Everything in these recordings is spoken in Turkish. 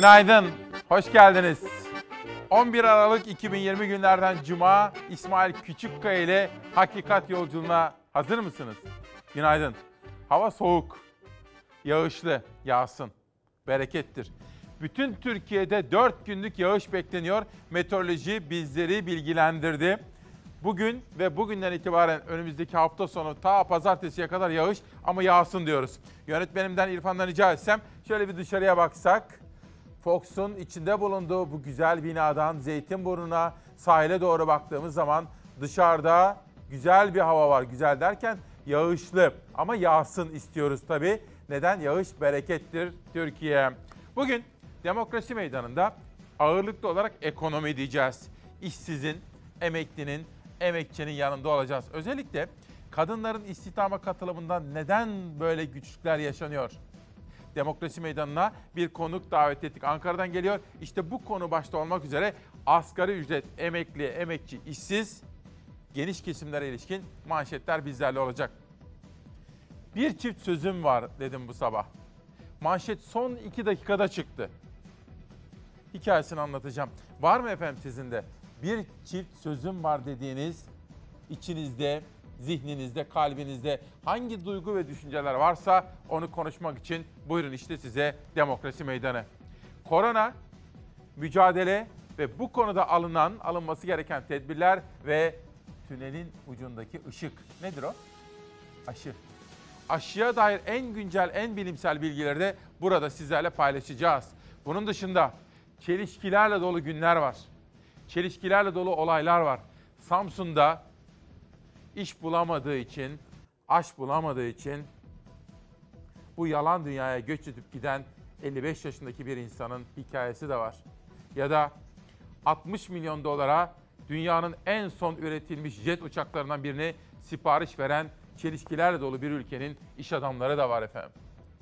Günaydın, hoş geldiniz. 11 Aralık 2020 günlerden Cuma İsmail Küçükkaya ile Hakikat Yolculuğuna hazır mısınız? Günaydın. Hava soğuk, yağışlı, yağsın, berekettir. Bütün Türkiye'de 4 günlük yağış bekleniyor. Meteoroloji bizleri bilgilendirdi. Bugün ve bugünden itibaren önümüzdeki hafta sonu ta pazartesiye kadar yağış ama yağsın diyoruz. Yönetmenimden İrfan'dan rica etsem şöyle bir dışarıya baksak. Fox'un içinde bulunduğu bu güzel binadan Zeytinburnu'na sahile doğru baktığımız zaman dışarıda güzel bir hava var. Güzel derken yağışlı ama yağsın istiyoruz tabii. Neden? Yağış berekettir Türkiye. Bugün demokrasi meydanında ağırlıklı olarak ekonomi diyeceğiz. İşsizin, emeklinin, emekçinin yanında olacağız. Özellikle kadınların istihdama katılımından neden böyle güçlükler yaşanıyor? Demokrasi Meydanı'na bir konuk davet ettik. Ankara'dan geliyor. İşte bu konu başta olmak üzere asgari ücret, emekli, emekçi, işsiz, geniş kesimlere ilişkin manşetler bizlerle olacak. Bir çift sözüm var dedim bu sabah. Manşet son iki dakikada çıktı. Hikayesini anlatacağım. Var mı efendim sizin de bir çift sözüm var dediğiniz içinizde, zihninizde, kalbinizde hangi duygu ve düşünceler varsa onu konuşmak için buyurun işte size demokrasi meydanı. Korona, mücadele ve bu konuda alınan, alınması gereken tedbirler ve tünelin ucundaki ışık. Nedir o? Aşı. Aşıya dair en güncel, en bilimsel bilgileri de burada sizlerle paylaşacağız. Bunun dışında çelişkilerle dolu günler var. Çelişkilerle dolu olaylar var. Samsun'da iş bulamadığı için, aş bulamadığı için bu yalan dünyaya göç edip giden 55 yaşındaki bir insanın hikayesi de var. Ya da 60 milyon dolara dünyanın en son üretilmiş jet uçaklarından birini sipariş veren çelişkilerle dolu bir ülkenin iş adamları da var efendim.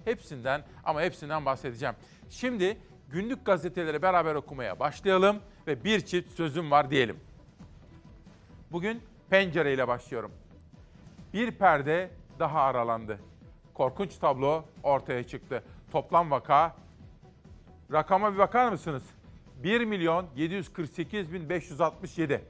Hepsinden ama hepsinden bahsedeceğim. Şimdi günlük gazeteleri beraber okumaya başlayalım ve bir çift sözüm var diyelim. Bugün pencereyle başlıyorum. Bir perde daha aralandı. Korkunç tablo ortaya çıktı. Toplam vaka rakama bir bakar mısınız? 1 milyon 748 bin 567.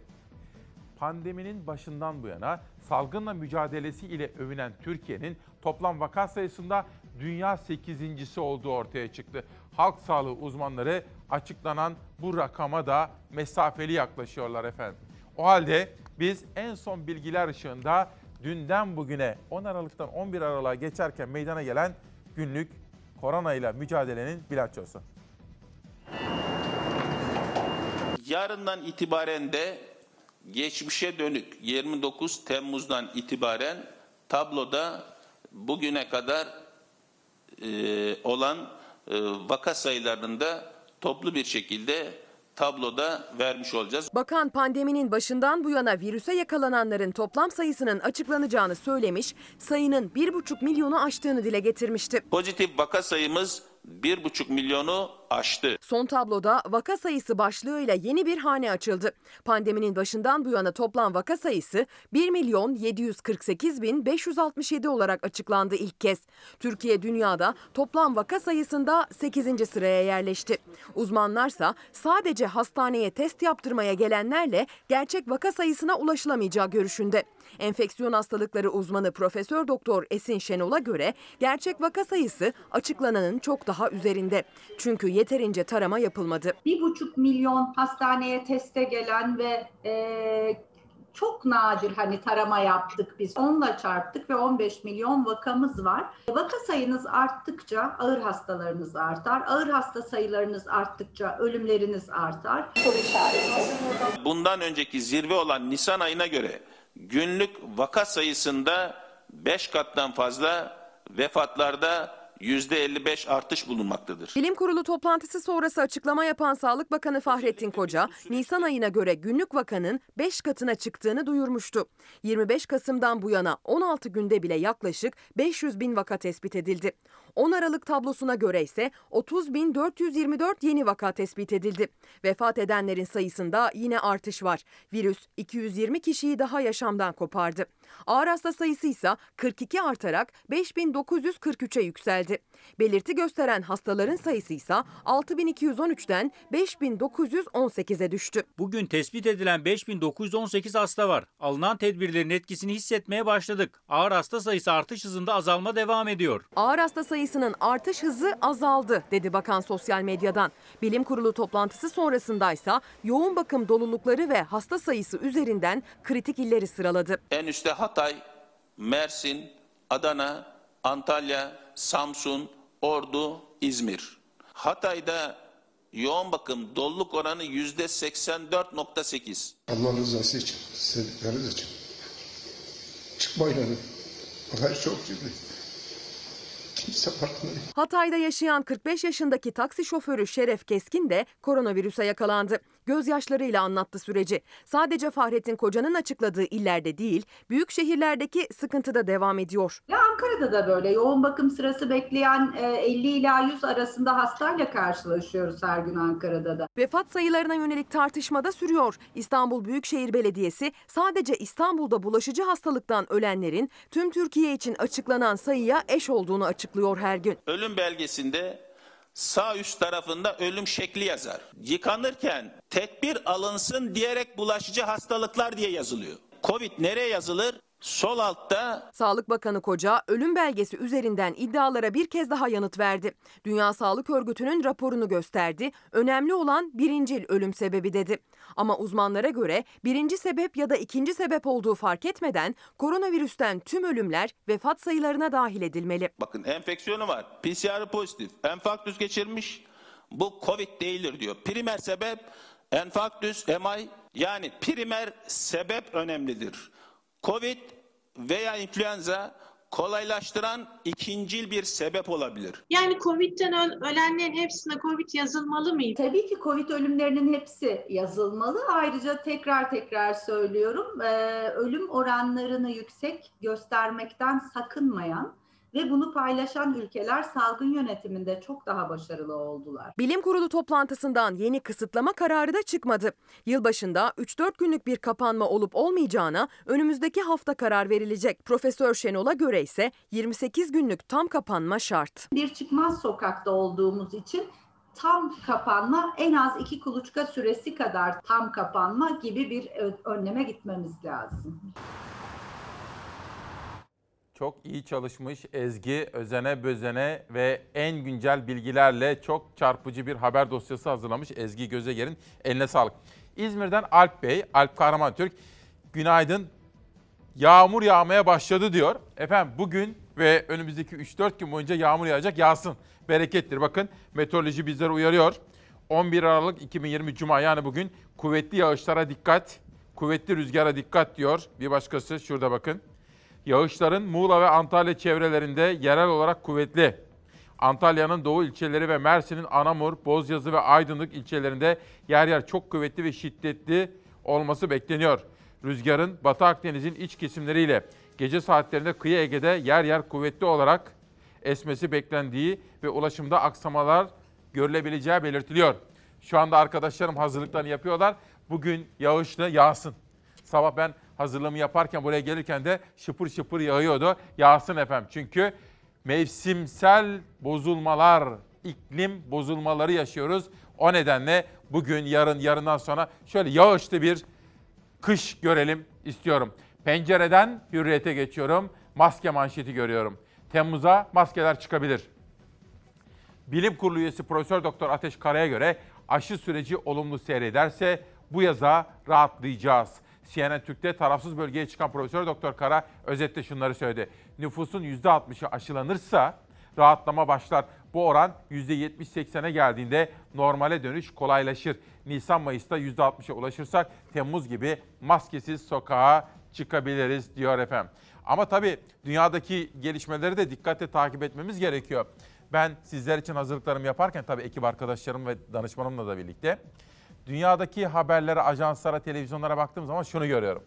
Pandeminin başından bu yana salgınla mücadelesi ile övünen Türkiye'nin toplam vaka sayısında dünya 8.si olduğu ortaya çıktı. Halk sağlığı uzmanları açıklanan bu rakama da mesafeli yaklaşıyorlar efendim. O halde biz en son bilgiler ışığında dünden bugüne 10 Aralık'tan 11 Aralık'a geçerken meydana gelen günlük korona ile mücadelenin bilançosu. Yarından itibaren de geçmişe dönük 29 Temmuz'dan itibaren tabloda bugüne kadar e, olan e, vaka sayılarını da toplu bir şekilde tabloda vermiş olacağız. Bakan pandeminin başından bu yana virüse yakalananların toplam sayısının açıklanacağını söylemiş, sayının 1,5 milyonu aştığını dile getirmişti. Pozitif vaka sayımız 1,5 milyonu aştı. Son tabloda vaka sayısı başlığıyla yeni bir hane açıldı. Pandeminin başından bu yana toplam vaka sayısı 1 milyon 748 bin 567 olarak açıklandı ilk kez. Türkiye dünyada toplam vaka sayısında 8. sıraya yerleşti. Uzmanlarsa sadece hastaneye test yaptırmaya gelenlerle gerçek vaka sayısına ulaşılamayacağı görüşünde. Enfeksiyon hastalıkları uzmanı Profesör Doktor Esin Şenol'a göre gerçek vaka sayısı açıklananın çok daha üzerinde. Çünkü yeterince tarama yapılmadı. bir buçuk milyon hastaneye teste gelen ve e, çok nadir hani tarama yaptık biz. Onunla çarptık ve 15 milyon vakamız var. Vaka sayınız arttıkça ağır hastalarınız artar. Ağır hasta sayılarınız arttıkça ölümleriniz artar. Bundan önceki zirve olan Nisan ayına göre günlük vaka sayısında 5 kattan fazla vefatlarda %55 artış bulunmaktadır. Bilim Kurulu toplantısı sonrası açıklama yapan Sağlık Bakanı Fahrettin Koca, Nisan ayına göre günlük vakanın 5 katına çıktığını duyurmuştu. 25 Kasım'dan bu yana 16 günde bile yaklaşık 500 bin vaka tespit edildi. 10 Aralık tablosuna göre ise 30.424 yeni vaka tespit edildi. Vefat edenlerin sayısında yine artış var. Virüs 220 kişiyi daha yaşamdan kopardı. Ağır hasta sayısı ise 42 artarak 5943'e yükseldi. Belirti gösteren hastaların sayısı ise 6213'ten 5918'e düştü. Bugün tespit edilen 5918 hasta var. Alınan tedbirlerin etkisini hissetmeye başladık. Ağır hasta sayısı artış hızında azalma devam ediyor. Ağır hasta sayısının artış hızı azaldı dedi bakan sosyal medyadan. Bilim kurulu toplantısı sonrasındaysa yoğun bakım dolulukları ve hasta sayısı üzerinden kritik illeri sıraladı. En üstte Hatay, Mersin, Adana, Antalya, Samsun, Ordu, İzmir. Hatay'da yoğun bakım doluluk oranı yüzde 84.8. Allah rızası için, sevdikleriniz için. Çıkmayın hanım. Olay çok ciddi. Kimse farkında değil. Hatay'da yaşayan 45 yaşındaki taksi şoförü Şeref Keskin de koronavirüse yakalandı. Gözyaşlarıyla anlattı süreci. Sadece Fahrettin Koca'nın açıkladığı illerde değil, büyük şehirlerdeki sıkıntı da devam ediyor. Ya Ankara'da da böyle yoğun bakım sırası bekleyen e, 50 ila 100 arasında hastayla karşılaşıyoruz her gün Ankara'da da. Vefat sayılarına yönelik tartışma da sürüyor. İstanbul Büyükşehir Belediyesi sadece İstanbul'da bulaşıcı hastalıktan ölenlerin tüm Türkiye için açıklanan sayıya eş olduğunu açıklıyor her gün. Ölüm belgesinde sağ üst tarafında ölüm şekli yazar. Yıkanırken tedbir alınsın diyerek bulaşıcı hastalıklar diye yazılıyor. Covid nereye yazılır? Sol altta Sağlık Bakanı Koca ölüm belgesi üzerinden iddialara bir kez daha yanıt verdi. Dünya Sağlık Örgütü'nün raporunu gösterdi. Önemli olan birincil ölüm sebebi dedi. Ama uzmanlara göre birinci sebep ya da ikinci sebep olduğu fark etmeden koronavirüsten tüm ölümler vefat sayılarına dahil edilmeli. bakın enfeksiyonu var. PCR pozitif. Enfarktüs geçirmiş. Bu Covid değildir diyor. Primer sebep enfarktüs, MI yani primer sebep önemlidir. Covid veya influenza kolaylaştıran ikincil bir sebep olabilir. Yani Covid'den öl- ölenlerin hepsine Covid yazılmalı mı? Tabii ki Covid ölümlerinin hepsi yazılmalı. Ayrıca tekrar tekrar söylüyorum, ölüm oranlarını yüksek göstermekten sakınmayan ve bunu paylaşan ülkeler salgın yönetiminde çok daha başarılı oldular. Bilim Kurulu toplantısından yeni kısıtlama kararı da çıkmadı. Yılbaşında 3-4 günlük bir kapanma olup olmayacağına önümüzdeki hafta karar verilecek. Profesör Şenol'a göre ise 28 günlük tam kapanma şart. Bir çıkmaz sokakta olduğumuz için tam kapanma en az iki kuluçka süresi kadar tam kapanma gibi bir önleme gitmemiz lazım. Çok iyi çalışmış Ezgi, özene bözene ve en güncel bilgilerle çok çarpıcı bir haber dosyası hazırlamış Ezgi Gözeger'in eline sağlık. İzmir'den Alp Bey, Alp Kahraman Türk, günaydın. Yağmur yağmaya başladı diyor. Efendim bugün ve önümüzdeki 3-4 gün boyunca yağmur yağacak yağsın. Berekettir. Bakın meteoroloji bizleri uyarıyor. 11 Aralık 2020 Cuma yani bugün kuvvetli yağışlara dikkat, kuvvetli rüzgara dikkat diyor. Bir başkası şurada bakın. Yağışların Muğla ve Antalya çevrelerinde yerel olarak kuvvetli. Antalya'nın doğu ilçeleri ve Mersin'in Anamur, Bozyazı ve Aydınlık ilçelerinde yer yer çok kuvvetli ve şiddetli olması bekleniyor. Rüzgarın Batı Akdeniz'in iç kesimleriyle gece saatlerinde kıyı Ege'de yer yer kuvvetli olarak esmesi beklendiği ve ulaşımda aksamalar görülebileceği belirtiliyor. Şu anda arkadaşlarım hazırlıklarını yapıyorlar. Bugün yağışlı yağsın. Sabah ben hazırlığımı yaparken buraya gelirken de şıpır şıpır yağıyordu. Yağsın efendim. Çünkü mevsimsel bozulmalar, iklim bozulmaları yaşıyoruz. O nedenle bugün, yarın, yarından sonra şöyle yağışlı bir kış görelim istiyorum. Pencereden hürriyete geçiyorum. Maske manşeti görüyorum. Temmuz'a maskeler çıkabilir. Bilim Kurulu üyesi Profesör Doktor Ateş Kara'ya göre aşı süreci olumlu seyrederse bu yaza rahatlayacağız. CNN Türk'te tarafsız bölgeye çıkan Profesör Doktor Kara özetle şunları söyledi. Nüfusun %60'ı aşılanırsa rahatlama başlar. Bu oran %70-80'e geldiğinde normale dönüş kolaylaşır. Nisan-Mayıs'ta %60'a ulaşırsak Temmuz gibi maskesiz sokağa çıkabiliriz diyor efendim. Ama tabii dünyadaki gelişmeleri de dikkatle takip etmemiz gerekiyor. Ben sizler için hazırlıklarımı yaparken tabii ekip arkadaşlarım ve danışmanımla da birlikte dünyadaki haberlere, ajanslara, televizyonlara baktığım zaman şunu görüyorum.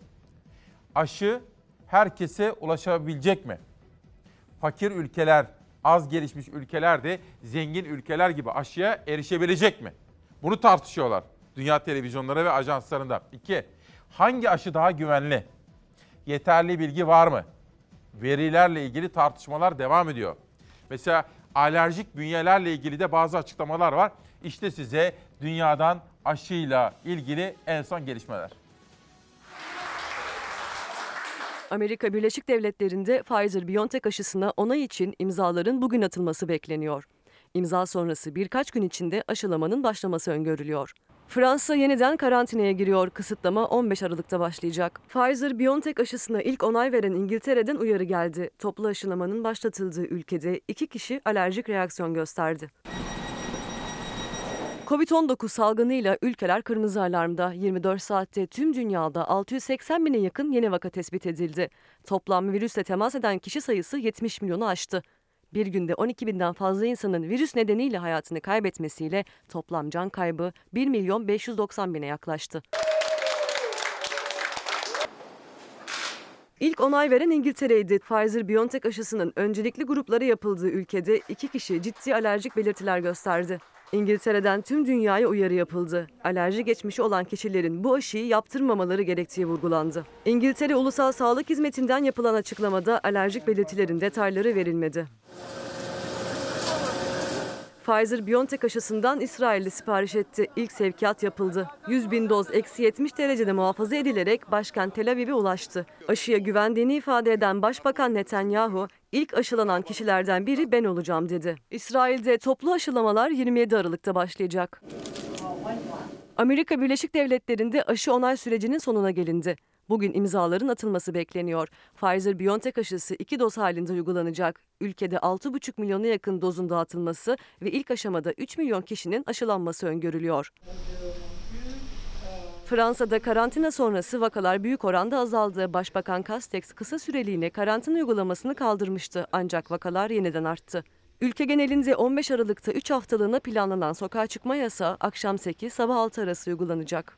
Aşı herkese ulaşabilecek mi? Fakir ülkeler az gelişmiş ülkeler de zengin ülkeler gibi aşıya erişebilecek mi? Bunu tartışıyorlar dünya televizyonları ve ajanslarında. İki, hangi aşı daha güvenli? Yeterli bilgi var mı? Verilerle ilgili tartışmalar devam ediyor. Mesela alerjik bünyelerle ilgili de bazı açıklamalar var. İşte size dünyadan aşıyla ilgili en son gelişmeler. Amerika Birleşik Devletleri'nde Pfizer-BioNTech aşısına onay için imzaların bugün atılması bekleniyor. İmza sonrası birkaç gün içinde aşılamanın başlaması öngörülüyor. Fransa yeniden karantinaya giriyor. Kısıtlama 15 Aralık'ta başlayacak. Pfizer-BioNTech aşısına ilk onay veren İngiltere'den uyarı geldi. Toplu aşılamanın başlatıldığı ülkede iki kişi alerjik reaksiyon gösterdi. Covid-19 salgınıyla ülkeler kırmızı alarmda. 24 saatte tüm dünyada 680 bine yakın yeni vaka tespit edildi. Toplam virüsle temas eden kişi sayısı 70 milyonu aştı. Bir günde 12 binden fazla insanın virüs nedeniyle hayatını kaybetmesiyle toplam can kaybı 1 milyon 590 bine yaklaştı. İlk onay veren İngiltere'ydi. Pfizer-BioNTech aşısının öncelikli gruplara yapıldığı ülkede iki kişi ciddi alerjik belirtiler gösterdi. İngiltere'den tüm dünyaya uyarı yapıldı. Alerji geçmişi olan kişilerin bu aşıyı yaptırmamaları gerektiği vurgulandı. İngiltere Ulusal Sağlık Hizmeti'nden yapılan açıklamada alerjik belirtilerin detayları verilmedi. Pfizer-BioNTech aşısından İsrail'de sipariş etti. İlk sevkiyat yapıldı. 100 bin doz eksi 70 derecede muhafaza edilerek başkent Tel Aviv'e ulaştı. Aşıya güvendiğini ifade eden Başbakan Netanyahu, ilk aşılanan kişilerden biri ben olacağım dedi. İsrail'de toplu aşılamalar 27 Aralık'ta başlayacak. Amerika Birleşik Devletleri'nde aşı onay sürecinin sonuna gelindi. Bugün imzaların atılması bekleniyor. Pfizer-BioNTech aşısı iki doz halinde uygulanacak. Ülkede 6,5 milyona yakın dozun dağıtılması ve ilk aşamada 3 milyon kişinin aşılanması öngörülüyor. Fransa'da karantina sonrası vakalar büyük oranda azaldı. Başbakan Castex kısa süreliğine karantina uygulamasını kaldırmıştı ancak vakalar yeniden arttı. Ülke genelinde 15 Aralık'ta 3 haftalığına planlanan sokağa çıkma yasağı akşam 8 sabah 6 arası uygulanacak.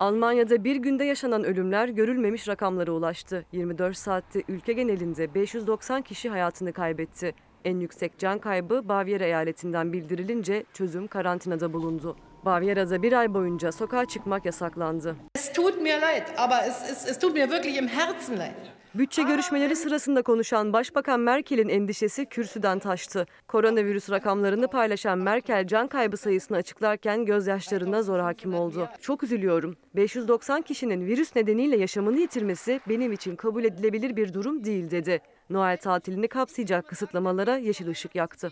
Almanya'da bir günde yaşanan ölümler görülmemiş rakamlara ulaştı. 24 saatte ülke genelinde 590 kişi hayatını kaybetti. En yüksek can kaybı Bavyera eyaletinden bildirilince çözüm karantinada bulundu. Bavyera'da bir ay boyunca sokağa çıkmak yasaklandı. Es tut mir leid, aber es, es, es tut mir wirklich im Herzen leid. Bütçe görüşmeleri sırasında konuşan Başbakan Merkel'in endişesi kürsüden taştı. Koronavirüs rakamlarını paylaşan Merkel can kaybı sayısını açıklarken gözyaşlarına zor hakim oldu. Çok üzülüyorum. 590 kişinin virüs nedeniyle yaşamını yitirmesi benim için kabul edilebilir bir durum değil dedi. Noel tatilini kapsayacak kısıtlamalara yeşil ışık yaktı.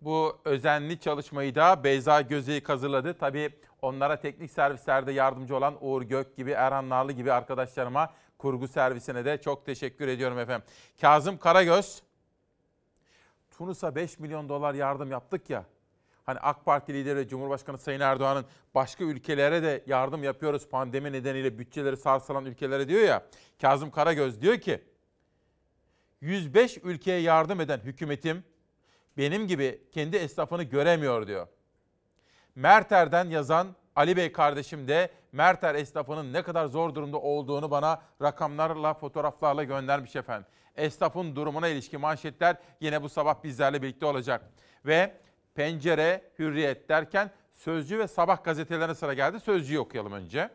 Bu özenli çalışmayı da Beyza Gözeyik hazırladı. Tabii onlara teknik servislerde yardımcı olan Uğur Gök gibi, Erhan Narlı gibi arkadaşlarıma, kurgu servisine de çok teşekkür ediyorum efendim. Kazım Karagöz, Tunus'a 5 milyon dolar yardım yaptık ya. Hani AK Parti lideri Cumhurbaşkanı Sayın Erdoğan'ın başka ülkelere de yardım yapıyoruz pandemi nedeniyle bütçeleri sarsılan ülkelere diyor ya. Kazım Karagöz diyor ki 105 ülkeye yardım eden hükümetim benim gibi kendi esnafını göremiyor diyor. Merter'den yazan Ali Bey kardeşim de Merter esnafının ne kadar zor durumda olduğunu bana rakamlarla, fotoğraflarla göndermiş efendim. Esnafın durumuna ilişkin manşetler yine bu sabah bizlerle birlikte olacak. Ve pencere, hürriyet derken Sözcü ve Sabah gazetelerine sıra geldi. Sözcüyü okuyalım önce.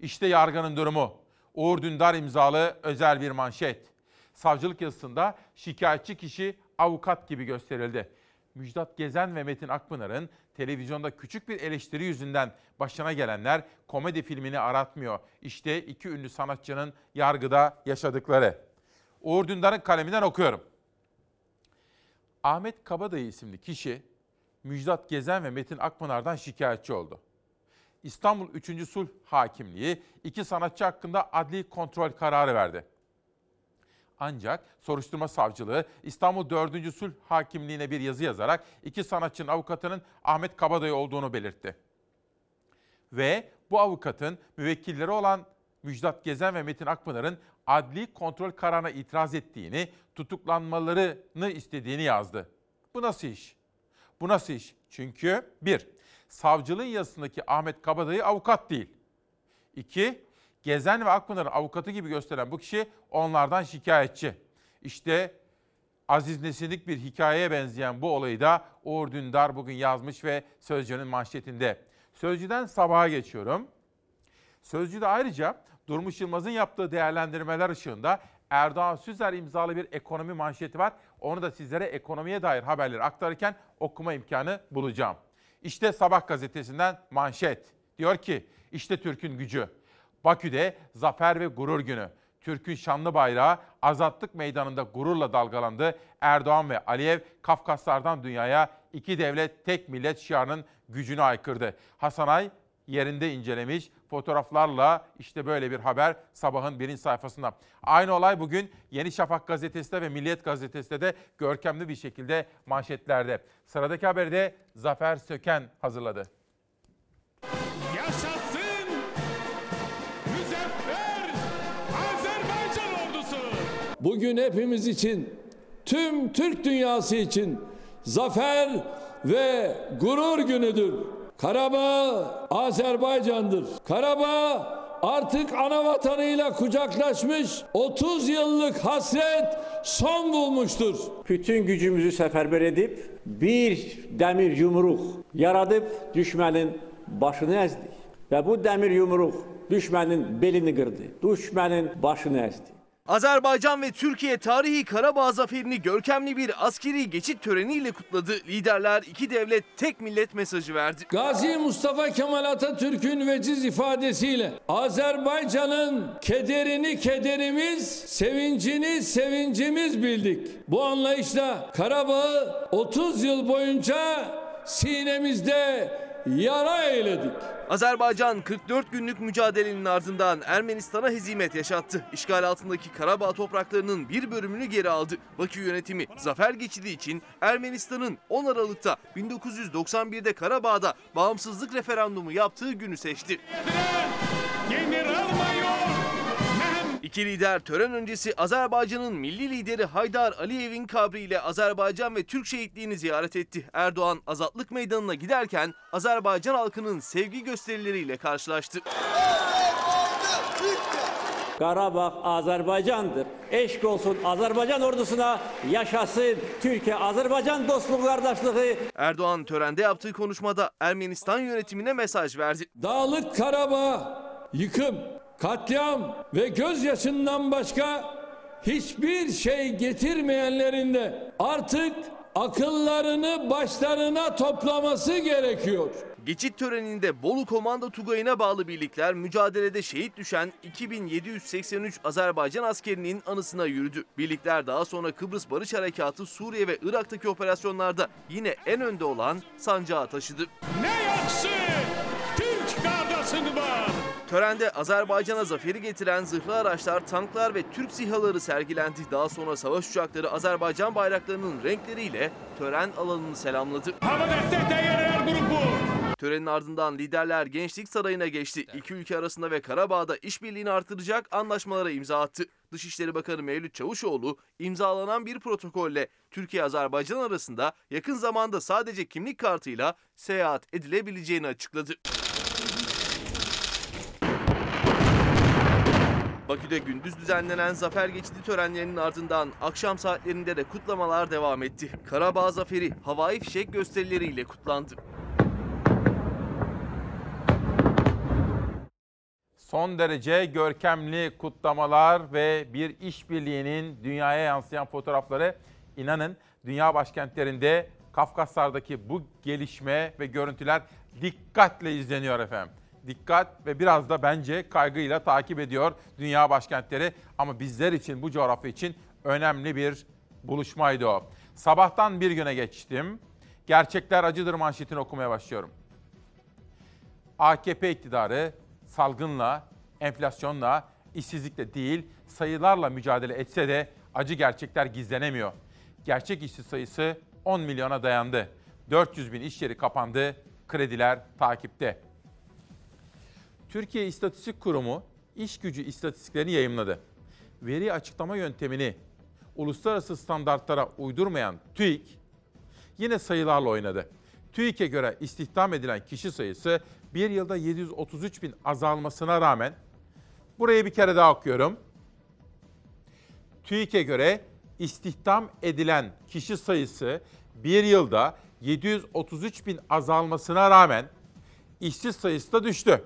İşte yargının durumu. Uğur Dündar imzalı özel bir manşet. Savcılık yazısında şikayetçi kişi avukat gibi gösterildi. Müjdat Gezen ve Metin Akpınar'ın televizyonda küçük bir eleştiri yüzünden başına gelenler komedi filmini aratmıyor. İşte iki ünlü sanatçının yargıda yaşadıkları. Uğur Dündar'ın kaleminden okuyorum. Ahmet Kabadayı isimli kişi Müjdat Gezen ve Metin Akpınar'dan şikayetçi oldu. İstanbul 3. Sulh Hakimliği iki sanatçı hakkında adli kontrol kararı verdi. Ancak soruşturma savcılığı İstanbul 4. Sulh Hakimliğine bir yazı yazarak iki sanatçının avukatının Ahmet Kabadayı olduğunu belirtti. Ve bu avukatın müvekkilleri olan Müjdat Gezen ve Metin Akpınar'ın adli kontrol kararına itiraz ettiğini, tutuklanmalarını istediğini yazdı. Bu nasıl iş? Bu nasıl iş? Çünkü bir, savcılığın yazısındaki Ahmet Kabadayı avukat değil. İki, Gezen ve Akpınar'ın avukatı gibi gösteren bu kişi onlardan şikayetçi. İşte Aziz Nesinlik bir hikayeye benzeyen bu olayı da Uğur Dündar bugün yazmış ve Sözcü'nün manşetinde. Sözcü'den sabaha geçiyorum. Sözcü'de ayrıca Durmuş Yılmaz'ın yaptığı değerlendirmeler ışığında Erdoğan Süzer imzalı bir ekonomi manşeti var. Onu da sizlere ekonomiye dair haberleri aktarırken okuma imkanı bulacağım. İşte Sabah gazetesinden manşet. Diyor ki işte Türk'ün gücü. Bakü'de zafer ve gurur günü. Türk'ün şanlı bayrağı Azatlık Meydanı'nda gururla dalgalandı. Erdoğan ve Aliyev Kafkaslardan dünyaya iki devlet tek millet şiarının gücünü aykırdı. Hasanay yerinde incelemiş fotoğraflarla işte böyle bir haber sabahın birinci sayfasında. Aynı olay bugün Yeni Şafak gazetesinde ve Milliyet gazetesinde de görkemli bir şekilde manşetlerde. Sıradaki haberi de Zafer Söken hazırladı. Bugün hepimiz için, tüm Türk dünyası için zafer ve gurur günüdür. Karabağ Azerbaycan'dır. Karabağ artık ana vatanıyla kucaklaşmış 30 yıllık hasret son bulmuştur. Bütün gücümüzü seferber edip bir demir yumruk yaradıp düşmenin başını ezdik. Ve bu demir yumruk düşmenin belini kırdı. Düşmenin başını ezdi. Azerbaycan ve Türkiye tarihi Karabağ zaferini görkemli bir askeri geçit töreniyle kutladı. Liderler iki devlet tek millet mesajı verdi. Gazi Mustafa Kemal Atatürk'ün veciz ifadesiyle Azerbaycan'ın kederini kederimiz, sevincini sevincimiz bildik. Bu anlayışla Karabağ'ı 30 yıl boyunca sinemizde yara eyledik. Azerbaycan 44 günlük mücadelenin ardından Ermenistan'a hezimet yaşattı. İşgal altındaki Karabağ topraklarının bir bölümünü geri aldı. Bakü yönetimi zafer geçidi için Ermenistan'ın 10 Aralık'ta 1991'de Karabağ'da bağımsızlık referandumu yaptığı günü seçti. General-Mayor İki lider tören öncesi Azerbaycan'ın milli lideri Haydar Aliyev'in kabriyle Azerbaycan ve Türk şehitliğini ziyaret etti. Erdoğan Azatlık Meydanı'na giderken Azerbaycan halkının sevgi gösterileriyle karşılaştı. Karabağ Azerbaycan'dır. Eşk olsun Azerbaycan ordusuna yaşasın Türkiye-Azerbaycan dostluğu kardeşliği. Erdoğan törende yaptığı konuşmada Ermenistan yönetimine mesaj verdi. Dağlık Karabağ yıkım, katliam ve gözyaşından başka hiçbir şey getirmeyenlerin de artık akıllarını başlarına toplaması gerekiyor. Geçit töreninde Bolu Komando Tugayı'na bağlı birlikler mücadelede şehit düşen 2783 Azerbaycan askerinin anısına yürüdü. Birlikler daha sonra Kıbrıs Barış Harekatı Suriye ve Irak'taki operasyonlarda yine en önde olan sancağı taşıdı. ne yakşı Türk kardeşin var. Törende Azerbaycan'a zaferi getiren zırhlı araçlar, tanklar ve Türk SİHA'ları sergilendi. Daha sonra savaş uçakları Azerbaycan bayraklarının renkleriyle tören alanını selamladı. Hava grubu. Törenin ardından liderler Gençlik Sarayı'na geçti. İki ülke arasında ve Karabağ'da işbirliğini artıracak anlaşmalara imza attı. Dışişleri Bakanı Mevlüt Çavuşoğlu imzalanan bir protokolle Türkiye-Azerbaycan arasında yakın zamanda sadece kimlik kartıyla seyahat edilebileceğini açıkladı. Bakü'de gündüz düzenlenen zafer geçidi törenlerinin ardından akşam saatlerinde de kutlamalar devam etti. Karabağ zaferi havai fişek gösterileriyle kutlandı. Son derece görkemli kutlamalar ve bir işbirliğinin dünyaya yansıyan fotoğrafları inanın dünya başkentlerinde Kafkaslardaki bu gelişme ve görüntüler dikkatle izleniyor efendim. Dikkat ve biraz da bence kaygıyla takip ediyor dünya başkentleri ama bizler için bu coğrafya için önemli bir buluşmaydı o. Sabahtan bir güne geçtim. Gerçekler acıdır manşetini okumaya başlıyorum. AKP iktidarı salgınla, enflasyonla, işsizlikle değil sayılarla mücadele etse de acı gerçekler gizlenemiyor. Gerçek işsiz sayısı 10 milyona dayandı. 400 bin iş yeri kapandı, krediler takipte. Türkiye İstatistik Kurumu iş gücü istatistiklerini yayımladı. Veri açıklama yöntemini uluslararası standartlara uydurmayan TÜİK yine sayılarla oynadı. TÜİK'e göre istihdam edilen kişi sayısı bir yılda 733 bin azalmasına rağmen burayı bir kere daha okuyorum. TÜİK'e göre istihdam edilen kişi sayısı bir yılda 733 bin azalmasına rağmen işsiz sayısı da düştü.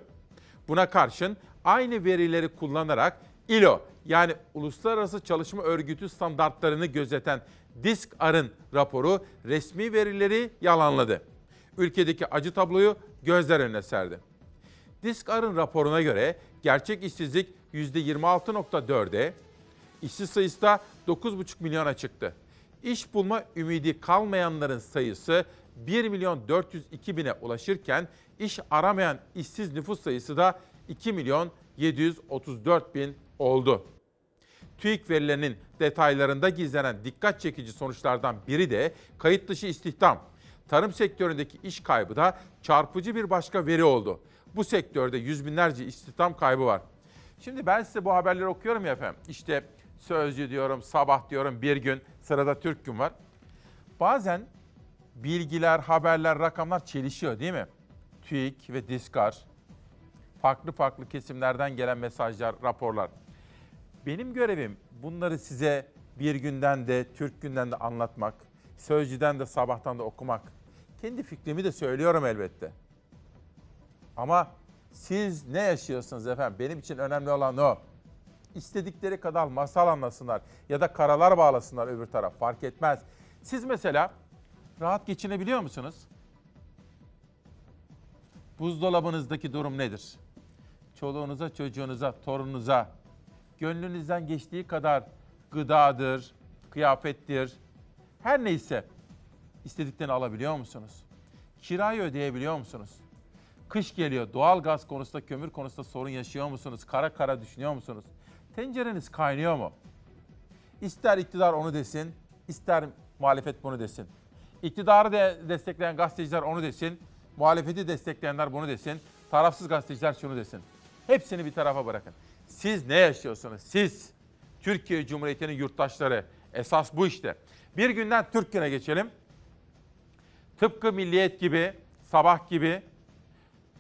Buna karşın aynı verileri kullanarak ILO yani Uluslararası Çalışma Örgütü standartlarını gözeten DISK-AR'ın raporu resmi verileri yalanladı. Ülkedeki acı tabloyu gözler önüne serdi. DISK-AR'ın raporuna göre gerçek işsizlik %26.4'e, işsiz sayısı da 9,5 milyona çıktı. İş bulma ümidi kalmayanların sayısı 1 milyon 402 bine ulaşırken iş aramayan işsiz nüfus sayısı da 2 milyon 734 bin oldu. TÜİK verilerinin detaylarında gizlenen dikkat çekici sonuçlardan biri de kayıt dışı istihdam. Tarım sektöründeki iş kaybı da çarpıcı bir başka veri oldu. Bu sektörde yüz binlerce istihdam kaybı var. Şimdi ben size bu haberleri okuyorum ya efendim. İşte Sözcü diyorum, Sabah diyorum, Bir Gün, sırada Türk Gün var. Bazen bilgiler, haberler, rakamlar çelişiyor değil mi? TÜİK ve Diskar, farklı farklı kesimlerden gelen mesajlar, raporlar. Benim görevim bunları size bir günden de, Türk günden de anlatmak, Sözcü'den de, Sabah'tan da okumak. Kendi fikrimi de söylüyorum elbette. Ama siz ne yaşıyorsunuz efendim? Benim için önemli olan o. İstedikleri kadar masal anlasınlar ya da karalar bağlasınlar öbür taraf fark etmez. Siz mesela rahat geçinebiliyor musunuz? Buzdolabınızdaki durum nedir? Çoluğunuza, çocuğunuza, torununuza gönlünüzden geçtiği kadar gıdadır, kıyafettir, her neyse istediklerini alabiliyor musunuz? Kirayı ödeyebiliyor musunuz? Kış geliyor, doğal gaz konusunda, kömür konusunda sorun yaşıyor musunuz? Kara kara düşünüyor musunuz? Tencereniz kaynıyor mu? İster iktidar onu desin, ister muhalefet bunu desin. İktidarı de destekleyen gazeteciler onu desin, muhalefeti destekleyenler bunu desin, tarafsız gazeteciler şunu desin. Hepsini bir tarafa bırakın. Siz ne yaşıyorsunuz? Siz Türkiye Cumhuriyeti'nin yurttaşları. Esas bu işte. Bir günden Türk güne geçelim. Tıpkı Milliyet gibi, Sabah gibi,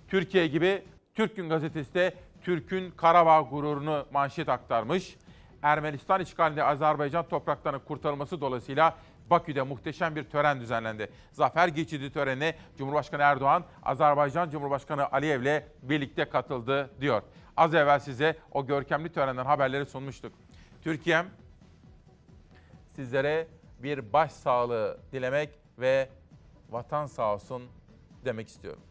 Türkiye gibi Türk Gün Gazetesi de Türk'ün Karabağ gururunu manşet aktarmış. Ermenistan işgalinde Azerbaycan topraklarının kurtarılması dolayısıyla Bakü'de muhteşem bir tören düzenlendi. Zafer geçidi törenine Cumhurbaşkanı Erdoğan, Azerbaycan Cumhurbaşkanı Aliyev'le birlikte katıldı diyor. Az evvel size o görkemli törenden haberleri sunmuştuk. Türkiye'm sizlere bir baş sağlığı dilemek ve vatan sağ olsun demek istiyorum.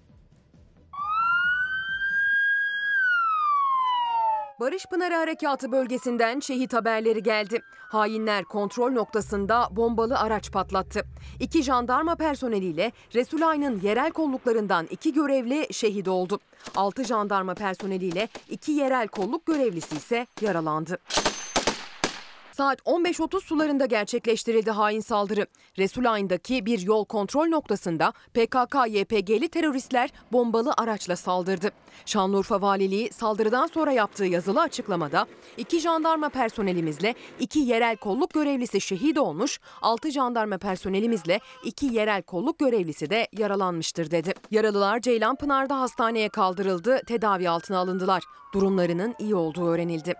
Barış Pınarı Harekatı bölgesinden şehit haberleri geldi. Hainler kontrol noktasında bombalı araç patlattı. İki jandarma personeliyle Resulayn'ın yerel kolluklarından iki görevli şehit oldu. Altı jandarma personeliyle iki yerel kolluk görevlisi ise yaralandı. Saat 15.30 sularında gerçekleştirildi hain saldırı. Resulayn'daki bir yol kontrol noktasında PKK-YPG'li teröristler bombalı araçla saldırdı. Şanlıurfa Valiliği saldırıdan sonra yaptığı yazılı açıklamada iki jandarma personelimizle iki yerel kolluk görevlisi şehit olmuş, altı jandarma personelimizle iki yerel kolluk görevlisi de yaralanmıştır dedi. Yaralılar Ceylanpınar'da hastaneye kaldırıldı, tedavi altına alındılar. Durumlarının iyi olduğu öğrenildi.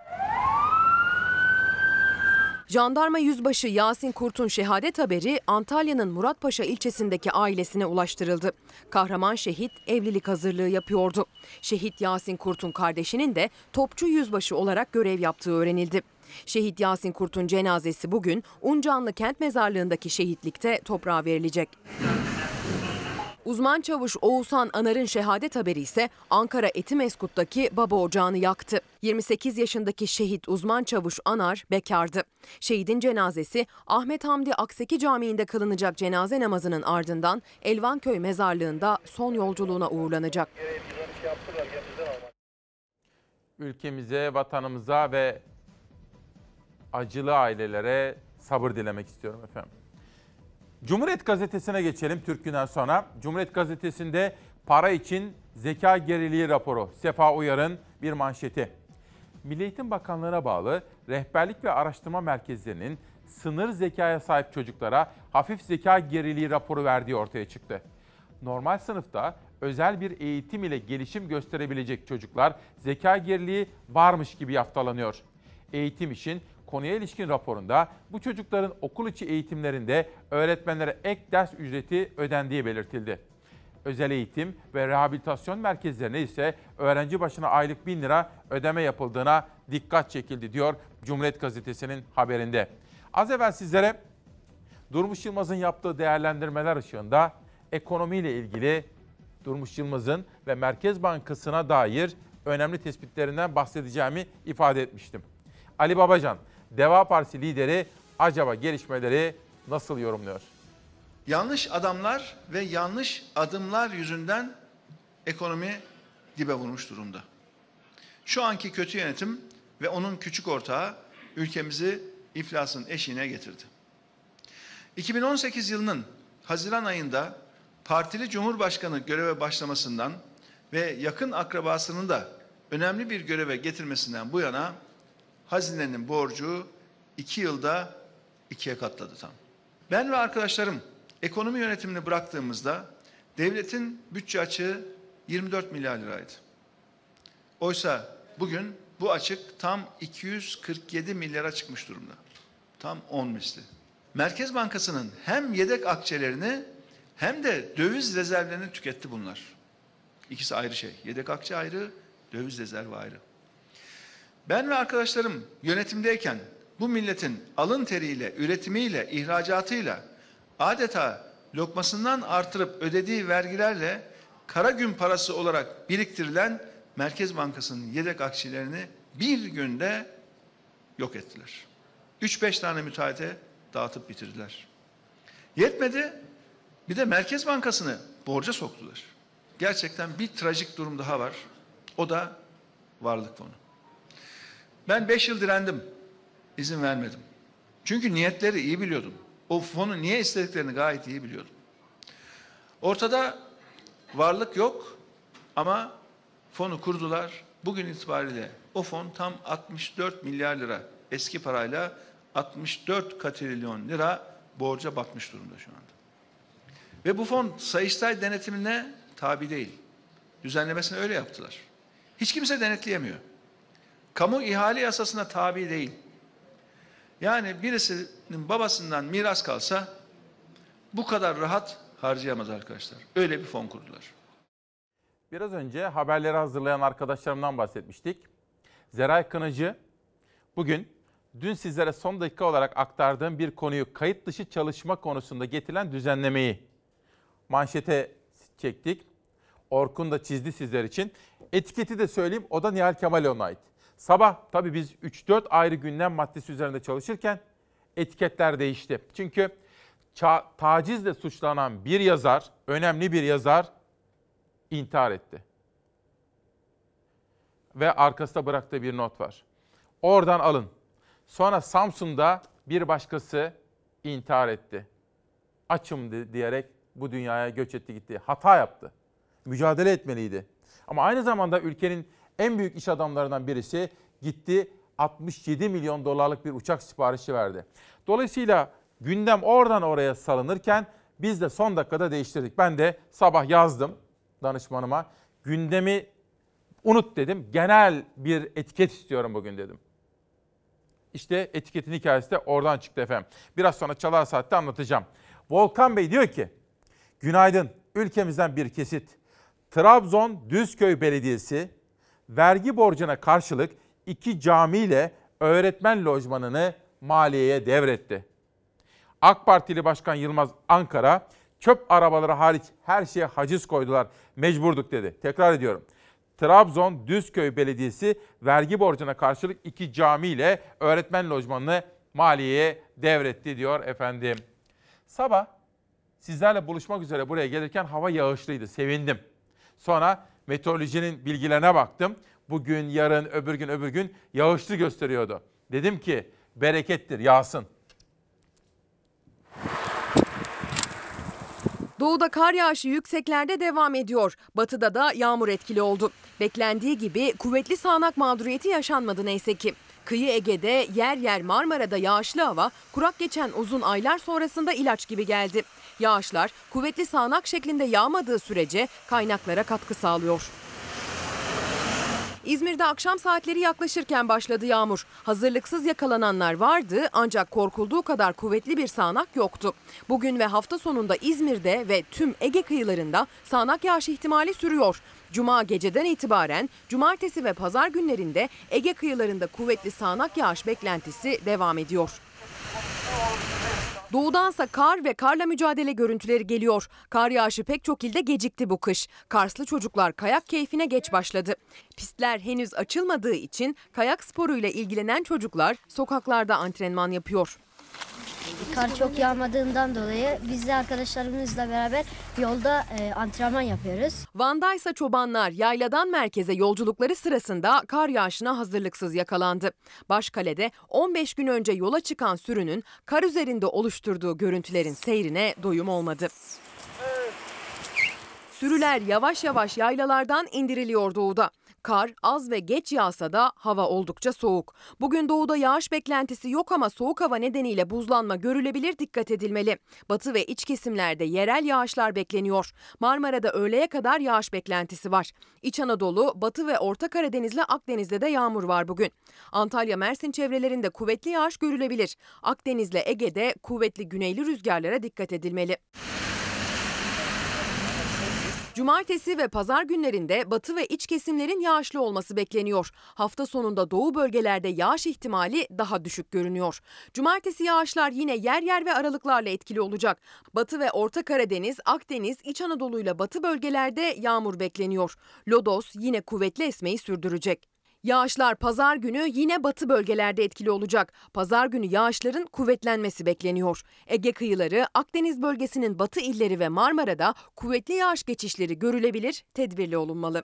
Jandarma Yüzbaşı Yasin Kurt'un şehadet haberi Antalya'nın Muratpaşa ilçesindeki ailesine ulaştırıldı. Kahraman şehit evlilik hazırlığı yapıyordu. Şehit Yasin Kurt'un kardeşinin de topçu yüzbaşı olarak görev yaptığı öğrenildi. Şehit Yasin Kurt'un cenazesi bugün Uncanlı Kent Mezarlığı'ndaki şehitlikte toprağa verilecek. Uzman çavuş Oğuzhan Anar'ın şehadet haberi ise Ankara Etimeskut'taki baba ocağını yaktı. 28 yaşındaki şehit uzman çavuş Anar bekardı. Şehidin cenazesi Ahmet Hamdi Akseki Camii'nde kılınacak cenaze namazının ardından Elvanköy mezarlığında son yolculuğuna uğurlanacak. Ülkemize, vatanımıza ve acılı ailelere sabır dilemek istiyorum efendim. Cumhuriyet Gazetesi'ne geçelim Türk sonra. Cumhuriyet Gazetesi'nde para için zeka geriliği raporu. Sefa Uyar'ın bir manşeti. Milli Eğitim Bakanlığı'na bağlı rehberlik ve araştırma merkezlerinin sınır zekaya sahip çocuklara hafif zeka geriliği raporu verdiği ortaya çıktı. Normal sınıfta özel bir eğitim ile gelişim gösterebilecek çocuklar zeka geriliği varmış gibi yaftalanıyor. Eğitim için Konuya ilişkin raporunda bu çocukların okul içi eğitimlerinde öğretmenlere ek ders ücreti ödendiği belirtildi. Özel eğitim ve rehabilitasyon merkezlerine ise öğrenci başına aylık 1000 lira ödeme yapıldığına dikkat çekildi diyor Cumhuriyet Gazetesi'nin haberinde. Az evvel sizlere Durmuş Yılmaz'ın yaptığı değerlendirmeler ışığında ekonomiyle ilgili Durmuş Yılmaz'ın ve Merkez Bankası'na dair önemli tespitlerinden bahsedeceğimi ifade etmiştim. Ali Babacan, Deva Partisi lideri acaba gelişmeleri nasıl yorumluyor? Yanlış adamlar ve yanlış adımlar yüzünden ekonomi dibe vurmuş durumda. Şu anki kötü yönetim ve onun küçük ortağı ülkemizi iflasın eşiğine getirdi. 2018 yılının Haziran ayında partili Cumhurbaşkanı göreve başlamasından ve yakın akrabasının da önemli bir göreve getirmesinden bu yana hazinenin borcu iki yılda ikiye katladı tam. Ben ve arkadaşlarım ekonomi yönetimini bıraktığımızda devletin bütçe açığı 24 milyar liraydı. Oysa bugün bu açık tam 247 milyara çıkmış durumda. Tam 10 misli. Merkez Bankası'nın hem yedek akçelerini hem de döviz rezervlerini tüketti bunlar. İkisi ayrı şey. Yedek akçe ayrı, döviz rezervi ayrı. Ben ve arkadaşlarım yönetimdeyken bu milletin alın teriyle, üretimiyle, ihracatıyla adeta lokmasından artırıp ödediği vergilerle kara gün parası olarak biriktirilen Merkez Bankası'nın yedek akçelerini bir günde yok ettiler. 3-5 tane müteahhite dağıtıp bitirdiler. Yetmedi, bir de Merkez Bankası'nı borca soktular. Gerçekten bir trajik durum daha var. O da varlık fonu. Ben 5 yıl direndim. İzin vermedim. Çünkü niyetleri iyi biliyordum. O fonu niye istediklerini gayet iyi biliyordum. Ortada varlık yok ama fonu kurdular. Bugün itibariyle o fon tam 64 milyar lira eski parayla 64 katrilyon lira borca batmış durumda şu anda. Ve bu fon Sayıştay denetimine tabi değil. Düzenlemesini öyle yaptılar. Hiç kimse denetleyemiyor. Kamu ihale yasasına tabi değil. Yani birisinin babasından miras kalsa bu kadar rahat harcayamaz arkadaşlar. Öyle bir fon kurdular. Biraz önce haberleri hazırlayan arkadaşlarımdan bahsetmiştik. Zeray Kınıcı bugün dün sizlere son dakika olarak aktardığım bir konuyu kayıt dışı çalışma konusunda getirilen düzenlemeyi manşete çektik. Orkun da çizdi sizler için. Etiketi de söyleyeyim o da Nihal Kemaloğlu'na ait. Sabah tabii biz 3-4 ayrı gündem maddesi üzerinde çalışırken etiketler değişti. Çünkü ça- tacizle suçlanan bir yazar, önemli bir yazar intihar etti. Ve arkasında bıraktığı bir not var. Oradan alın. Sonra Samsun'da bir başkası intihar etti. Açım di- diyerek bu dünyaya göç etti gitti. Hata yaptı. Mücadele etmeliydi. Ama aynı zamanda ülkenin en büyük iş adamlarından birisi gitti 67 milyon dolarlık bir uçak siparişi verdi. Dolayısıyla gündem oradan oraya salınırken biz de son dakikada değiştirdik. Ben de sabah yazdım danışmanıma. Gündemi unut dedim. Genel bir etiket istiyorum bugün dedim. İşte etiketin hikayesi de oradan çıktı efendim. Biraz sonra Çalar Saat'te anlatacağım. Volkan Bey diyor ki, günaydın ülkemizden bir kesit. Trabzon Düzköy Belediyesi vergi borcuna karşılık iki camiyle öğretmen lojmanını maliyeye devretti. AK Partili Başkan Yılmaz Ankara, çöp arabaları hariç her şeye haciz koydular, mecburduk dedi. Tekrar ediyorum. Trabzon Düzköy Belediyesi vergi borcuna karşılık iki camiyle öğretmen lojmanını maliyeye devretti diyor efendim. Sabah sizlerle buluşmak üzere buraya gelirken hava yağışlıydı, sevindim. Sonra meteorolojinin bilgilerine baktım. Bugün, yarın, öbür gün, öbür gün yağışlı gösteriyordu. Dedim ki berekettir, yağsın. Doğuda kar yağışı yükseklerde devam ediyor. Batıda da yağmur etkili oldu. Beklendiği gibi kuvvetli sağanak mağduriyeti yaşanmadı neyse ki. Kıyı Ege'de yer yer Marmara'da yağışlı hava kurak geçen uzun aylar sonrasında ilaç gibi geldi. Yağışlar kuvvetli sağanak şeklinde yağmadığı sürece kaynaklara katkı sağlıyor. İzmir'de akşam saatleri yaklaşırken başladı yağmur. Hazırlıksız yakalananlar vardı ancak korkulduğu kadar kuvvetli bir sağanak yoktu. Bugün ve hafta sonunda İzmir'de ve tüm Ege kıyılarında sağanak yağış ihtimali sürüyor. Cuma geceden itibaren cumartesi ve pazar günlerinde Ege kıyılarında kuvvetli sağanak yağış beklentisi devam ediyor. Doğudansa kar ve karla mücadele görüntüleri geliyor. Kar yağışı pek çok ilde gecikti bu kış. Karslı çocuklar kayak keyfine geç başladı. Pistler henüz açılmadığı için kayak sporuyla ilgilenen çocuklar sokaklarda antrenman yapıyor. Kar çok yağmadığından dolayı biz de arkadaşlarımızla beraber yolda e, antrenman yapıyoruz. Van'da ise çobanlar yayladan merkeze yolculukları sırasında kar yağışına hazırlıksız yakalandı. Başkale'de 15 gün önce yola çıkan sürünün kar üzerinde oluşturduğu görüntülerin seyrine doyum olmadı. Sürüler yavaş yavaş yaylalardan indiriliyor doğuda. Kar az ve geç yağsa da hava oldukça soğuk. Bugün doğuda yağış beklentisi yok ama soğuk hava nedeniyle buzlanma görülebilir dikkat edilmeli. Batı ve iç kesimlerde yerel yağışlar bekleniyor. Marmara'da öğleye kadar yağış beklentisi var. İç Anadolu, Batı ve Orta Karadeniz'le Akdeniz'de de yağmur var bugün. Antalya, Mersin çevrelerinde kuvvetli yağış görülebilir. Akdeniz'le Ege'de kuvvetli güneyli rüzgarlara dikkat edilmeli. Cumartesi ve pazar günlerinde batı ve iç kesimlerin yağışlı olması bekleniyor. Hafta sonunda doğu bölgelerde yağış ihtimali daha düşük görünüyor. Cumartesi yağışlar yine yer yer ve aralıklarla etkili olacak. Batı ve Orta Karadeniz, Akdeniz, İç Anadolu ile batı bölgelerde yağmur bekleniyor. Lodos yine kuvvetli esmeyi sürdürecek. Yağışlar pazar günü yine batı bölgelerde etkili olacak. Pazar günü yağışların kuvvetlenmesi bekleniyor. Ege kıyıları, Akdeniz bölgesinin batı illeri ve Marmara'da kuvvetli yağış geçişleri görülebilir, tedbirli olunmalı.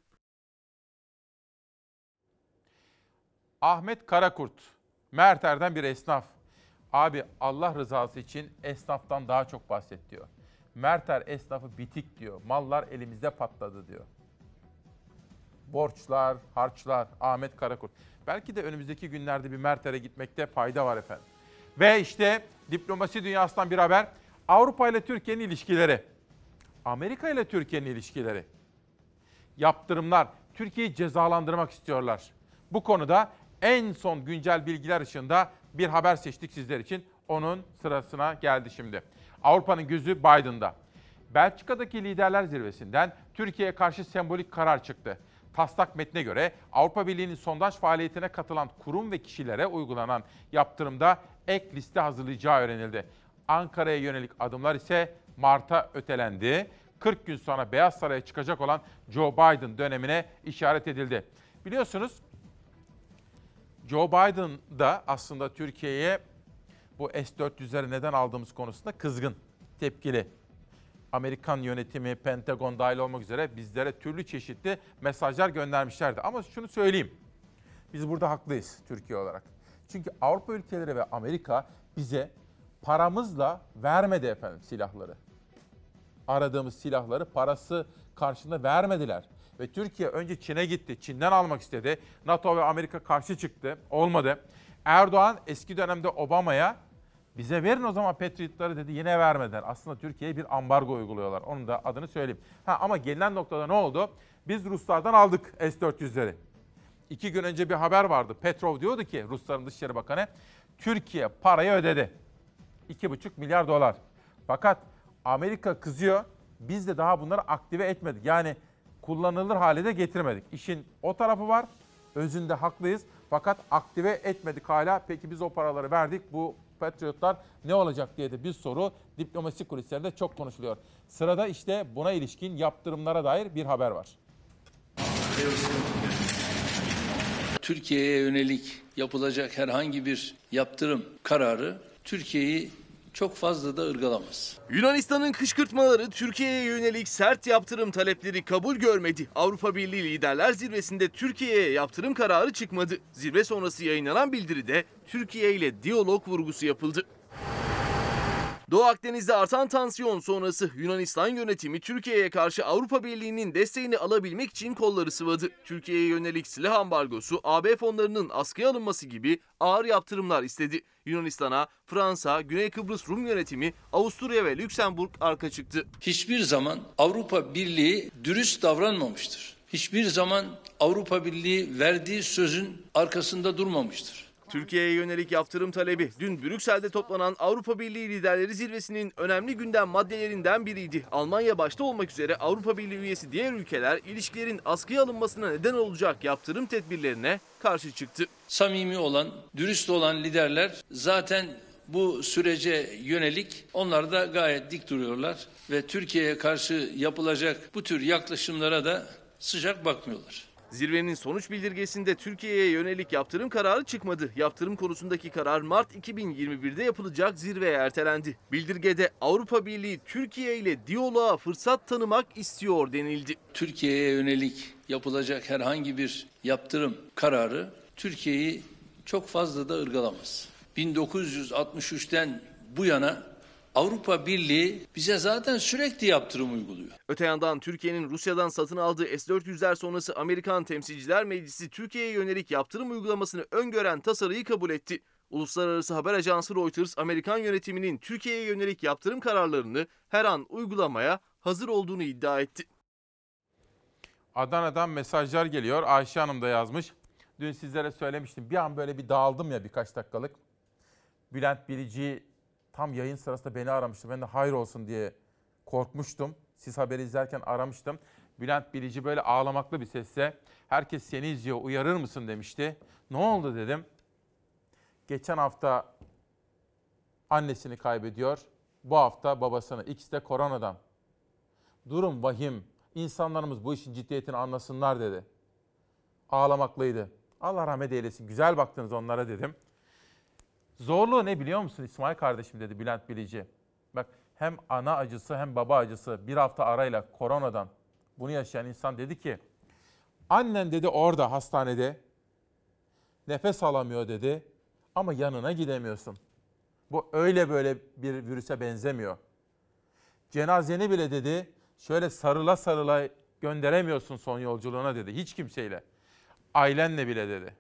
Ahmet Karakurt, Merter'den bir esnaf. Abi Allah rızası için esnaftan daha çok bahset diyor. Merter esnafı bitik diyor. Mallar elimizde patladı diyor. Borçlar, harçlar, Ahmet Karakurt. Belki de önümüzdeki günlerde bir Merter'e gitmekte fayda var efendim. Ve işte diplomasi dünyasından bir haber. Avrupa ile Türkiye'nin ilişkileri. Amerika ile Türkiye'nin ilişkileri. Yaptırımlar. Türkiye'yi cezalandırmak istiyorlar. Bu konuda en son güncel bilgiler ışığında bir haber seçtik sizler için. Onun sırasına geldi şimdi. Avrupa'nın gözü Biden'da. Belçika'daki liderler zirvesinden Türkiye'ye karşı sembolik karar çıktı. Taslak metne göre Avrupa Birliği'nin sondaj faaliyetine katılan kurum ve kişilere uygulanan yaptırımda ek liste hazırlayacağı öğrenildi. Ankara'ya yönelik adımlar ise Mart'a ötelendi. 40 gün sonra Beyaz Saray'a çıkacak olan Joe Biden dönemine işaret edildi. Biliyorsunuz Joe Biden da aslında Türkiye'ye bu S-400'leri neden aldığımız konusunda kızgın, tepkili. Amerikan yönetimi, Pentagon dahil olmak üzere bizlere türlü çeşitli mesajlar göndermişlerdi. Ama şunu söyleyeyim. Biz burada haklıyız Türkiye olarak. Çünkü Avrupa ülkeleri ve Amerika bize paramızla vermedi efendim silahları. Aradığımız silahları parası karşılığında vermediler. Ve Türkiye önce Çin'e gitti. Çin'den almak istedi. NATO ve Amerika karşı çıktı. Olmadı. Erdoğan eski dönemde Obama'ya bize verin o zaman Patriot'ları dedi yine vermediler. Aslında Türkiye'ye bir ambargo uyguluyorlar. Onun da adını söyleyeyim. Ha, ama gelinen noktada ne oldu? Biz Ruslardan aldık S-400'leri. İki gün önce bir haber vardı. Petrov diyordu ki Rusların Dışişleri Bakanı Türkiye parayı ödedi. 2,5 milyar dolar. Fakat Amerika kızıyor. Biz de daha bunları aktive etmedik. Yani kullanılır hale de getirmedik. İşin o tarafı var. Özünde haklıyız. Fakat aktive etmedik hala. Peki biz o paraları verdik. Bu Patriotlar ne olacak diye de bir soru diplomasi kulislerinde çok konuşuluyor. Sırada işte buna ilişkin yaptırımlara dair bir haber var. Türkiye'ye yönelik yapılacak herhangi bir yaptırım kararı Türkiye'yi çok fazla da ırgalamaz. Yunanistan'ın kışkırtmaları Türkiye'ye yönelik sert yaptırım talepleri kabul görmedi. Avrupa Birliği Liderler Zirvesi'nde Türkiye'ye yaptırım kararı çıkmadı. Zirve sonrası yayınlanan bildiride Türkiye ile diyalog vurgusu yapıldı. Doğu Akdeniz'de artan tansiyon sonrası Yunanistan yönetimi Türkiye'ye karşı Avrupa Birliği'nin desteğini alabilmek için kolları sıvadı. Türkiye'ye yönelik silah ambargosu, AB fonlarının askıya alınması gibi ağır yaptırımlar istedi. Yunanistan'a Fransa, Güney Kıbrıs Rum yönetimi, Avusturya ve Lüksemburg arka çıktı. Hiçbir zaman Avrupa Birliği dürüst davranmamıştır. hiçbir zaman Avrupa Birliği verdiği sözün arkasında durmamıştır. Türkiye'ye yönelik yaptırım talebi dün Brüksel'de toplanan Avrupa Birliği Liderleri Zirvesi'nin önemli gündem maddelerinden biriydi. Almanya başta olmak üzere Avrupa Birliği üyesi diğer ülkeler ilişkilerin askıya alınmasına neden olacak yaptırım tedbirlerine karşı çıktı. Samimi olan, dürüst olan liderler zaten bu sürece yönelik onlar da gayet dik duruyorlar ve Türkiye'ye karşı yapılacak bu tür yaklaşımlara da sıcak bakmıyorlar. Zirvenin sonuç bildirgesinde Türkiye'ye yönelik yaptırım kararı çıkmadı. Yaptırım konusundaki karar Mart 2021'de yapılacak zirveye ertelendi. Bildirgede Avrupa Birliği Türkiye ile diyaloğa fırsat tanımak istiyor denildi. Türkiye'ye yönelik yapılacak herhangi bir yaptırım kararı Türkiye'yi çok fazla da ırgalamaz. 1963'ten bu yana Avrupa Birliği bize zaten sürekli yaptırım uyguluyor. Öte yandan Türkiye'nin Rusya'dan satın aldığı S-400'ler sonrası Amerikan Temsilciler Meclisi Türkiye'ye yönelik yaptırım uygulamasını öngören tasarıyı kabul etti. Uluslararası haber ajansı Reuters, Amerikan yönetiminin Türkiye'ye yönelik yaptırım kararlarını her an uygulamaya hazır olduğunu iddia etti. Adana'dan mesajlar geliyor. Ayşe Hanım da yazmış. Dün sizlere söylemiştim. Bir an böyle bir dağıldım ya birkaç dakikalık. Bülent Bilici tam yayın sırasında beni aramıştı. Ben de hayır olsun diye korkmuştum. Siz haberi izlerken aramıştım. Bülent Bilici böyle ağlamaklı bir sesle herkes seni izliyor uyarır mısın demişti. Ne oldu dedim. Geçen hafta annesini kaybediyor. Bu hafta babasını. İkisi de koronadan. Durum vahim. İnsanlarımız bu işin ciddiyetini anlasınlar dedi. Ağlamaklıydı. Allah rahmet eylesin. Güzel baktınız onlara dedim. Zorluğu ne biliyor musun İsmail kardeşim dedi Bülent Bilici. Bak hem ana acısı hem baba acısı bir hafta arayla koronadan bunu yaşayan insan dedi ki annen dedi orada hastanede nefes alamıyor dedi ama yanına gidemiyorsun. Bu öyle böyle bir virüse benzemiyor. Cenazeni bile dedi şöyle sarıla sarıla gönderemiyorsun son yolculuğuna dedi hiç kimseyle. Ailenle bile dedi.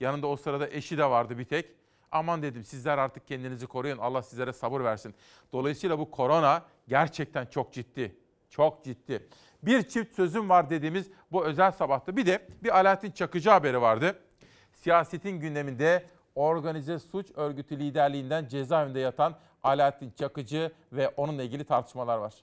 Yanında o sırada eşi de vardı bir tek. Aman dedim sizler artık kendinizi koruyun. Allah sizlere sabır versin. Dolayısıyla bu korona gerçekten çok ciddi. Çok ciddi. Bir çift sözüm var dediğimiz bu özel sabahta. Bir de bir Alaaddin Çakıcı haberi vardı. Siyasetin gündeminde organize suç örgütü liderliğinden cezaevinde yatan Alaaddin Çakıcı ve onunla ilgili tartışmalar var.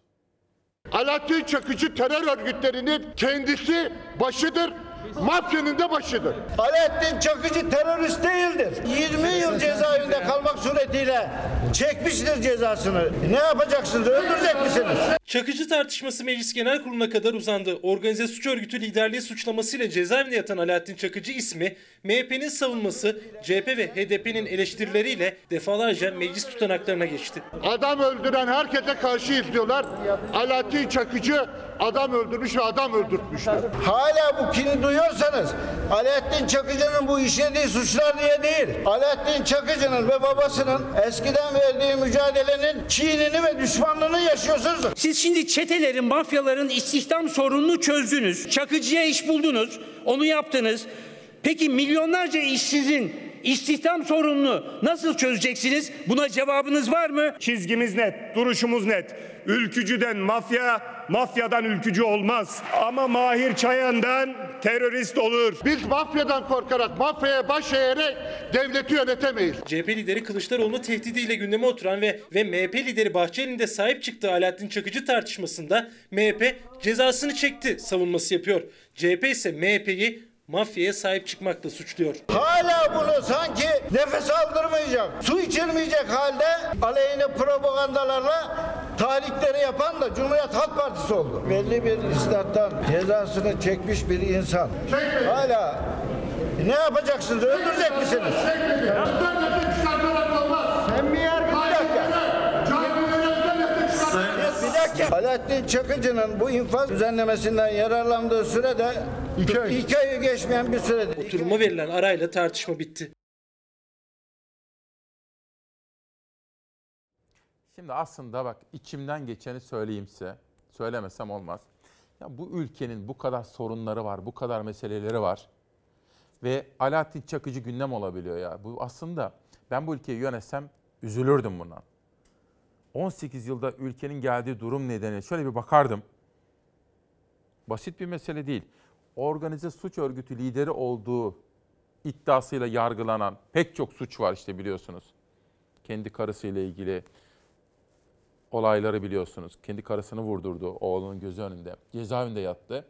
Alaaddin Çakıcı terör örgütlerinin kendisi başıdır. Mafyanın da başıdır. Alaaddin Çakıcı terörist değildir. 20 yıl cezaevinde kalmak suretiyle çekmiştir cezasını. Ne yapacaksınız? Öldürecek misiniz? Çakıcı tartışması Meclis Genel Kurulu'na kadar uzandı. Organize suç örgütü liderliği suçlamasıyla cezaevinde yatan Alaaddin Çakıcı ismi MHP'nin savunması, CHP ve HDP'nin eleştirileriyle defalarca meclis tutanaklarına geçti. Adam öldüren herkese karşı izliyorlar. Alaaddin Çakıcı adam öldürmüş ve adam öldürtmüştür. Hala bu kini duyuyorsanız Alaaddin Çakıcı'nın bu işlediği suçlar diye değil. Alaaddin Çakıcı'nın ve babasının eskiden verdiği mücadelenin kinini ve düşmanlığını yaşıyorsunuz. Siz şimdi çetelerin, mafyaların istihdam sorununu çözdünüz. Çakıcıya iş buldunuz. Onu yaptınız. Peki milyonlarca işsizin istihdam sorununu nasıl çözeceksiniz? Buna cevabınız var mı? Çizgimiz net, duruşumuz net. Ülkücüden mafya, mafyadan ülkücü olmaz. Ama Mahir Çayan'dan terörist olur. Biz mafyadan korkarak, mafyaya baş eğerek devleti yönetemeyiz. CHP lideri Kılıçdaroğlu tehdidiyle gündeme oturan ve ve MHP lideri Bahçeli'nin de sahip çıktığı Alaaddin Çakıcı tartışmasında MHP cezasını çekti savunması yapıyor. CHP ise MHP'yi mafyaya sahip çıkmakla suçluyor. Hala bunu sanki nefes aldırmayacak, su içirmeyecek halde aleyhine propagandalarla tarihleri yapan da Cumhuriyet Halk Partisi oldu. Belli bir istihattan cezasını çekmiş bir insan. Hala ne yapacaksınız? Öldürecek misiniz? Sen bir yer dakika. Alaaddin Çakıcı'nın bu infaz düzenlemesinden yararlandığı sürede iki, ay. iki ayı geçmeyen bir süredir. Oturuma verilen arayla tartışma bitti. Şimdi aslında bak içimden geçeni söyleyeyim size. Söylemesem olmaz. Ya bu ülkenin bu kadar sorunları var, bu kadar meseleleri var. Ve Alaaddin Çakıcı gündem olabiliyor ya. Bu aslında ben bu ülkeyi yönetsem üzülürdüm buna. 18 yılda ülkenin geldiği durum nedeni şöyle bir bakardım. Basit bir mesele değil. organize suç örgütü lideri olduğu iddiasıyla yargılanan pek çok suç var işte biliyorsunuz. Kendi karısıyla ilgili olayları biliyorsunuz. Kendi karısını vurdurdu oğlunun gözü önünde. Cezaevinde yattı.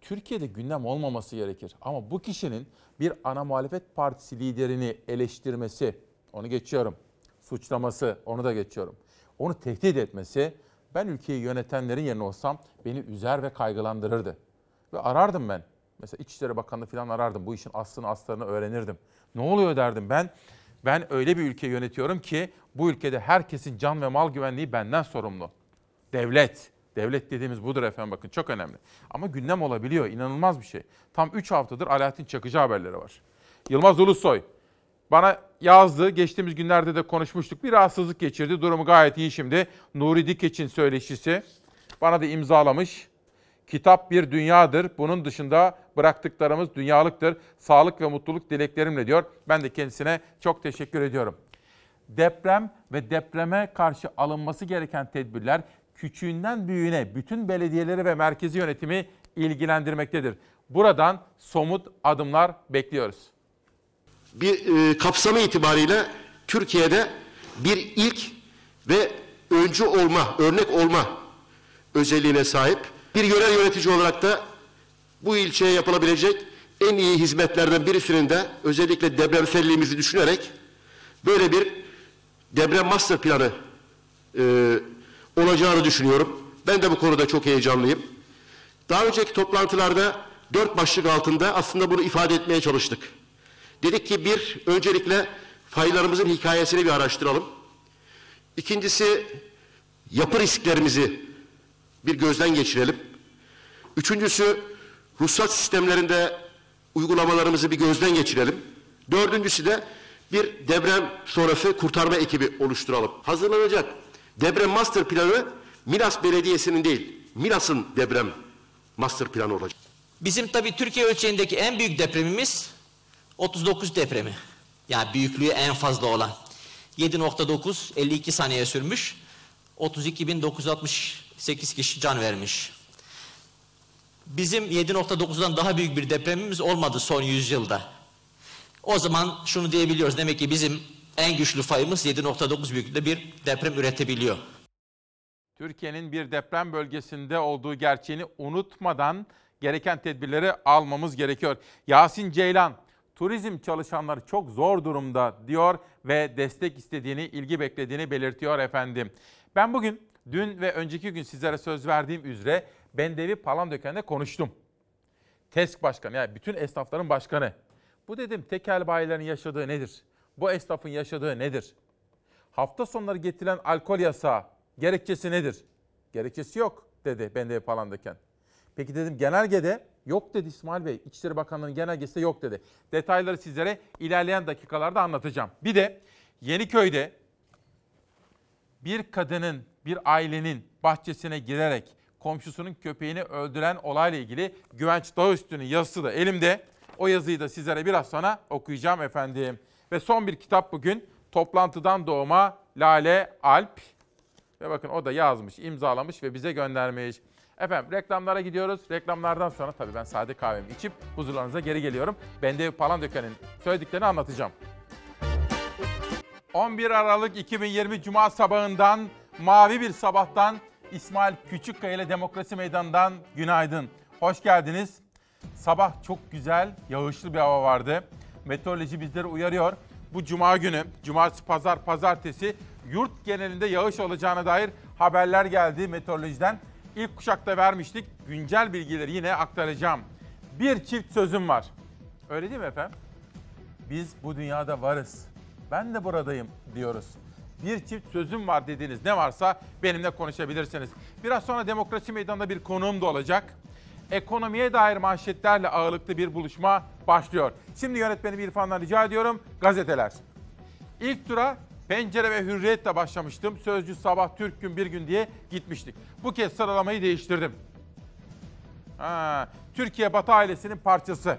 Türkiye'de gündem olmaması gerekir. Ama bu kişinin bir ana muhalefet partisi liderini eleştirmesi, onu geçiyorum. Suçlaması, onu da geçiyorum. Onu tehdit etmesi, ben ülkeyi yönetenlerin yerine olsam beni üzer ve kaygılandırırdı. Ve arardım ben. Mesela İçişleri Bakanlığı falan arardım. Bu işin aslını aslarını öğrenirdim. Ne oluyor derdim ben. Ben öyle bir ülke yönetiyorum ki bu ülkede herkesin can ve mal güvenliği benden sorumlu. Devlet. Devlet dediğimiz budur efendim bakın çok önemli. Ama gündem olabiliyor inanılmaz bir şey. Tam 3 haftadır Alaaddin Çakıcı haberleri var. Yılmaz Ulusoy bana yazdı. Geçtiğimiz günlerde de konuşmuştuk. Bir rahatsızlık geçirdi. Durumu gayet iyi şimdi. Nuri Dikeç'in söyleşisi. Bana da imzalamış. Kitap bir dünyadır. Bunun dışında bıraktıklarımız dünyalıktır. Sağlık ve mutluluk dileklerimle diyor. Ben de kendisine çok teşekkür ediyorum. Deprem ve depreme karşı alınması gereken tedbirler küçüğünden büyüğüne bütün belediyeleri ve merkezi yönetimi ilgilendirmektedir. Buradan somut adımlar bekliyoruz. Bir e, kapsamı itibariyle Türkiye'de bir ilk ve öncü olma, örnek olma özelliğine sahip. Bir yörel yönetici olarak da bu ilçeye yapılabilecek en iyi hizmetlerden birisinin de özellikle depremselliğimizi düşünerek böyle bir deprem master planı e, olacağını düşünüyorum. Ben de bu konuda çok heyecanlıyım. Daha önceki toplantılarda dört başlık altında aslında bunu ifade etmeye çalıştık. Dedik ki bir, öncelikle faylarımızın hikayesini bir araştıralım. İkincisi, yapı risklerimizi bir gözden geçirelim. Üçüncüsü, ruhsat sistemlerinde uygulamalarımızı bir gözden geçirelim. Dördüncüsü de bir deprem sonrası kurtarma ekibi oluşturalım. Hazırlanacak deprem master planı Milas Belediyesi'nin değil, Milas'ın deprem master planı olacak. Bizim tabii Türkiye ölçeğindeki en büyük depremimiz 39 depremi. Yani büyüklüğü en fazla olan. 7.9 52 saniye sürmüş. 32.968 kişi can vermiş. Bizim 7.9'dan daha büyük bir depremimiz olmadı son yüzyılda. O zaman şunu diyebiliyoruz. Demek ki bizim en güçlü fayımız 7.9 büyüklüğünde bir deprem üretebiliyor. Türkiye'nin bir deprem bölgesinde olduğu gerçeğini unutmadan gereken tedbirleri almamız gerekiyor. Yasin Ceylan, turizm çalışanları çok zor durumda diyor ve destek istediğini, ilgi beklediğini belirtiyor efendim. Ben bugün, dün ve önceki gün sizlere söz verdiğim üzere Bendevi Palandöken'de konuştum. TESK Başkanı, yani bütün esnafların başkanı. Bu dedim tekel bayilerin yaşadığı nedir? Bu esnafın yaşadığı nedir? Hafta sonları getirilen alkol yasağı gerekçesi nedir? Gerekçesi yok dedi Bendevi Palandöken. Peki dedim genelgede yok dedi İsmail Bey. İçişleri Bakanlığı'nın genelgesi de yok dedi. Detayları sizlere ilerleyen dakikalarda anlatacağım. Bir de Yeniköy'de bir kadının, bir ailenin bahçesine girerek komşusunun köpeğini öldüren olayla ilgili Güvenç Dağüstü'nün yazısı da elimde. O yazıyı da sizlere biraz sonra okuyacağım efendim. Ve son bir kitap bugün Toplantıdan Doğma Lale Alp. Ve bakın o da yazmış, imzalamış ve bize göndermiş. Efendim reklamlara gidiyoruz. Reklamlardan sonra tabii ben sade kahvemi içip huzurlarınıza geri geliyorum. Bendevi Palandöken'in söylediklerini anlatacağım. 11 Aralık 2020 Cuma sabahından, mavi bir sabahtan İsmail Küçükkaya ile Demokrasi Meydanı'ndan günaydın. Hoş geldiniz. Sabah çok güzel, yağışlı bir hava vardı. Meteoroloji bizleri uyarıyor. Bu cuma günü, cumartesi, pazar, pazartesi yurt genelinde yağış olacağına dair haberler geldi meteorolojiden. İlk kuşakta vermiştik. Güncel bilgileri yine aktaracağım. Bir çift sözüm var. Öyle değil mi efendim? Biz bu dünyada varız. Ben de buradayım diyoruz. Bir çift sözüm var dediğiniz ne varsa benimle konuşabilirsiniz. Biraz sonra Demokrasi Meydanı'nda bir konuğum da olacak. Ekonomiye dair manşetlerle ağırlıklı bir buluşma başlıyor. Şimdi yönetmenim İrfan'dan rica ediyorum gazeteler. İlk tura Pencere ve Hürriyet'le başlamıştım. Sözcü sabah Türk gün bir gün diye gitmiştik. Bu kez sıralamayı değiştirdim. Ha, Türkiye Batı ailesinin parçası.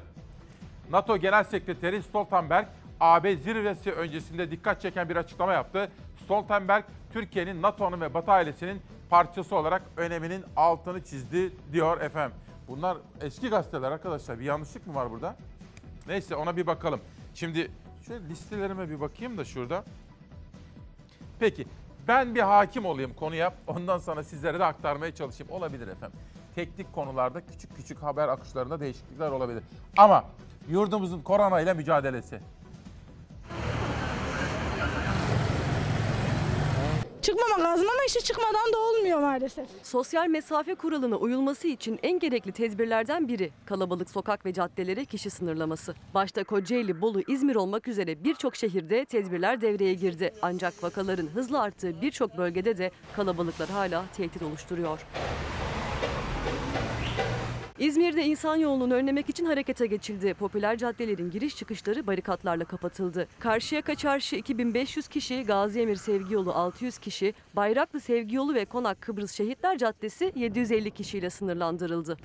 NATO Genel Sekreteri Stoltenberg, AB zirvesi öncesinde dikkat çeken bir açıklama yaptı. Stoltenberg, Türkiye'nin NATO'nun ve Batı ailesinin parçası olarak öneminin altını çizdi diyor efendim. Bunlar eski gazeteler arkadaşlar. Bir yanlışlık mı var burada? Neyse ona bir bakalım. Şimdi şöyle listelerime bir bakayım da şurada. Peki ben bir hakim olayım konuya. Ondan sonra sizlere de aktarmaya çalışayım. Olabilir efendim. Teknik konularda küçük küçük haber akışlarında değişiklikler olabilir. Ama yurdumuzun korona ile mücadelesi. Çıkmamak lazım ama işte çıkmadan da olmuyor maalesef. Sosyal mesafe kuralına uyulması için en gerekli tedbirlerden biri kalabalık sokak ve caddelere kişi sınırlaması. Başta Kocaeli, Bolu, İzmir olmak üzere birçok şehirde tedbirler devreye girdi. Ancak vakaların hızla arttığı birçok bölgede de kalabalıklar hala tehdit oluşturuyor. İzmir'de insan yoğunluğunu önlemek için harekete geçildi. Popüler caddelerin giriş çıkışları barikatlarla kapatıldı. Karşıyaka Çarşı 2500 kişi, Gaziemir Sevgi Yolu 600 kişi, Bayraklı Sevgi Yolu ve Konak Kıbrıs Şehitler Caddesi 750 kişiyle sınırlandırıldı.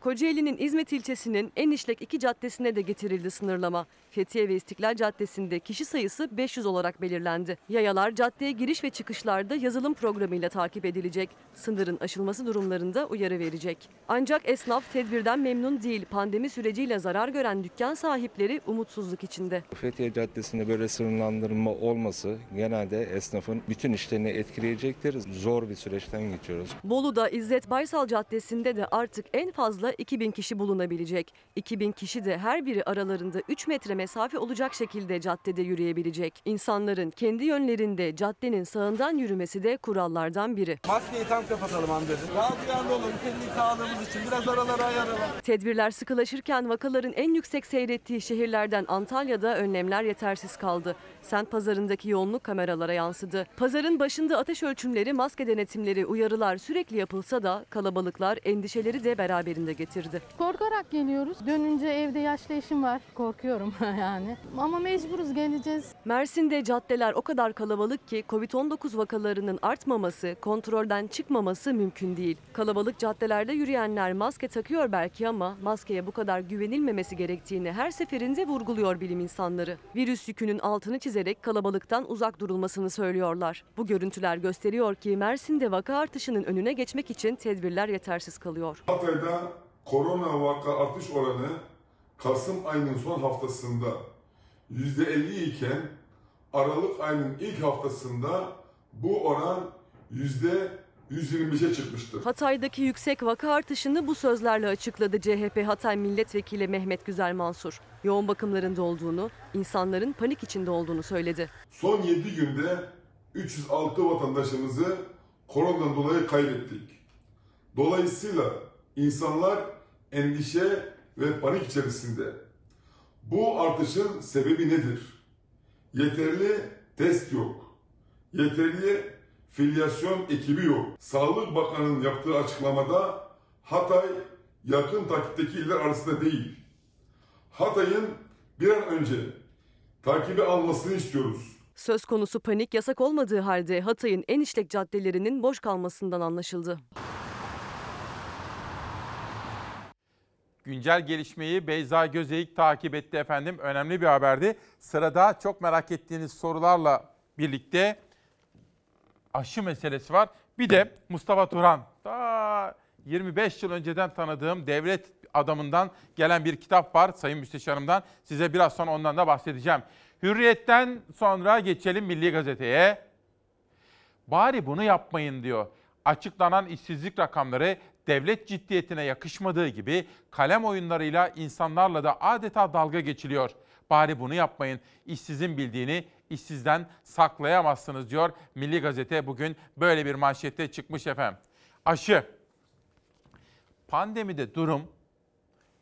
Kocaeli'nin İzmit ilçesinin en işlek iki caddesine de getirildi sınırlama. Fethiye ve İstiklal Caddesi'nde kişi sayısı 500 olarak belirlendi. Yayalar caddeye giriş ve çıkışlarda yazılım programıyla takip edilecek. Sınırın aşılması durumlarında uyarı verecek. Ancak esnaf tedbirden memnun değil. Pandemi süreciyle zarar gören dükkan sahipleri umutsuzluk içinde. Fethiye Caddesi'nde böyle sınırlandırma olması genelde esnafın bütün işlerini etkileyecektir. Zor bir süreçten geçiyoruz. Bolu'da İzzet Baysal Caddesi'nde de artık en fazla 2000 kişi bulunabilecek. 2000 kişi de her biri aralarında 3 metre mesafe olacak şekilde caddede yürüyebilecek. İnsanların kendi yönlerinde caddenin sağından yürümesi de kurallardan biri. Maskeyi tam kapatalım amcacığım. Daha duyarlı olun kendi sağlığımız için biraz aralara ayaralım. Tedbirler sıkılaşırken vakaların en yüksek seyrettiği şehirlerden Antalya'da önlemler yetersiz kaldı. Sent pazarındaki yoğunluk kameralara yansıdı. Pazarın başında ateş ölçümleri, maske denetimleri, uyarılar sürekli yapılsa da kalabalıklar endişeleri de beraberinde getirdi. Korkarak geliyoruz. Dönünce evde yaşlı eşim var. Korkuyorum yani. Ama mecburuz geleceğiz. Mersin'de caddeler o kadar kalabalık ki Covid-19 vakalarının artmaması, kontrolden çıkmaması mümkün değil. Kalabalık caddelerde yürüyenler maske takıyor belki ama maskeye bu kadar güvenilmemesi gerektiğini her seferinde vurguluyor bilim insanları. Virüs yükünün altını çizerek kalabalıktan uzak durulmasını söylüyorlar. Bu görüntüler gösteriyor ki Mersin'de vaka artışının önüne geçmek için tedbirler yetersiz kalıyor. Hatay'da korona vaka artış oranı Kasım ayının son haftasında %50 iken Aralık ayının ilk haftasında bu oran %125'e çıkmıştır. Hatay'daki yüksek vaka artışını bu sözlerle açıkladı CHP Hatay Milletvekili Mehmet Güzel Mansur. Yoğun bakımlarında olduğunu, insanların panik içinde olduğunu söyledi. Son 7 günde 306 vatandaşımızı koronadan dolayı kaybettik. Dolayısıyla insanlar endişe ve panik içerisinde. Bu artışın sebebi nedir? Yeterli test yok. Yeterli filyasyon ekibi yok. Sağlık Bakanı'nın yaptığı açıklamada Hatay yakın takipteki iller arasında değil. Hatay'ın bir an önce takibi almasını istiyoruz. Söz konusu panik yasak olmadığı halde Hatay'ın en işlek caddelerinin boş kalmasından anlaşıldı. Güncel gelişmeyi Beyza Gözeyik takip etti efendim. Önemli bir haberdi. Sırada çok merak ettiğiniz sorularla birlikte aşı meselesi var. Bir de Mustafa Turan. Daha 25 yıl önceden tanıdığım devlet adamından gelen bir kitap var Sayın Müsteşarım'dan. Size biraz sonra ondan da bahsedeceğim. Hürriyetten sonra geçelim Milli Gazete'ye. Bari bunu yapmayın diyor. Açıklanan işsizlik rakamları devlet ciddiyetine yakışmadığı gibi kalem oyunlarıyla insanlarla da adeta dalga geçiliyor. Bari bunu yapmayın. İşsizin bildiğini işsizden saklayamazsınız diyor Milli Gazete bugün böyle bir manşette çıkmış efendim. Aşı. Pandemide durum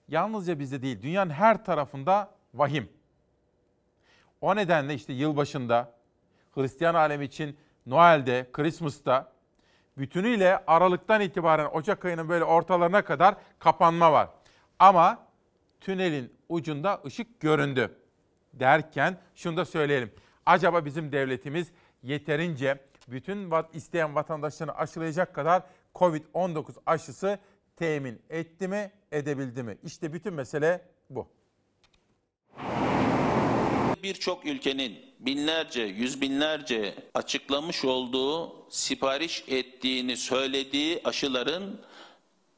yalnızca bizde değil dünyanın her tarafında vahim. O nedenle işte yılbaşında Hristiyan alemi için Noel'de, Christmas'ta bütünüyle Aralık'tan itibaren Ocak ayının böyle ortalarına kadar kapanma var. Ama tünelin ucunda ışık göründü derken şunu da söyleyelim. Acaba bizim devletimiz yeterince bütün isteyen vatandaşlarını aşılayacak kadar Covid-19 aşısı temin etti mi, edebildi mi? İşte bütün mesele bu. Birçok ülkenin binlerce, yüz binlerce açıklamış olduğu, sipariş ettiğini söylediği aşıların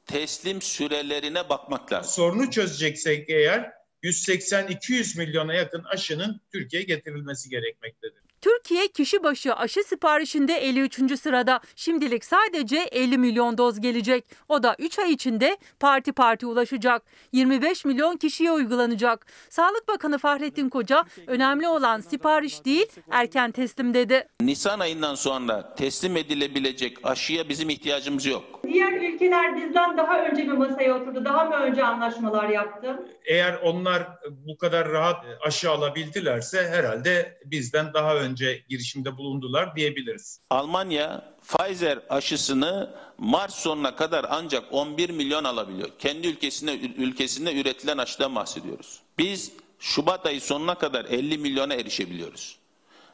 teslim sürelerine bakmak lazım. Sorunu çözeceksek eğer 180-200 milyona yakın aşının Türkiye'ye getirilmesi gerekmektedir. Türkiye kişi başı aşı siparişinde 53. sırada. Şimdilik sadece 50 milyon doz gelecek. O da 3 ay içinde parti parti ulaşacak. 25 milyon kişiye uygulanacak. Sağlık Bakanı Fahrettin Koca önemli olan sipariş değil erken teslim dedi. Nisan ayından sonra teslim edilebilecek aşıya bizim ihtiyacımız yok. Diğer ülkeler bizden daha önce mi masaya oturdu, daha mı önce anlaşmalar yaptı? Eğer onlar bu kadar rahat aşı alabildilerse herhalde bizden daha önce girişimde bulundular diyebiliriz. Almanya Pfizer aşısını Mart sonuna kadar ancak 11 milyon alabiliyor. Kendi ülkesinde ülkesinde üretilen aşıdan bahsediyoruz. Biz Şubat ayı sonuna kadar 50 milyona erişebiliyoruz.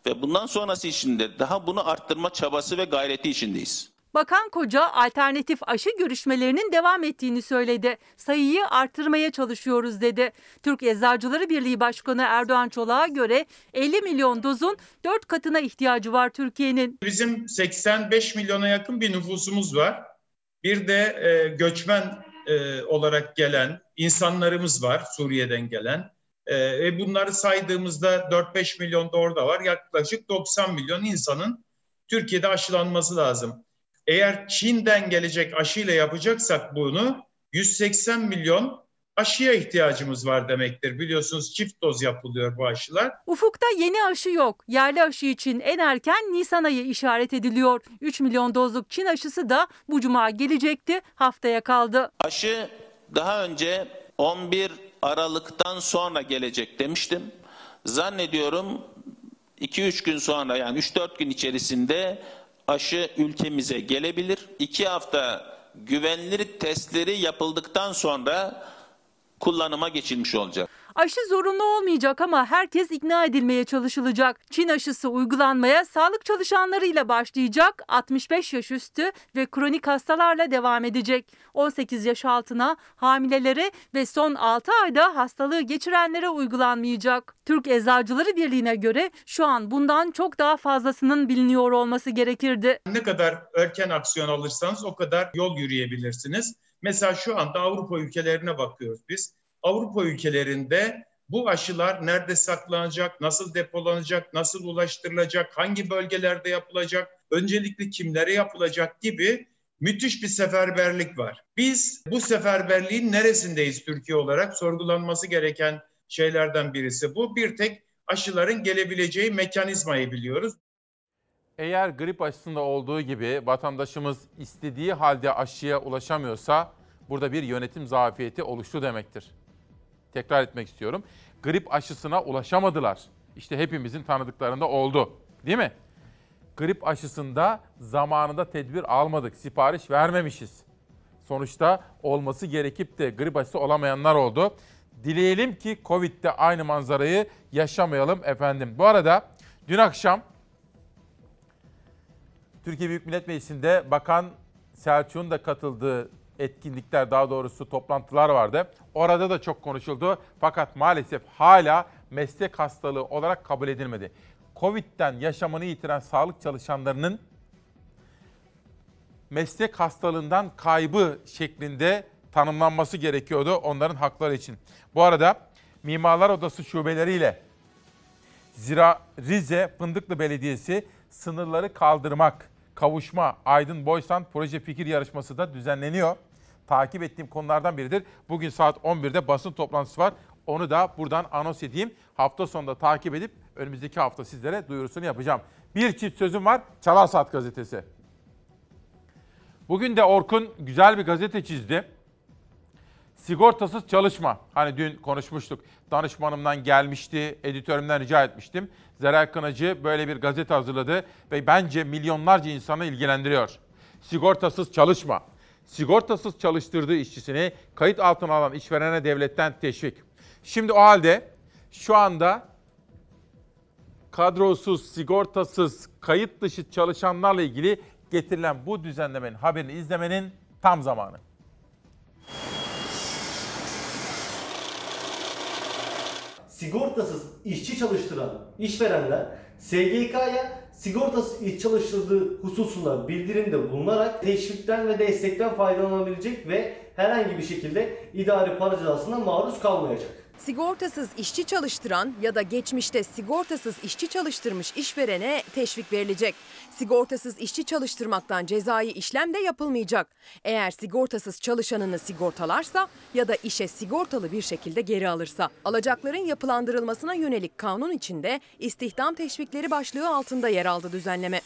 Ve bundan sonrası için de daha bunu arttırma çabası ve gayreti içindeyiz. Bakan Koca alternatif aşı görüşmelerinin devam ettiğini söyledi. Sayıyı artırmaya çalışıyoruz dedi. Türk Eczacıları Birliği Başkanı Erdoğan Çolak'a göre 50 milyon dozun 4 katına ihtiyacı var Türkiye'nin. Bizim 85 milyona yakın bir nüfusumuz var. Bir de e, göçmen e, olarak gelen insanlarımız var Suriye'den gelen. E, bunları saydığımızda 4-5 milyon da orada var. Yaklaşık 90 milyon insanın Türkiye'de aşılanması lazım. Eğer Çin'den gelecek aşıyla yapacaksak bunu 180 milyon aşıya ihtiyacımız var demektir. Biliyorsunuz çift doz yapılıyor bu aşılar. Ufukta yeni aşı yok. Yerli aşı için en erken Nisan ayı işaret ediliyor. 3 milyon dozluk Çin aşısı da bu cuma gelecekti. Haftaya kaldı. Aşı daha önce 11 Aralık'tan sonra gelecek demiştim. Zannediyorum 2-3 gün sonra yani 3-4 gün içerisinde aşı ülkemize gelebilir. 2 hafta güvenilir testleri yapıldıktan sonra kullanıma geçilmiş olacak. Aşı zorunlu olmayacak ama herkes ikna edilmeye çalışılacak. Çin aşısı uygulanmaya sağlık çalışanlarıyla başlayacak. 65 yaş üstü ve kronik hastalarla devam edecek. 18 yaş altına, hamilelere ve son 6 ayda hastalığı geçirenlere uygulanmayacak. Türk Eczacıları Birliği'ne göre şu an bundan çok daha fazlasının biliniyor olması gerekirdi. Ne kadar erken aksiyon alırsanız o kadar yol yürüyebilirsiniz. Mesela şu anda Avrupa ülkelerine bakıyoruz biz. Avrupa ülkelerinde bu aşılar nerede saklanacak, nasıl depolanacak, nasıl ulaştırılacak, hangi bölgelerde yapılacak, öncelikle kimlere yapılacak gibi müthiş bir seferberlik var. Biz bu seferberliğin neresindeyiz Türkiye olarak sorgulanması gereken şeylerden birisi bu. Bir tek aşıların gelebileceği mekanizmayı biliyoruz. Eğer grip aşısında olduğu gibi vatandaşımız istediği halde aşıya ulaşamıyorsa burada bir yönetim zafiyeti oluştu demektir. Tekrar etmek istiyorum. Grip aşısına ulaşamadılar. İşte hepimizin tanıdıklarında oldu. Değil mi? Grip aşısında zamanında tedbir almadık, sipariş vermemişiz. Sonuçta olması gerekip de grip aşısı olamayanlar oldu. Dileyelim ki Covid'de aynı manzarayı yaşamayalım efendim. Bu arada dün akşam Türkiye Büyük Millet Meclisi'nde Bakan Selçuk'un da katıldığı etkinlikler daha doğrusu toplantılar vardı. Orada da çok konuşuldu fakat maalesef hala meslek hastalığı olarak kabul edilmedi. Covid'den yaşamını yitiren sağlık çalışanlarının meslek hastalığından kaybı şeklinde tanımlanması gerekiyordu onların hakları için. Bu arada Mimarlar Odası şubeleriyle Zira Rize Fındıklı Belediyesi sınırları kaldırmak, kavuşma, Aydın Boysan proje fikir yarışması da düzenleniyor. Takip ettiğim konulardan biridir. Bugün saat 11'de basın toplantısı var. Onu da buradan anons edeyim. Hafta sonunda takip edip önümüzdeki hafta sizlere duyurusunu yapacağım. Bir çift sözüm var. Çalar Saat gazetesi. Bugün de Orkun güzel bir gazete çizdi. Sigortasız çalışma. Hani dün konuşmuştuk. Danışmanımdan gelmişti, editörümden rica etmiştim. Zeray Kınacı böyle bir gazete hazırladı ve bence milyonlarca insanı ilgilendiriyor. Sigortasız çalışma. Sigortasız çalıştırdığı işçisini kayıt altına alan işverene devletten teşvik. Şimdi o halde şu anda kadrosuz, sigortasız, kayıt dışı çalışanlarla ilgili getirilen bu düzenlemenin haberini izlemenin tam zamanı. sigortasız işçi çalıştıran işverenler SGK'ya sigortasız iş çalıştırdığı hususunda bildirimde bulunarak teşvikten ve destekten faydalanabilecek ve herhangi bir şekilde idari para cezasına maruz kalmayacak. Sigortasız işçi çalıştıran ya da geçmişte sigortasız işçi çalıştırmış işverene teşvik verilecek. Sigortasız işçi çalıştırmaktan cezai işlem de yapılmayacak. Eğer sigortasız çalışanını sigortalarsa ya da işe sigortalı bir şekilde geri alırsa. Alacakların yapılandırılmasına yönelik kanun içinde istihdam teşvikleri başlığı altında yer aldı düzenleme.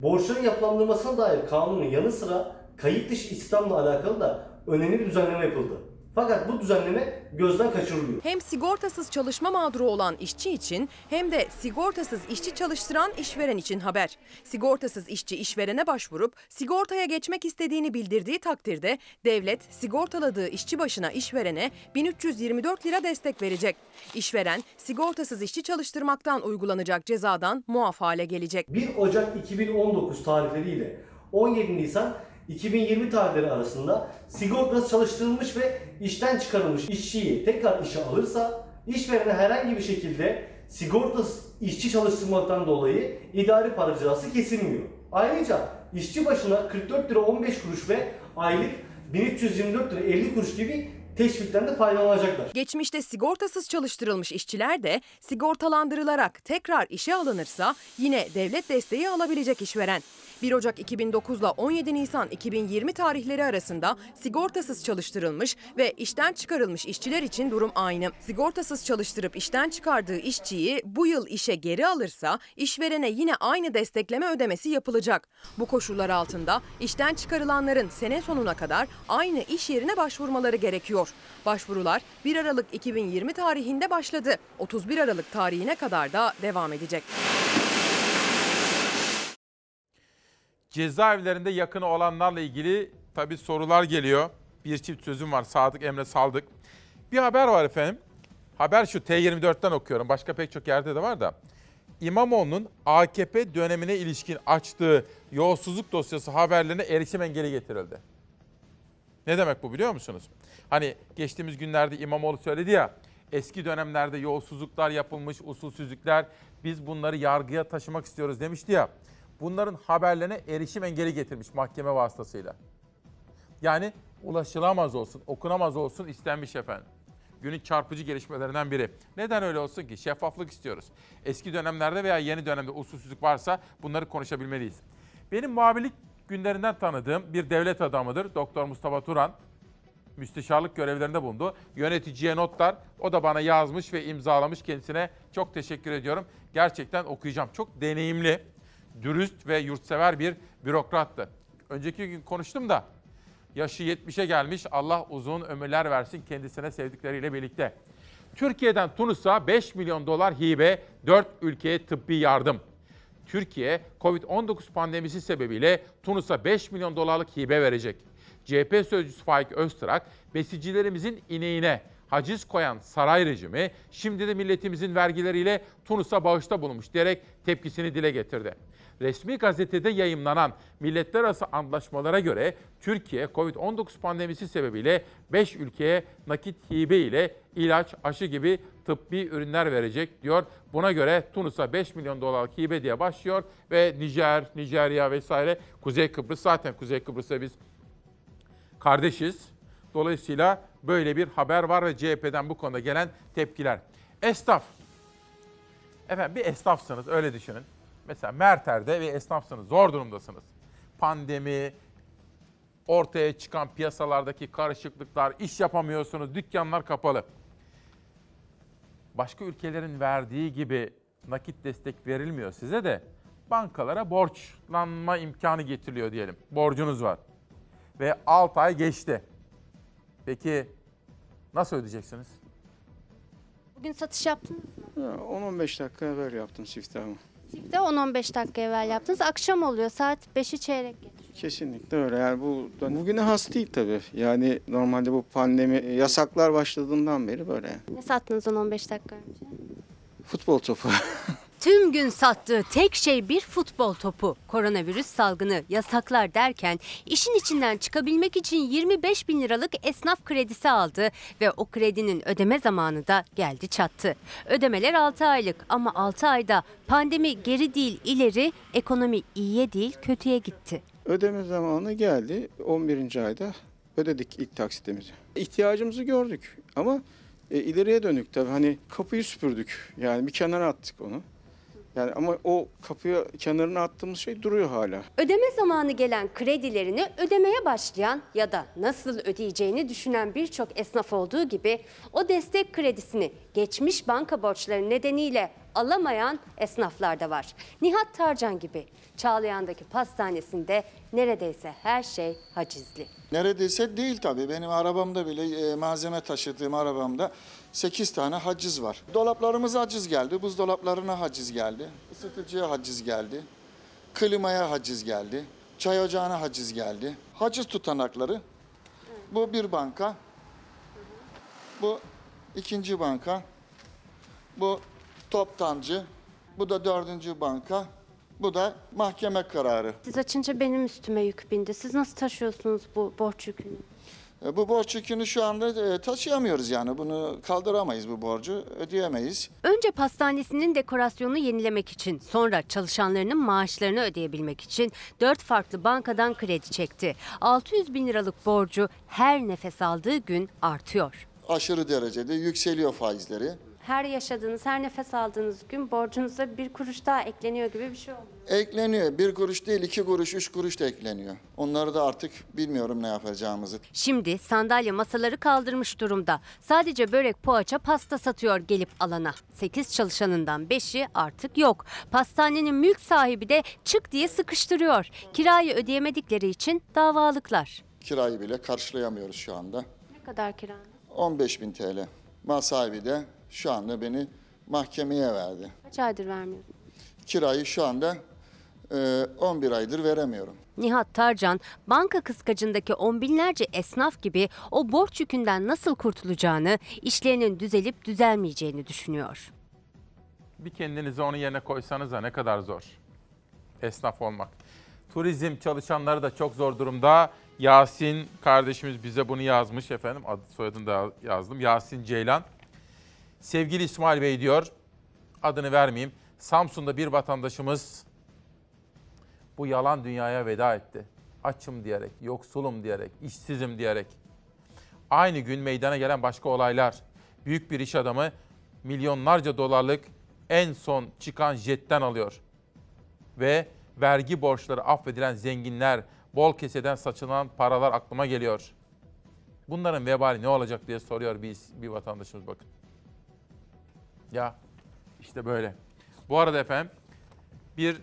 Borçların yapılandırmasına dair kanunun yanı sıra kayıt dışı istihdamla alakalı da önemli bir düzenleme yapıldı. Fakat bu düzenleme gözden kaçırılıyor. Hem sigortasız çalışma mağduru olan işçi için hem de sigortasız işçi çalıştıran işveren için haber. Sigortasız işçi işverene başvurup sigortaya geçmek istediğini bildirdiği takdirde devlet sigortaladığı işçi başına işverene 1324 lira destek verecek. İşveren sigortasız işçi çalıştırmaktan uygulanacak cezadan muaf hale gelecek. 1 Ocak 2019 tarihleriyle 17 Nisan 2020 tarihleri arasında sigortası çalıştırılmış ve işten çıkarılmış işçiyi tekrar işe alırsa işverene herhangi bir şekilde sigortası işçi çalıştırmaktan dolayı idari para cezası kesilmiyor. Ayrıca işçi başına 44 lira 15 kuruş ve aylık 1324 lira 50 kuruş gibi teşvikten de faydalanacaklar. Geçmişte sigortasız çalıştırılmış işçiler de sigortalandırılarak tekrar işe alınırsa yine devlet desteği alabilecek işveren. 1 Ocak 2009 ile 17 Nisan 2020 tarihleri arasında sigortasız çalıştırılmış ve işten çıkarılmış işçiler için durum aynı. Sigortasız çalıştırıp işten çıkardığı işçiyi bu yıl işe geri alırsa işverene yine aynı destekleme ödemesi yapılacak. Bu koşullar altında işten çıkarılanların sene sonuna kadar aynı iş yerine başvurmaları gerekiyor. Başvurular 1 Aralık 2020 tarihinde başladı. 31 Aralık tarihine kadar da devam edecek. Cezaevlerinde yakını olanlarla ilgili tabii sorular geliyor. Bir çift sözüm var Sadık Emre Saldık. Bir haber var efendim. Haber şu T24'ten okuyorum. Başka pek çok yerde de var da. İmamoğlu'nun AKP dönemine ilişkin açtığı yolsuzluk dosyası haberlerine erişim engeli getirildi. Ne demek bu biliyor musunuz? Hani geçtiğimiz günlerde İmamoğlu söyledi ya, eski dönemlerde yolsuzluklar yapılmış, usulsüzlükler, biz bunları yargıya taşımak istiyoruz demişti ya. Bunların haberlerine erişim engeli getirmiş mahkeme vasıtasıyla. Yani ulaşılamaz olsun, okunamaz olsun istenmiş efendim. Günün çarpıcı gelişmelerinden biri. Neden öyle olsun ki? Şeffaflık istiyoruz. Eski dönemlerde veya yeni dönemde usulsüzlük varsa bunları konuşabilmeliyiz. Benim muhabirlik günlerinden tanıdığım bir devlet adamıdır. Doktor Mustafa Turan. Müsteşarlık görevlerinde bulundu. Yöneticiye notlar. O da bana yazmış ve imzalamış. Kendisine çok teşekkür ediyorum. Gerçekten okuyacağım. Çok deneyimli, dürüst ve yurtsever bir bürokrattı. Önceki gün konuştum da yaşı 70'e gelmiş. Allah uzun ömürler versin kendisine sevdikleriyle birlikte. Türkiye'den Tunus'a 5 milyon dolar hibe, 4 ülkeye tıbbi yardım. Türkiye, Covid-19 pandemisi sebebiyle Tunus'a 5 milyon dolarlık hibe verecek. CHP sözcüsü Faik Öztrak, besicilerimizin ineğine haciz koyan saray rejimi şimdi de milletimizin vergileriyle Tunus'a bağışta bulunmuş diyerek tepkisini dile getirdi. Resmi gazetede yayımlanan milletler arası antlaşmalara göre Türkiye Covid-19 pandemisi sebebiyle 5 ülkeye nakit hibe ile ilaç, aşı gibi tıbbi ürünler verecek diyor. Buna göre Tunus'a 5 milyon dolarlık hibe diye başlıyor ve Nijer, Nijerya vesaire Kuzey Kıbrıs zaten Kuzey Kıbrıs'ta biz kardeşiz. Dolayısıyla böyle bir haber var ve CHP'den bu konuda gelen tepkiler. Esnaf. Efendim bir esnafsınız öyle düşünün. Mesela Merter'de bir esnafsınız, zor durumdasınız. Pandemi, ortaya çıkan piyasalardaki karışıklıklar, iş yapamıyorsunuz, dükkanlar kapalı. Başka ülkelerin verdiği gibi nakit destek verilmiyor size de bankalara borçlanma imkanı getiriliyor diyelim. Borcunuz var. Ve 6 ay geçti. Peki nasıl ödeyeceksiniz? Bugün satış yaptınız mı? 10-15 dakika evvel yaptım siftahımı. Çifte 10-15 dakika evvel yaptınız. Akşam oluyor. Saat 5'i çeyrek geçiyor. Kesinlikle öyle. Yani bu bugüne has değil tabii. Yani normalde bu pandemi yasaklar başladığından beri böyle. Ne sattınız 10-15 dakika önce? Futbol topu. Tüm gün sattığı tek şey bir futbol topu. Koronavirüs salgını yasaklar derken işin içinden çıkabilmek için 25 bin liralık esnaf kredisi aldı ve o kredinin ödeme zamanı da geldi çattı. Ödemeler 6 aylık ama 6 ayda pandemi geri değil ileri, ekonomi iyiye değil kötüye gitti. Ödeme zamanı geldi. 11. ayda ödedik ilk taksitimizi. İhtiyacımızı gördük ama e, ileriye dönük tabii hani kapıyı süpürdük. Yani bir kenara attık onu. Yani ama o kapıya kenarına attığımız şey duruyor hala. Ödeme zamanı gelen kredilerini ödemeye başlayan ya da nasıl ödeyeceğini düşünen birçok esnaf olduğu gibi o destek kredisini geçmiş banka borçları nedeniyle alamayan esnaflar da var. Nihat Tarcan gibi Çağlayan'daki pastanesinde neredeyse her şey hacizli. Neredeyse değil tabii. Benim arabamda bile e, malzeme taşıdığım arabamda 8 tane haciz var. Dolaplarımıza haciz geldi, buzdolaplarına haciz geldi, ısıtıcıya haciz geldi, klimaya haciz geldi, çay ocağına haciz geldi. Haciz tutanakları. Bu bir banka. Bu ikinci banka. Bu toptancı. Bu da dördüncü banka. Bu da mahkeme kararı. Siz açınca benim üstüme yük bindi. Siz nasıl taşıyorsunuz bu borç yükünü? E, Bu borç yükünü şu anda e, taşıyamıyoruz yani. Bunu kaldıramayız bu borcu, ödeyemeyiz. Önce pastanesinin dekorasyonunu yenilemek için, sonra çalışanlarının maaşlarını ödeyebilmek için dört farklı bankadan kredi çekti. 600 bin liralık borcu her nefes aldığı gün artıyor. Aşırı derecede yükseliyor faizleri. Her yaşadığınız, her nefes aldığınız gün borcunuza bir kuruş daha ekleniyor gibi bir şey oldu. Ekleniyor. Bir kuruş değil, iki kuruş, üç kuruş da ekleniyor. Onları da artık bilmiyorum ne yapacağımızı. Şimdi sandalye masaları kaldırmış durumda. Sadece börek, poğaça, pasta satıyor gelip alana. 8 çalışanından 5'i artık yok. Pastanenin mülk sahibi de çık diye sıkıştırıyor. Kirayı ödeyemedikleri için davalıklar. Kirayı bile karşılayamıyoruz şu anda. Ne kadar kira? 15 bin TL. Mal sahibi de şu anda beni mahkemeye verdi. Kaç aydır vermiyorsun? Kirayı şu anda e, 11 aydır veremiyorum. Nihat Tarcan, banka kıskacındaki on binlerce esnaf gibi o borç yükünden nasıl kurtulacağını, işlerinin düzelip düzelmeyeceğini düşünüyor. Bir kendinizi onun yerine koysanız da ne kadar zor. Esnaf olmak. Turizm çalışanları da çok zor durumda. Yasin kardeşimiz bize bunu yazmış efendim. Adı soyadını da yazdım. Yasin Ceylan. Sevgili İsmail Bey diyor. Adını vermeyeyim. Samsun'da bir vatandaşımız bu yalan dünyaya veda etti. Açım diyerek, yoksulum diyerek, işsizim diyerek. Aynı gün meydana gelen başka olaylar. Büyük bir iş adamı milyonlarca dolarlık en son çıkan jetten alıyor. Ve vergi borçları affedilen zenginler, bol keseden saçılan paralar aklıma geliyor. Bunların vebali ne olacak diye soruyor bir, bir vatandaşımız bakın. Ya işte böyle. Bu arada efendim bir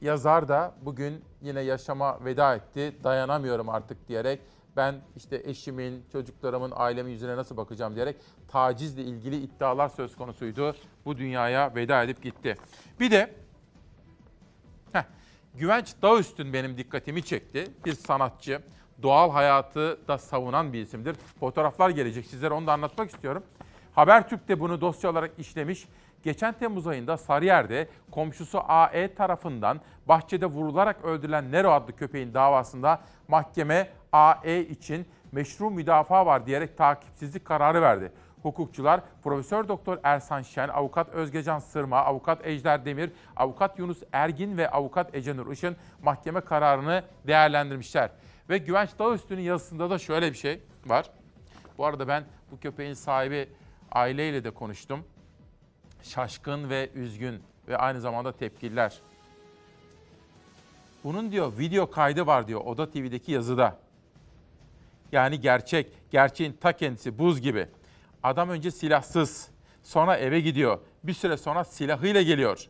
yazar da bugün yine yaşama veda etti. Dayanamıyorum artık diyerek ben işte eşimin, çocuklarımın, ailemin yüzüne nasıl bakacağım diyerek tacizle ilgili iddialar söz konusuydu. Bu dünyaya veda edip gitti. Bir de heh, Güvenç Dağüstün benim dikkatimi çekti. Bir sanatçı, doğal hayatı da savunan bir isimdir. Fotoğraflar gelecek sizlere onu da anlatmak istiyorum. Habertürk de bunu dosya olarak işlemiş. Geçen Temmuz ayında Sarıyer'de komşusu AE tarafından bahçede vurularak öldürülen Nero adlı köpeğin davasında mahkeme AE için meşru müdafaa var diyerek takipsizlik kararı verdi. Hukukçular Profesör Doktor Ersan Şen, Avukat Özgecan Sırma, Avukat Ejder Demir, Avukat Yunus Ergin ve Avukat Ecenur Işın mahkeme kararını değerlendirmişler. Ve Güvenç Dağüstü'nün yazısında da şöyle bir şey var. Bu arada ben bu köpeğin sahibi aileyle de konuştum. Şaşkın ve üzgün ve aynı zamanda tepkililer. Bunun diyor video kaydı var diyor Oda TV'deki yazıda. Yani gerçek, gerçeğin ta kendisi buz gibi. Adam önce silahsız, sonra eve gidiyor. Bir süre sonra silahıyla geliyor.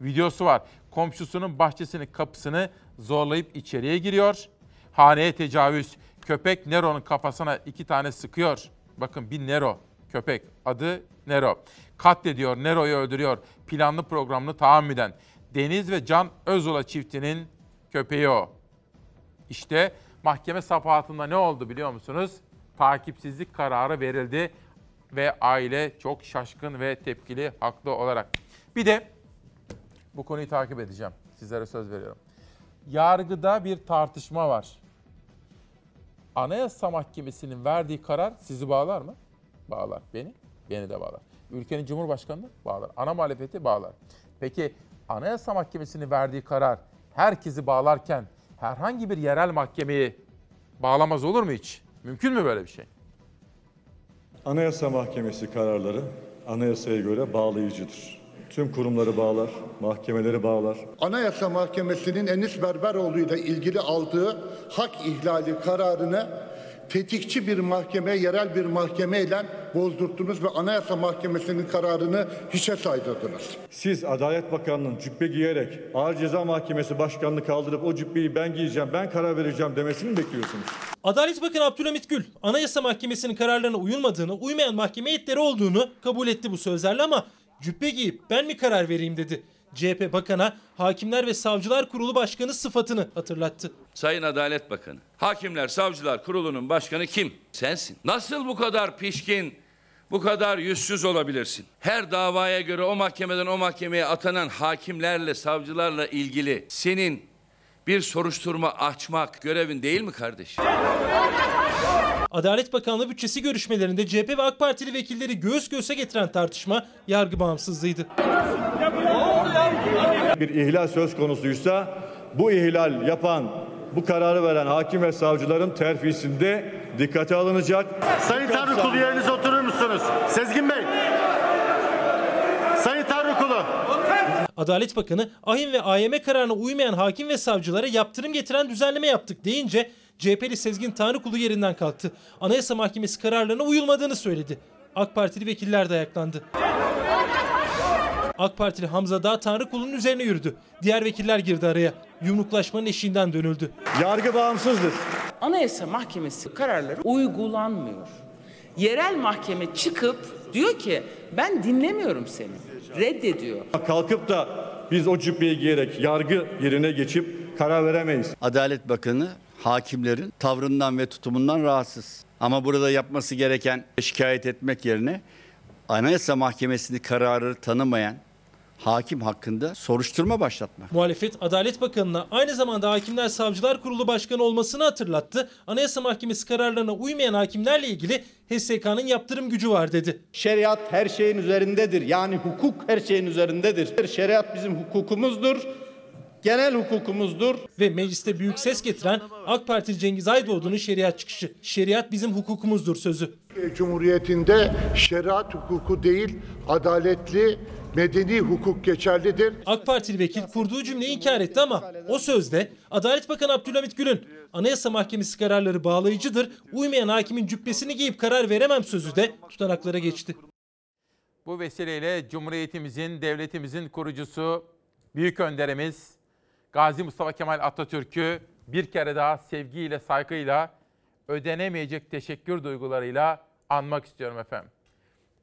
Videosu var. Komşusunun bahçesinin kapısını zorlayıp içeriye giriyor. Haneye tecavüz. Köpek Nero'nun kafasına iki tane sıkıyor. Bakın bir Nero köpek. Adı Nero. Katlediyor, Nero'yu öldürüyor. Planlı programlı tahammüden. Deniz ve Can Özula çiftinin köpeği o. İşte mahkeme safahatında ne oldu biliyor musunuz? Takipsizlik kararı verildi ve aile çok şaşkın ve tepkili haklı olarak. Bir de Bu konuyu takip edeceğim. Sizlere söz veriyorum. Yargıda bir tartışma var. Anayasa Mahkemesi'nin verdiği karar sizi bağlar mı? Bağlar. Beni? Beni de bağlar. Ülkenin Cumhurbaşkanı'nı bağlar. Ana muhalefeti bağlar. Peki Anayasa Mahkemesi'nin verdiği karar herkesi bağlarken herhangi bir yerel mahkemeyi bağlamaz olur mu hiç? Mümkün mü böyle bir şey? Anayasa Mahkemesi kararları anayasaya göre bağlayıcıdır. Tüm kurumları bağlar, mahkemeleri bağlar. Anayasa Mahkemesi'nin Enis Berberoğlu ile ilgili aldığı hak ihlali kararını tetikçi bir mahkeme, yerel bir mahkemeyle bozdurttunuz ve Anayasa Mahkemesi'nin kararını hiçe saydırdınız. Siz Adalet Bakanı'nın cübbe giyerek Ağır Ceza Mahkemesi Başkanı'nı kaldırıp o cübbeyi ben giyeceğim, ben karar vereceğim demesini mi bekliyorsunuz? Adalet Bakanı Abdülhamit Gül, Anayasa Mahkemesi'nin kararlarına uyulmadığını, uymayan mahkeme heyetleri olduğunu kabul etti bu sözlerle ama cübbe giyip ben mi karar vereyim dedi. CHP Bakan'a Hakimler ve Savcılar Kurulu Başkanı sıfatını hatırlattı. Sayın Adalet Bakanı, Hakimler Savcılar Kurulu'nun başkanı kim? Sensin. Nasıl bu kadar pişkin, bu kadar yüzsüz olabilirsin? Her davaya göre o mahkemeden o mahkemeye atanan hakimlerle, savcılarla ilgili senin bir soruşturma açmak görevin değil mi kardeşim? Adalet Bakanlığı bütçesi görüşmelerinde CHP ve AK Partili vekilleri göğüs göğüse getiren tartışma yargı bağımsızlığıydı. Bir ihlal söz konusuysa bu ihlal yapan, bu kararı veren hakim ve savcıların terfisinde dikkate alınacak. Sayın Tanrıkulu yerinize oturur musunuz? Sezgin Bey. Sayın Tanrıkulu. Adalet Bakanı ahim ve AYM kararına uymayan hakim ve savcılara yaptırım getiren düzenleme yaptık deyince CHP'li Sezgin Tanrıkulu yerinden kalktı. Anayasa Mahkemesi kararlarına uyulmadığını söyledi. AK Partili vekiller de ayaklandı. AK Partili Hamza Dağ Tanrıkulu'nun üzerine yürüdü. Diğer vekiller girdi araya. Yumruklaşmanın eşiğinden dönüldü. Yargı bağımsızdır. Anayasa Mahkemesi kararları uygulanmıyor. Yerel mahkeme çıkıp diyor ki ben dinlemiyorum seni. Reddediyor. Kalkıp da biz o cübbeyi giyerek yargı yerine geçip karar veremeyiz. Adalet Bakanı hakimlerin tavrından ve tutumundan rahatsız. Ama burada yapması gereken şikayet etmek yerine Anayasa Mahkemesi'ni kararı tanımayan hakim hakkında soruşturma başlatmak. Muhalefet Adalet Bakanı'na aynı zamanda Hakimler Savcılar Kurulu Başkanı olmasını hatırlattı. Anayasa Mahkemesi kararlarına uymayan hakimlerle ilgili HSK'nın yaptırım gücü var dedi. Şeriat her şeyin üzerindedir. Yani hukuk her şeyin üzerindedir. Şeriat bizim hukukumuzdur. Genel hukukumuzdur. Ve mecliste büyük ses getiren AK Partili Cengiz Aydoğdu'nun şeriat çıkışı. Şeriat bizim hukukumuzdur sözü. Cumhuriyetinde şeriat hukuku değil, adaletli, medeni hukuk geçerlidir. AK Partili vekil kurduğu cümleyi inkar etti ama o sözde Adalet Bakanı Abdülhamit Gül'ün Anayasa Mahkemesi kararları bağlayıcıdır, uymayan hakimin cübbesini giyip karar veremem sözü de tutanaklara geçti. Bu vesileyle Cumhuriyetimizin, devletimizin kurucusu, büyük önderimiz Gazi Mustafa Kemal Atatürk'ü bir kere daha sevgiyle, saygıyla, ödenemeyecek teşekkür duygularıyla anmak istiyorum efendim.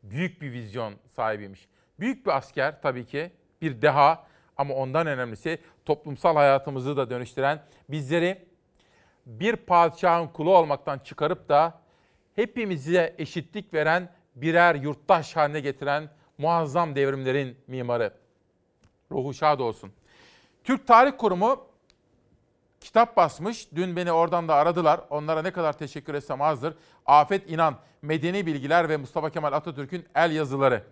Büyük bir vizyon sahibiymiş. Büyük bir asker tabii ki, bir deha ama ondan önemlisi toplumsal hayatımızı da dönüştüren, bizleri bir padişahın kulu olmaktan çıkarıp da hepimize eşitlik veren birer yurttaş haline getiren muazzam devrimlerin mimarı. Ruhu şad olsun. Türk Tarih Kurumu kitap basmış. Dün beni oradan da aradılar. Onlara ne kadar teşekkür etsem azdır. Afet İnan, Medeni Bilgiler ve Mustafa Kemal Atatürk'ün el yazıları.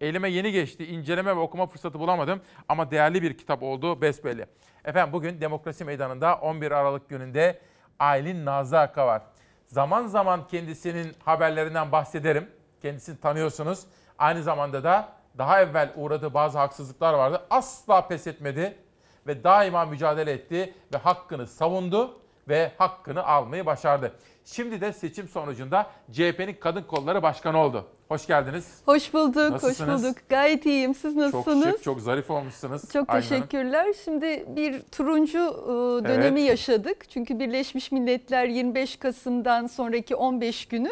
Elime yeni geçti. İnceleme ve okuma fırsatı bulamadım ama değerli bir kitap olduğu besbelli. Efendim bugün Demokrasi Meydanı'nda 11 Aralık gününde Aylin Nazlı Akka var. Zaman zaman kendisinin haberlerinden bahsederim. Kendisini tanıyorsunuz. Aynı zamanda da daha evvel uğradığı bazı haksızlıklar vardı. Asla pes etmedi ve daima mücadele etti ve hakkını savundu ve hakkını almayı başardı. Şimdi de seçim sonucunda CHP'nin kadın kolları başkanı oldu. Hoş geldiniz. Hoş bulduk, Nasılsınız? hoş bulduk. Gayet iyiyim. Siz nasılsınız? Çok şık, çok zarif olmuşsunuz. Çok Aylin Hanım. teşekkürler. Şimdi bir turuncu e, dönemi Evet. yaşadık. Çünkü Birleşmiş Milletler 25 Kasım'dan sonraki 15 günü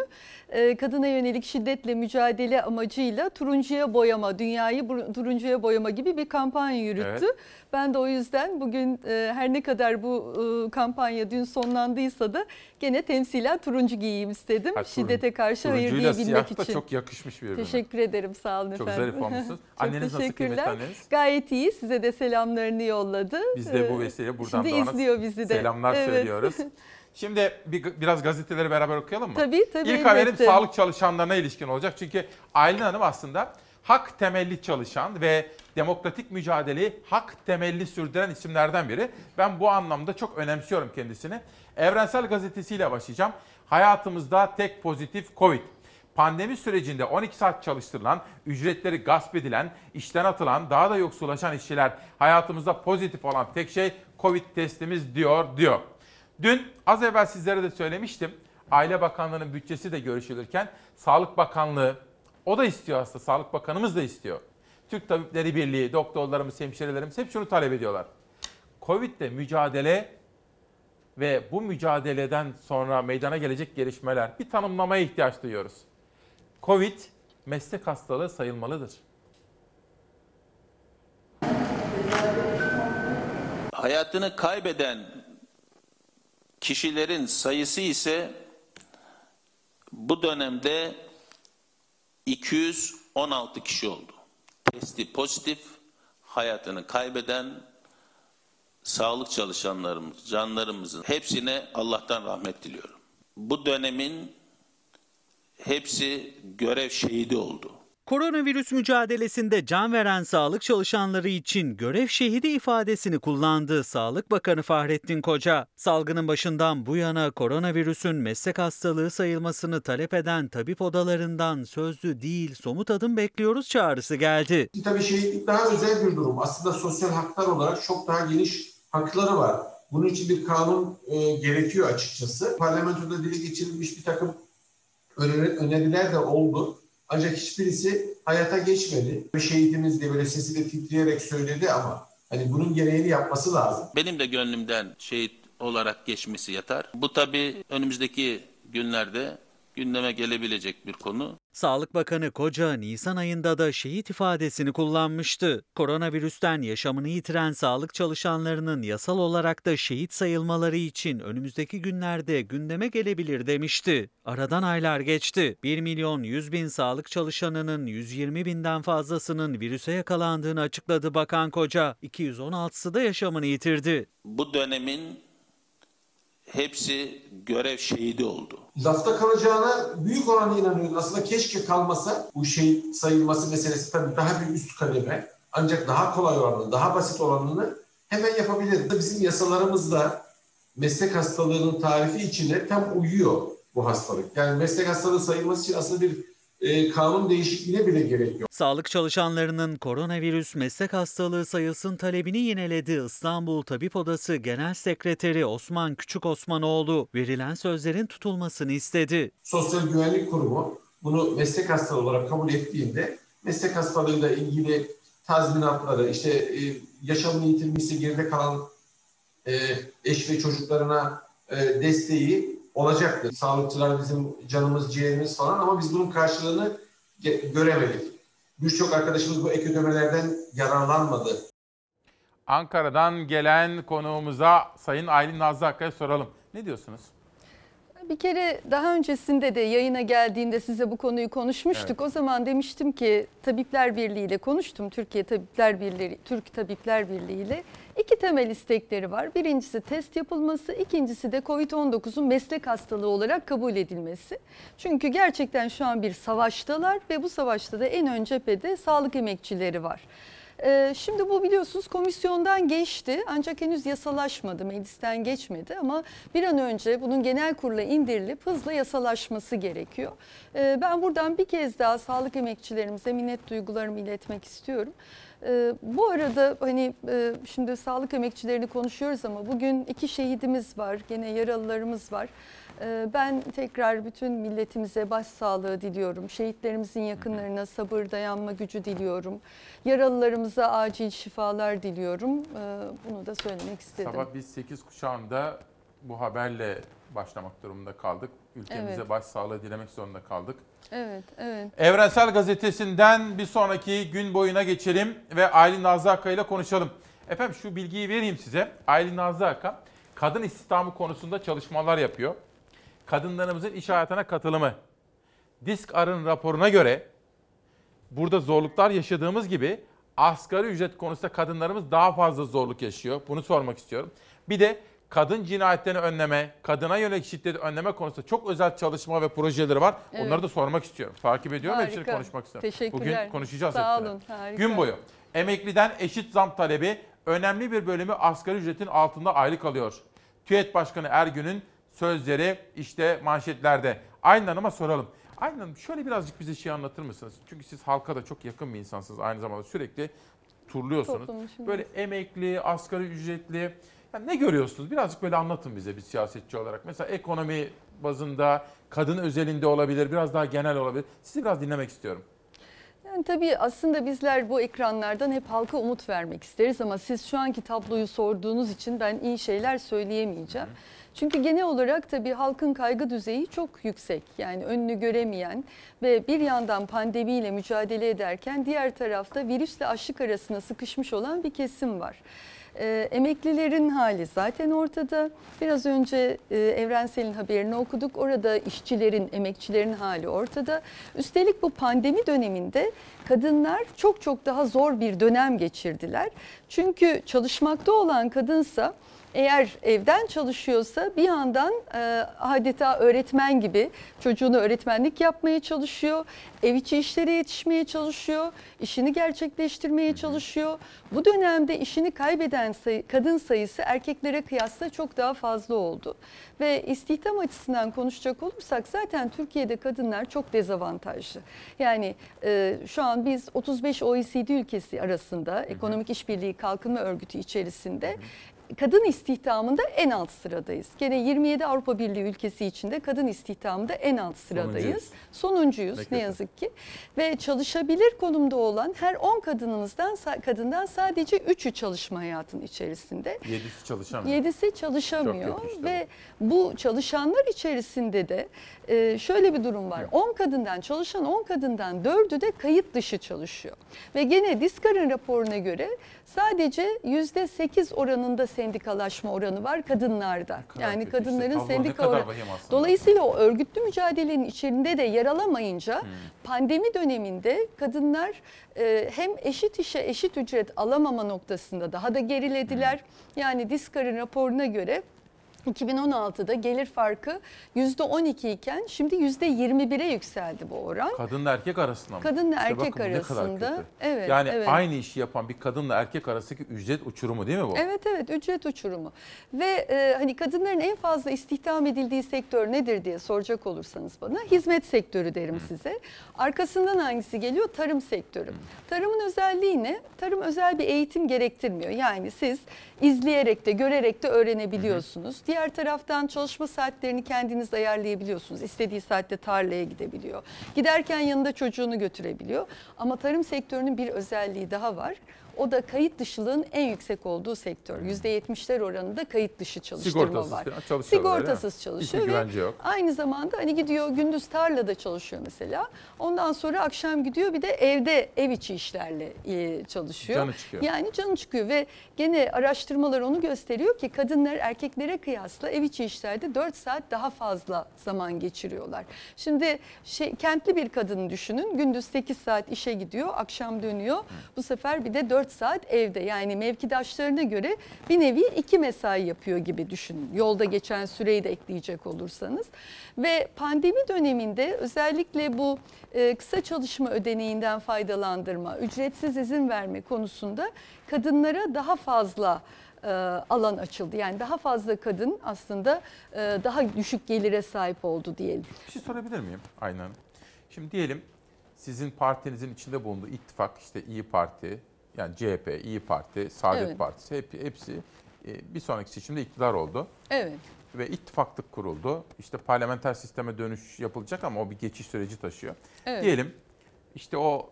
e, kadına yönelik şiddetle mücadele amacıyla turuncuya boyama, dünyayı turuncuya boyama gibi bir kampanya yürüttü. Evet. Ben de o yüzden bugün e, her ne kadar bu kampanya dün sonlandıysa da gene temsilen turuncu giyeyim istedim. Ha, turun- Şiddete karşı hayır turuncuyla diyebilmek siyah da için. çok yakışmış birbirine. Teşekkür ederim sağ olun Çok efendim. zarif olmuşsunuz. Çok Anneniz nasıl kıymetli anneniz? Gayet iyi size de selamlarını yolladı. Biz de bu Ee, vesileyle buradan Şimdi da izliyor bizi de. selamlar Evet. söylüyoruz. Şimdi bir, biraz gazeteleri beraber okuyalım mı? Tabii, tabii, İlk haberim sağlık çalışanlarına ilişkin olacak. Çünkü Aylin Hanım aslında hak temelli çalışan ve demokratik mücadeleyi hak temelli sürdüren isimlerden biri. Ben bu anlamda çok önemsiyorum kendisini. Evrensel Gazetesi'yle başlayacağım. Hayatımızda tek pozitif Covid. Pandemi sürecinde 12 saat çalıştırılan, ücretleri gasp edilen, işten atılan, daha da yoksullaşan işçiler hayatımızda pozitif olan tek şey Covid testimiz diyor diyor. Dün az evvel sizlere de söylemiştim. Aile Bakanlığı'nın bütçesi de görüşülürken Sağlık Bakanlığı o da istiyor aslında. Sağlık Bakanımız da istiyor. Türk Tabipleri Birliği, doktorlarımız, hemşirelerimiz hep şunu talep ediyorlar. Covid'le mücadele ve bu mücadeleden sonra meydana gelecek gelişmeler bir tanımlamaya ihtiyaç duyuyoruz. Covid meslek hastalığı sayılmalıdır. Hayatını kaybeden kişilerin sayısı ise bu dönemde 216 kişi oldu. Testi pozitif, hayatını kaybeden sağlık çalışanlarımız, canlarımızın hepsine Allah'tan rahmet diliyorum. Bu dönemin hepsi görev şehidi oldu. Koronavirüs mücadelesinde can veren sağlık çalışanları için görev şehidi ifadesini kullandı Sağlık Bakanı Fahrettin Koca. Salgının başından bu yana koronavirüsün meslek hastalığı sayılmasını talep eden tabip odalarından sözlü değil somut adım bekliyoruz çağrısı geldi. Tabii şehitlik daha özel bir durum. Aslında sosyal haklar olarak çok daha geniş hakları var. Bunun için bir kanun e, gerekiyor açıkçası. Parlamentoda dile geçirilmiş bir takım öneri- öneriler de oldu. Ancak hiçbirisi hayata geçmedi. Şehidimiz de böyle sesi de titreyerek söyledi ama hani bunun gereğini yapması lazım. Benim de gönlümden şehit olarak geçmesi yatar. Bu tabii önümüzdeki günlerde gündeme gelebilecek bir konu. Sağlık Bakanı Koca Nisan ayında da şehit ifadesini kullanmıştı. Koronavirüsten yaşamını yitiren sağlık çalışanlarının yasal olarak da şehit sayılmaları için önümüzdeki günlerde gündeme gelebilir demişti. Aradan aylar geçti. 1 milyon 100 bin sağlık çalışanının 120 binden fazlasının virüse yakalandığını açıkladı Bakan Koca. 216'sı da yaşamını yitirdi. Bu dönemin hepsi görev şehidi oldu. Lafta kalacağına büyük oranda inanıyorum. Aslında keşke kalmasa bu şehit sayılması meselesi tabii daha bir üst kademe. Ancak daha kolay olanını, daha basit olanını hemen yapabilir. Bizim yasalarımızda meslek hastalığının tarifi içine tam uyuyor bu hastalık. Yani meslek hastalığı sayılması için aslında bir e, kanun değişikliğine bile gerek yok. Sağlık çalışanlarının koronavirüs meslek hastalığı sayılsın talebini yineledi İstanbul Tabip Odası Genel Sekreteri Osman Küçük Osmanoğlu. Verilen sözlerin tutulmasını istedi. Sosyal Güvenlik Kurumu bunu meslek hastalığı olarak kabul ettiğinde meslek hastalığıyla ilgili tazminatları, işte e, yaşamını yitirmişse geride kalan e, eş ve çocuklarına e, desteği olacaktır. Sağlıkçılar bizim canımız, ciğerimiz falan ama biz bunun karşılığını göremedik. Birçok arkadaşımız bu ek ödemelerden yararlanmadı. Ankara'dan gelen konuğumuza Sayın Aylin Nazlı Akkaya soralım. Ne diyorsunuz? Bir kere daha öncesinde de yayına geldiğinde size bu konuyu konuşmuştuk. Evet. O zaman demiştim ki Tabipler Birliği ile konuştum. Türkiye Tabipler Birliği, Türk Tabipler Birliği ile iki temel istekleri var. Birincisi test yapılması, ikincisi de COVID-19'un meslek hastalığı olarak kabul edilmesi. Çünkü gerçekten şu an bir savaştalar ve bu savaşta da en ön cephede sağlık emekçileri var. Ee, Şimdi bu biliyorsunuz komisyondan geçti ancak henüz yasalaşmadı, meclisten geçmedi ama bir an önce bunun genel kurula indirilip hızla yasalaşması gerekiyor. Ee, Ben buradan bir kez daha sağlık emekçilerimize minnet duygularımı iletmek istiyorum. Ee, Bu arada hani e, şimdi sağlık emekçilerini konuşuyoruz ama bugün iki şehidimiz var, gene yaralılarımız var. Ee, Ben tekrar bütün milletimize başsağlığı diliyorum. Şehitlerimizin yakınlarına sabır, dayanma gücü diliyorum. Yaralılarımıza acil şifalar diliyorum. Ee, Bunu da söylemek istedim. Sabah biz 8 kuşağında bu haberle başlamak durumunda kaldık. Ülkemize Evet. başsağlığı dilemek zorunda kaldık. Evet, evet. Evrensel Gazetesi'nden bir sonraki gün boyuna geçelim ve Aylin Nazlı Akka ile konuşalım. Efendim şu bilgiyi vereyim size. Aylin Nazlı Akka kadın istihdamı konusunda çalışmalar yapıyor. Kadınlarımızın iş hayatına katılımı, Disk Ar'ın raporuna göre burada zorluklar yaşadığımız gibi asgari ücret konusunda kadınlarımız daha fazla zorluk yaşıyor. Bunu sormak istiyorum. Bir de kadın cinayetlerini önleme, kadına yönelik şiddeti önleme konusunda çok özel çalışma ve projeleri var. Evet. Onları da sormak istiyorum. Takip ediyorum Harika. hepsini konuşmak istiyorum. Teşekkürler. Bugün konuşacağız Sağ hepsini. olun, harika. Gün boyu emekliden eşit zam talebi önemli bir bölümü asgari ücretin altında aylık alıyor. TÜET Başkanı Ergün'ün sözleri işte manşetlerde. Aylin Hanım'a soralım. Aylin Hanım şöyle birazcık bize şey anlatır mısınız? Çünkü siz halka da çok yakın bir insansınız. Aynı zamanda sürekli turluyorsunuz. İçinde. Böyle emekli, asgari ücretli. Yani ne görüyorsunuz? Birazcık böyle anlatın bize bir siyasetçi olarak. Mesela ekonomi bazında, kadın özelinde olabilir, biraz daha genel olabilir. Sizi biraz dinlemek istiyorum. Yani tabii aslında bizler bu ekranlardan hep halka umut vermek isteriz ama siz şu anki tabloyu sorduğunuz için ben iyi şeyler söyleyemeyeceğim. Çünkü genel olarak tabii halkın kaygı düzeyi çok yüksek. Yani önünü göremeyen ve bir yandan pandemiyle mücadele ederken diğer tarafta virüsle açlık arasında sıkışmış olan bir kesim var. Ee, emeklilerin hali zaten ortada. Biraz önce e, Evrensel'in haberini okuduk. Orada işçilerin, emekçilerin hali ortada. Üstelik bu pandemi döneminde kadınlar çok çok daha zor bir dönem geçirdiler. Çünkü çalışmakta olan kadınsa eğer evden çalışıyorsa bir yandan e, adeta öğretmen gibi çocuğuna öğretmenlik yapmaya çalışıyor. Ev içi işlere yetişmeye çalışıyor. işini gerçekleştirmeye çalışıyor. Bu dönemde işini kaybeden sayı, kadın sayısı erkeklere kıyasla çok daha fazla oldu. Ve istihdam açısından konuşacak olursak zaten Türkiye'de kadınlar çok dezavantajlı. Yani e, şu an biz 35 OECD ülkesi arasında Ekonomik İşbirliği Kalkınma Örgütü içerisinde kadın istihdamında en alt sıradayız. Gene 27 Avrupa Birliği ülkesi içinde kadın istihdamında en alt sıradayız. Sonuncuyuz. Sonuncuyuz Ne yazık ki. Ve çalışabilir konumda olan her 10 kadınımızdan kadından sadece 3'ü çalışma hayatının içerisinde. Yedisi çalışamıyor. Yedisi çalışamıyor Çok kötü işte ve bu çalışanlar içerisinde de e, şöyle bir durum var. 10 kadından çalışan 10 kadından 4'ü de kayıt dışı çalışıyor. Ve gene Diskar'ın raporuna göre sadece %8 oranında sendikalaşma oranı var kadınlarda. kadar Yani kötü işte. kadınların Tablo ne sendika kadar oranı. vahim aslında. Dolayısıyla o örgütlü mücadelenin içinde de yer alamayınca Hmm. pandemi döneminde kadınlar e, hem eşit işe eşit ücret alamama noktasında daha da gerilediler. Yani Diskar'ın raporuna göre 2016'da gelir farkı %12 iken şimdi %21'e yükseldi bu oran. Kadınla erkek arasında mı? Kadınla İşte erkek bakın arasında, evet, Yani evet. aynı işi yapan bir kadınla erkek arasındaki ücret uçurumu değil mi bu? Evet evet ücret uçurumu ve e, hani kadınların en fazla istihdam edildiği sektör nedir diye soracak olursanız bana hizmet sektörü derim size. Arkasından hangisi geliyor? Tarım sektörü. Tarımın özelliği ne? Tarım özel bir eğitim gerektirmiyor. Yani siz izleyerek de görerek de öğrenebiliyorsunuz. Diğer taraftan çalışma saatlerini kendiniz ayarlayabiliyorsunuz. İstediği saatte tarlaya gidebiliyor. Giderken yanında çocuğunu götürebiliyor. Ama tarım sektörünün bir özelliği daha var. O da kayıt dışılığın en yüksek olduğu sektör. %70'ler oranında kayıt dışı çalıştırma Sigortasız var. çalışıyorlar? Sigortasız Hiçbir çalışıyor ve güvence yok. aynı zamanda hani gidiyor gündüz tarlada çalışıyor mesela. Ondan sonra akşam gidiyor bir de evde ev içi işlerle e, çalışıyor. Canı çıkıyor. Yani canı çıkıyor ve gene araştırmalar onu gösteriyor ki kadınlar erkeklere kıyasla ev içi işlerde 4 saat daha fazla zaman geçiriyorlar. Şimdi şey, kentli bir kadını düşünün gündüz 8 saat işe gidiyor akşam dönüyor. Bu sefer bir de 4 saat evde yani mevkidaşlarına göre bir nevi iki mesai yapıyor gibi düşünün. Yolda geçen süreyi de ekleyecek olursanız. Ve pandemi döneminde özellikle bu e, kısa çalışma ödeneğinden faydalandırma, ücretsiz izin verme konusunda kadınlara daha fazla e, alan açıldı. Yani daha fazla kadın aslında e, daha düşük gelire sahip oldu diyelim. Bir şey sorabilir miyim Aynen? Şimdi diyelim sizin partinizin içinde bulunduğu ittifak işte İyi Parti, yani CHP, İyi Parti, Saadet Evet. Partisi hep, hepsi e, bir sonraki seçimde iktidar oldu. Evet. Ve ittifaklık kuruldu. İşte parlamenter sisteme dönüş yapılacak ama o bir geçiş süreci taşıyor. Evet. Diyelim işte o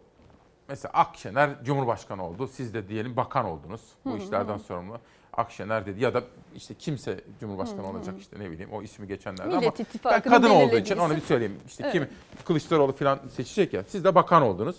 mesela Akşener Cumhurbaşkanı oldu. Siz de diyelim bakan oldunuz bu Hı işlerden hı. sorumlu. Akşener dedi ya da işte kimse Cumhurbaşkanı Hı hı. olacak işte ne bileyim o ismi geçenlerden Millet ama ben kadın olduğu için onu bir söyleyeyim. İşte Evet. kim Kılıçdaroğlu falan seçecek ya siz de bakan oldunuz.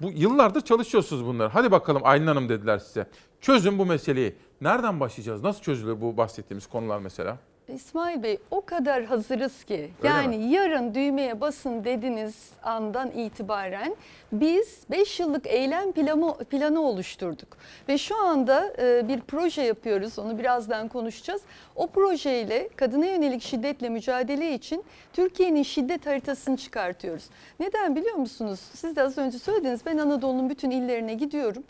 Bu yıllardır çalışıyorsunuz bunları. Hadi bakalım Aylin Hanım dediler size. Çözün bu meseleyi. Nereden başlayacağız? Nasıl çözülür bu bahsettiğimiz konular mesela? İsmail Bey o kadar hazırız ki Öyle yani mi? yarın düğmeye basın dediğiniz andan itibaren biz 5 yıllık eylem planı, planı oluşturduk. Ve şu anda e, bir proje yapıyoruz onu birazdan konuşacağız. O projeyle kadına yönelik şiddetle mücadele için Türkiye'nin şiddet haritasını çıkartıyoruz. Neden biliyor musunuz? Siz de az önce söylediniz ben Anadolu'nun bütün illerine gidiyorum.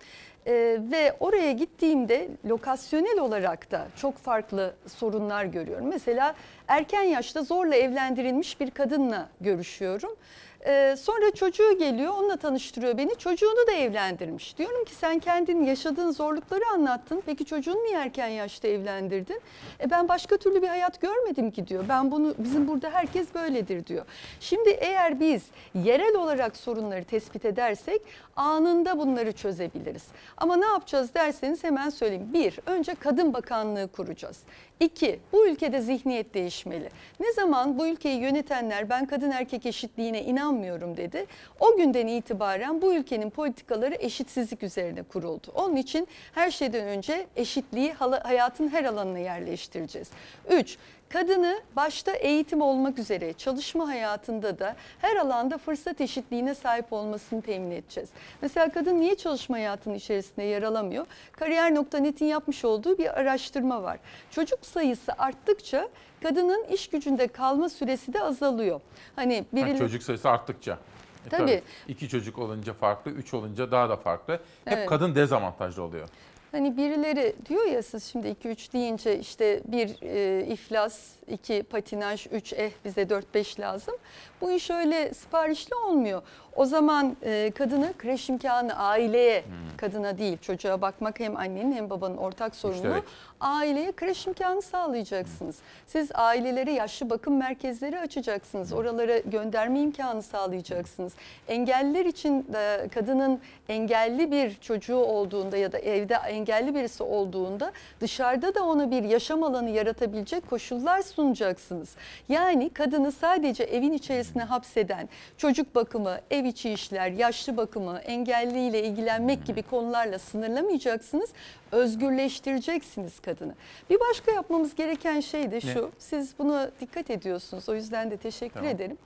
Ee, ve oraya gittiğimde lokasyonel olarak da çok farklı sorunlar görüyorum. Mesela erken yaşta zorla evlendirilmiş bir kadınla görüşüyorum. Ee, sonra çocuğu geliyor onunla tanıştırıyor beni çocuğunu da evlendirmiş. Diyorum ki sen kendin yaşadığın zorlukları anlattın peki çocuğunu niye erken yaşta evlendirdin? E ben başka türlü bir hayat görmedim ki diyor. Ben bunu bizim burada herkes böyledir diyor. Şimdi eğer biz yerel olarak sorunları tespit edersek anında bunları çözebiliriz. Ama ne yapacağız derseniz hemen söyleyeyim. Bir, önce Kadın Bakanlığı kuracağız. İki, bu ülkede zihniyet değişmeli. Ne zaman bu ülkeyi yönetenler ben kadın erkek eşitliğine inanmıyorum dedi. O günden itibaren bu ülkenin politikaları eşitsizlik üzerine kuruldu. Onun için her şeyden önce eşitliği hayatın her alanına yerleştireceğiz. Üç, Kadını başta eğitim olmak üzere çalışma hayatında da her alanda fırsat eşitliğine sahip olmasını temin edeceğiz. Mesela kadın niye çalışma hayatının içerisinde yer alamıyor? Kariyer.net'in yapmış olduğu bir araştırma var. Çocuk sayısı arttıkça kadının iş gücünde kalma süresi de azalıyor. Hani Ha, biri çocuk sayısı arttıkça. E, Tabii. İki çocuk olunca farklı, üç olunca daha da farklı. Hep Evet. kadın dezavantajlı oluyor. Hani birileri diyor ya siz şimdi 2-3 deyince işte bir e, iflas, iki patinaj, üç eh bize 4-5 lazım. Bu iş öyle siparişli olmuyor. O zaman e, kadına kreş imkanı aileye, Hmm. kadına değil çocuğa bakmak hem annenin hem babanın ortak sorumluluğu. Müşterek. Aileye kreş imkanı sağlayacaksınız. Siz ailelere yaşlı bakım merkezleri açacaksınız. Oralara gönderme imkanı sağlayacaksınız. Engelliler için de kadının engelli bir çocuğu olduğunda ya da evde engelli birisi olduğunda dışarıda da ona bir yaşam alanı yaratabilecek koşullar sunacaksınız. Yani kadını sadece evin içerisine hapseden çocuk bakımı, ev içi işler, yaşlı bakımı, engelliyle ilgilenmek gibi konularla sınırlamayacaksınız. Özgürleştireceksiniz kadını. Bir başka yapmamız gereken şey de şu. Ne? Siz buna dikkat ediyorsunuz. O yüzden de teşekkür Tamam. ederim.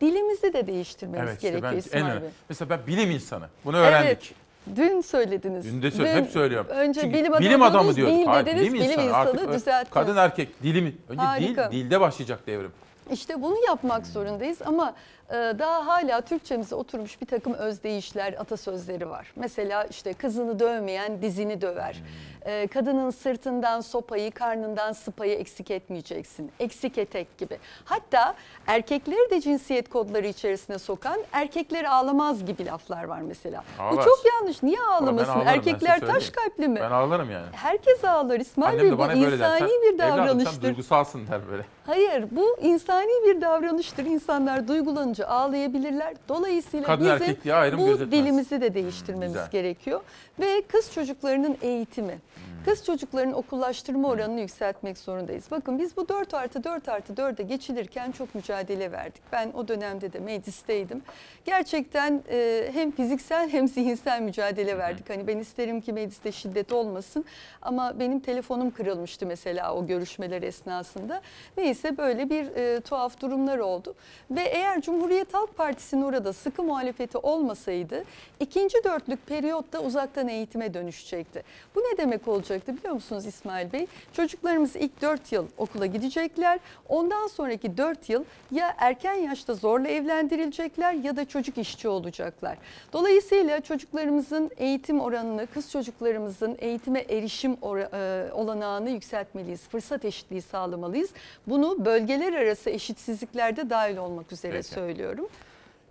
Dilimizi de değiştirmemiz Evet işte gerekiyor ben en İsmail önemli. Bey. Mesela ben bilim insanı. Bunu öğrendik. Evet. Dün söylediniz. Dün de söyle, hep söylüyorum. Önce Çünkü bilim adamı, bilim adamı diyorduk. değil Hayır, dediniz, bilim insanı, Artık düzelttiniz. kadın erkek dilimi. Önce Harika. dil, dilde başlayacak devrim. İşte bunu yapmak zorundayız ama daha hala Türkçemize oturmuş bir takım özdeyişler, atasözleri var. Mesela işte kızını dövmeyen dizini döver. E, Kadının sırtından sopayı, karnından sıpayı eksik etmeyeceksin. Eksik etek gibi. Hatta erkekleri de cinsiyet kodları içerisine sokan erkekler ağlamaz gibi laflar var mesela. Bu Ağlar. çok yanlış. Niye ağlamasın? ağlarım, Erkekler taş kalpli mi? Ben ağlarım yani. Herkes ağlar İsmail Bey. Bu insani bir evladım sen davranıştır. duygusalsın der böyle. Hayır bu insani bir davranıştır. İnsanlar duygulanınca ağlayabilirler. Dolayısıyla Kadın bizim erkek diye ayrım bu gözetmez. dilimizi de değiştirmemiz Güzel. gerekiyor. Ve kız çocuklarının eğitimi. Kız çocukların okullaştırma oranını yükseltmek zorundayız. Bakın biz bu 4 artı 4 artı 4'e geçilirken çok mücadele verdik. Ben o dönemde de meclisteydim. Gerçekten e, hem fiziksel hem zihinsel mücadele verdik. Hani ben isterim ki mecliste şiddet olmasın ama benim telefonum kırılmıştı mesela o görüşmeler esnasında. Neyse böyle bir e, tuhaf durumlar oldu. Ve eğer Cumhuriyet Halk Partisi'nin orada sıkı muhalefeti olmasaydı ikinci dörtlük periyotta uzaktan eğitime dönüşecekti. Bu ne demek olacaktı biliyor musunuz İsmail Bey? Çocuklarımız ilk 4 yıl okula gidecekler. Ondan sonraki 4 yıl ya erken yaşta zorla evlendirilecekler ya da çocuk işçi olacaklar. Dolayısıyla çocuklarımızın eğitim oranını, kız çocuklarımızın eğitime erişim e, olanağını yükseltmeliyiz. Fırsat eşitliği sağlamalıyız. Bunu bölgeler arası eşitsizliklerde dahil olmak üzere Peki. söylüyorum.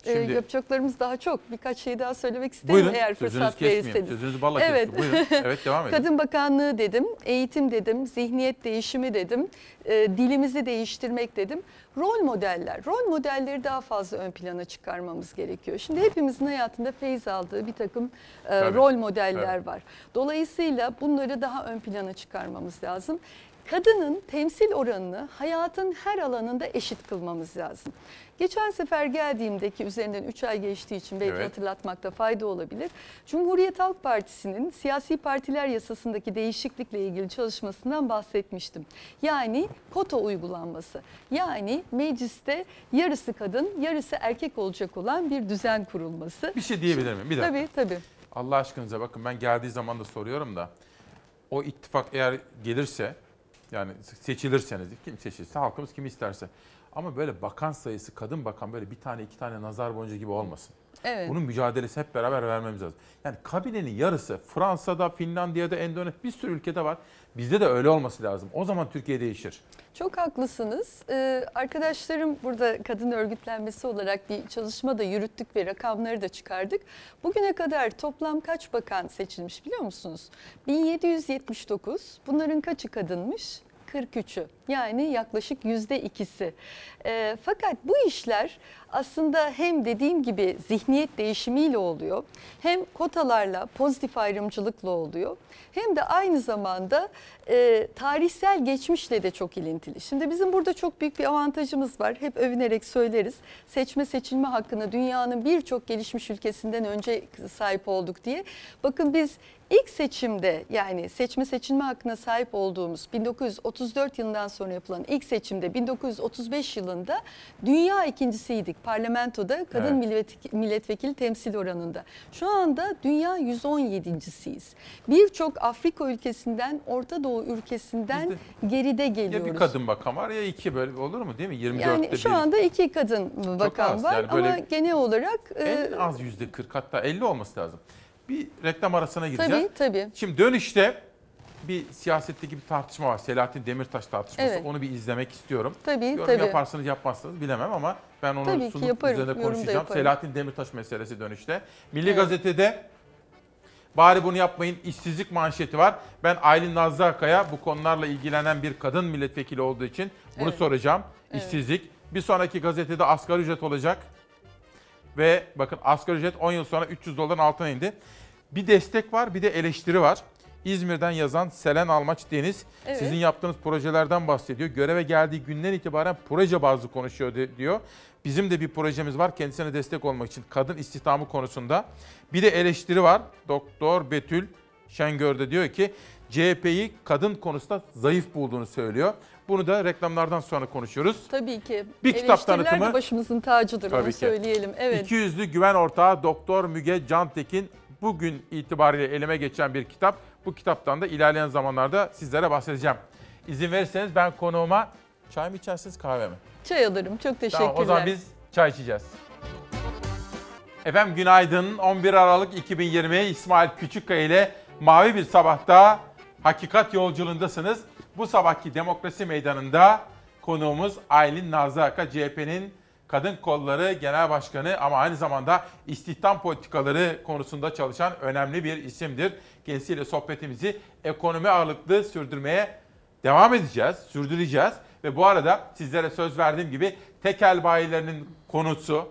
Ee, Şimdi- yapacaklarımız daha çok. Birkaç şey daha söylemek isterim Buyurun. eğer fırsat verirseniz. Sözünüzü balla evet. kestim. Buyurun. Evet devam edin. Kadın Bakanlığı dedim, eğitim dedim, zihniyet değişimi dedim, e, dilimizi değiştirmek dedim. Rol modeller, rol modelleri daha fazla ön plana çıkarmamız gerekiyor. Şimdi hepimizin hayatında feyz aldığı bir takım e, Tabii, rol modeller tabii. var. Dolayısıyla bunları daha ön plana çıkarmamız lazım. Kadının temsil oranını hayatın her alanında eşit kılmamız lazım. Geçen sefer geldiğimdeki üzerinden 3 ay geçtiği için belki Evet. hatırlatmakta fayda olabilir. Cumhuriyet Halk Partisi'nin siyasi partiler yasasındaki değişiklikle ilgili çalışmasından bahsetmiştim. Yani kota uygulanması. Yani mecliste yarısı kadın, yarısı erkek olacak olan bir düzen kurulması. Bir şey diyebilir miyim? Bir dakika. Tabii tabii. Allah aşkınıza bakın ben geldiği zaman da soruyorum da o ittifak eğer gelirse yani seçilirseniz kim seçilirse halkımız kimi isterse ama böyle bakan sayısı kadın bakan böyle bir tane iki tane nazar boncuğu gibi olmasın. Evet. Bunun mücadelesi hep beraber vermemiz lazım. Yani kabinenin yarısı Fransa'da, Finlandiya'da, Endonezya bir sürü ülkede var. Bizde de öyle olması lazım. O zaman Türkiye değişir. Çok haklısınız. Ee, arkadaşlarım burada kadın örgütlenmesi olarak bir çalışma da yürüttük ve rakamları da çıkardık. Bugüne kadar toplam kaç bakan seçilmiş biliyor musunuz? 1779. Bunların kaçı kadınmış? 43'ü yani yaklaşık yüzde ikisi. Ee, fakat bu işler aslında hem dediğim gibi zihniyet değişimiyle oluyor hem kotalarla pozitif ayrımcılıkla oluyor hem de aynı zamanda e, tarihsel geçmişle de çok ilintili. Şimdi bizim burada çok büyük bir avantajımız var hep övünerek söyleriz seçme seçilme hakkını dünyanın birçok gelişmiş ülkesinden önce sahip olduk diye. Bakın biz ilk seçimde yani seçme seçilme hakkına sahip olduğumuz 1934 yılından sonra yapılan ilk seçimde 1935 yılında dünya ikincisiydik parlamentoda kadın Evet. millet, milletvekili temsil oranında. Şu anda dünya 117.siyiz. Birçok Afrika ülkesinden, Orta Doğu ülkesinden geride geliyoruz. Ya bir kadın bakan var ya iki böyle olur mu değil mi? 24'te yani şu bir. anda iki kadın bakan az. var Yani ama genel olarak e, En az yüzde 40 hatta 50 olması lazım. Bir reklam arasına gireceğiz. tabii tabii. Şimdi dönüşte bir siyasetteki bir tartışma var. Selahattin Demirtaş tartışması. Evet. Onu bir izlemek istiyorum. Tabii, Yorum tabii. yaparsınız yapmazsınız bilemem ama ben onu Tabii sunup yaparım, üzerine konuşacağım. Selahattin Demirtaş meselesi dönüşte. Milli Evet. Gazete'de bari bunu yapmayın işsizlik manşeti var. Ben Aylin Nazlı Akay'a bu konularla ilgilenen bir kadın milletvekili olduğu için bunu Evet. soracağım. Evet. İşsizlik. Bir sonraki gazetede asgari ücret olacak. Ve bakın asgari ücret 10 yıl sonra 300 doların altına indi. Bir destek var bir de eleştiri var. İzmir'den yazan Selen Almaç Deniz Evet. sizin yaptığınız projelerden bahsediyor. Göreve geldiği günden itibaren proje bazlı konuşuyor diyor. Bizim de bir projemiz var kendisine destek olmak için kadın istihdamı konusunda. Bir de eleştiri var. Doktor Betül Şengör de diyor ki CHP'yi kadın konusunda zayıf bulduğunu söylüyor. Bunu da reklamlardan sonra konuşuyoruz. Tabii ki. Bir kitap tanıtımı. başımızın tacıdır Tabii onu ki. söyleyelim. Evet. İki yüzlü güven ortağı Doktor Müge Cantekin bugün itibariyle elime geçen bir kitap. Bu kitaptan da ilerleyen zamanlarda sizlere bahsedeceğim. İzin verirseniz ben konuğuma çay mı içersiniz kahve mi? Çay alırım. Çok teşekkürler. Tamam o zaman biz çay içeceğiz. Efendim günaydın. 11 Aralık 2020 İsmail Küçükkaya ile Mavi Bir Sabah'ta Hakikat Yolculuğundasınız. Bu sabahki Demokrasi Meydanı'nda konuğumuz Aylin Nazlı Aka, CHP'nin Kadın Kolları Genel Başkanı ama aynı zamanda istihdam politikaları konusunda çalışan önemli bir isimdir. Kendisiyle sohbetimizi ekonomi ağırlıklı sürdürmeye devam edeceğiz, sürdüreceğiz. Ve bu arada sizlere söz verdiğim gibi tekel bayilerinin konusu,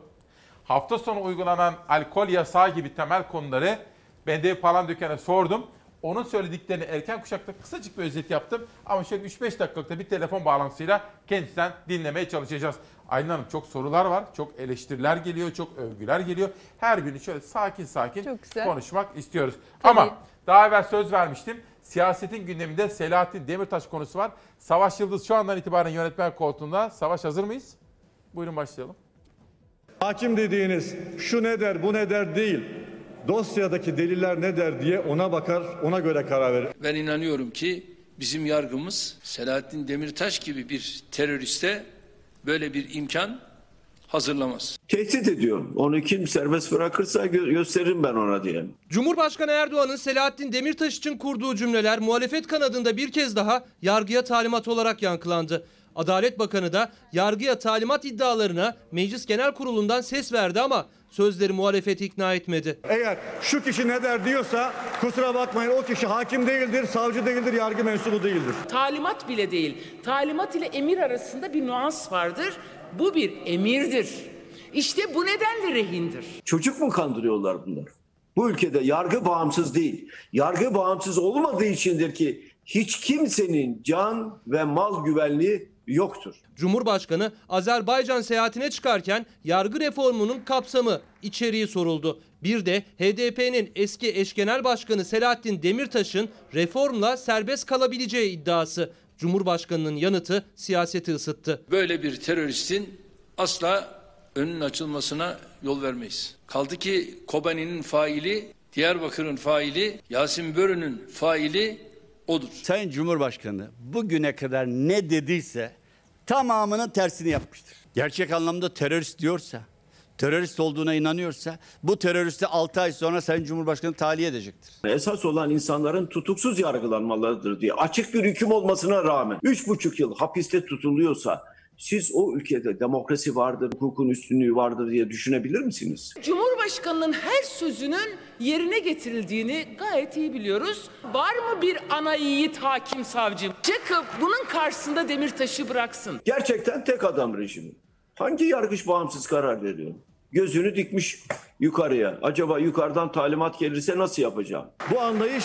hafta sonu uygulanan alkol yasağı gibi temel konuları Bendevi Palandöken'e sordum. Onun söylediklerini erken kuşakta kısacık bir özet yaptım. Ama şöyle 3-5 dakikalıkta bir telefon bağlantısıyla kendisinden dinlemeye çalışacağız. Aylin Hanım çok sorular var, çok eleştiriler geliyor, çok övgüler geliyor. Her birini şöyle sakin sakin konuşmak istiyoruz. Tabii. Ama daha evvel söz vermiştim. Siyasetin gündeminde Selahattin Demirtaş konusu var. Savaş Yıldız şu andan itibaren yönetmen koltuğunda. Savaş hazır mıyız? Buyurun başlayalım. Hakim dediğiniz şu ne der bu ne der değil. Dosyadaki deliller ne der diye ona bakar ona göre karar verir. Ben inanıyorum ki bizim yargımız Selahattin Demirtaş gibi bir teröriste böyle bir imkan hazırlamaz. Tehdit ediyor. Onu kim serbest bırakırsa gö- gösteririm ben ona diye. Cumhurbaşkanı Erdoğan'ın Selahattin Demirtaş için kurduğu cümleler muhalefet kanadında bir kez daha yargıya talimat olarak yankılandı. Adalet Bakanı da yargıya talimat iddialarına Meclis Genel Kurulu'ndan ses verdi ama sözleri muhalefeti ikna etmedi. Eğer şu kişi ne der diyorsa kusura bakmayın o kişi hakim değildir, savcı değildir, yargı mensubu değildir. Talimat bile değil. Talimat ile emir arasında bir nuans vardır. Bu bir emirdir. İşte bu nedenle rehindir. Çocuk mu kandırıyorlar bunlar? Bu ülkede yargı bağımsız değil. Yargı bağımsız olmadığı içindir ki hiç kimsenin can ve mal güvenliği yoktur. Cumhurbaşkanı Azerbaycan seyahatine çıkarken yargı reformunun kapsamı, içeriği soruldu. Bir de HDP'nin eski eş genel başkanı Selahattin Demirtaş'ın reformla serbest kalabileceği iddiası. Cumhurbaşkanının yanıtı siyaseti ısıttı. Böyle bir teröristin asla önünün açılmasına yol vermeyiz. Kaldı ki Kobani'nin faili, Diyarbakır'ın faili, Yasin Börü'nün faili odur. Sayın Cumhurbaşkanı bugüne kadar ne dediyse tamamının tersini yapmıştır. Gerçek anlamda terörist diyorsa, terörist olduğuna inanıyorsa bu teröristi 6 ay sonra Sayın Cumhurbaşkanı tahliye edecektir. Esas olan insanların tutuksuz yargılanmalarıdır diye açık bir hüküm olmasına rağmen 3,5 yıl hapiste tutuluyorsa siz o ülkede demokrasi vardır, hukukun üstünlüğü vardır diye düşünebilir misiniz? Cumhurbaşkanının her sözünün yerine getirildiğini gayet iyi biliyoruz. Var mı bir ana yiğit hakim savcı? Çıkıp bunun karşısında Demirtaş'ı bıraksın. Gerçekten tek adam rejimi. Hangi yargıç bağımsız karar veriyor? Gözünü dikmiş yukarıya. Acaba yukarıdan talimat gelirse nasıl yapacağım? Bu anlayış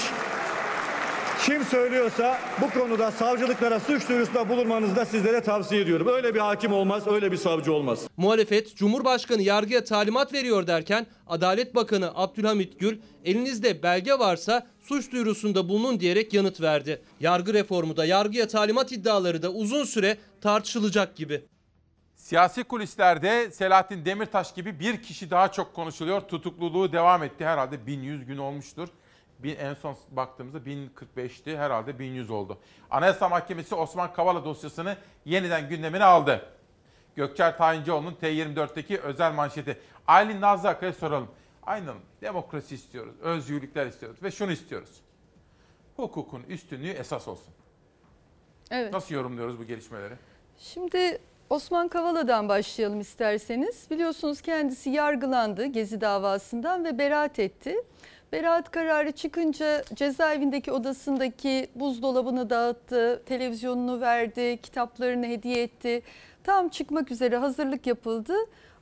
kim söylüyorsa bu konuda savcılıklara suç duyurusunda bulunmanızı da sizlere tavsiye ediyorum. Öyle bir hakim olmaz, öyle bir savcı olmaz. Muhalefet Cumhurbaşkanı yargıya talimat veriyor derken Adalet Bakanı Abdülhamit Gül elinizde belge varsa suç duyurusunda bulunun diyerek yanıt verdi. Yargı reformu da yargıya talimat iddiaları da uzun süre tartışılacak gibi. Siyasi kulislerde Selahattin Demirtaş gibi bir kişi daha çok konuşuluyor. Tutukluluğu devam etti. Herhalde 1100 gün olmuştur. Bir, en son baktığımızda 1045'ti. Herhalde 1100 oldu. Anayasa Mahkemesi Osman Kavala dosyasını yeniden gündemine aldı. Gökçer Tayincioğlu'nun T24'teki özel manşeti. Aylin Nazlı Akay'a soralım. Hanım, demokrasi istiyoruz, özgürlükler istiyoruz ve şunu istiyoruz. Hukukun üstünlüğü esas olsun. Evet. Nasıl yorumluyoruz bu gelişmeleri? Şimdi Osman Kavala'dan başlayalım isterseniz. Biliyorsunuz kendisi yargılandı Gezi davasından ve beraat etti. Beraat kararı çıkınca cezaevindeki odasındaki buzdolabını dağıttı, televizyonunu verdi, kitaplarını hediye etti. Tam çıkmak üzere hazırlık yapıldı.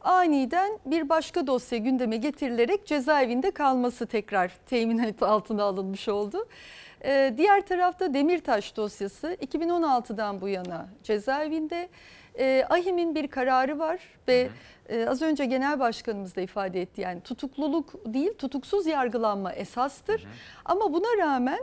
Aniden bir başka dosya gündeme getirilerek cezaevinde kalması tekrar teminat altına alınmış oldu. Ee, diğer tarafta Demirtaş dosyası 2016'dan bu yana cezaevinde. Ee, AHİM'in bir kararı var ve e, az önce genel başkanımız da ifade etti. Yani tutukluluk değil tutuksuz yargılanma esastır. Ama buna rağmen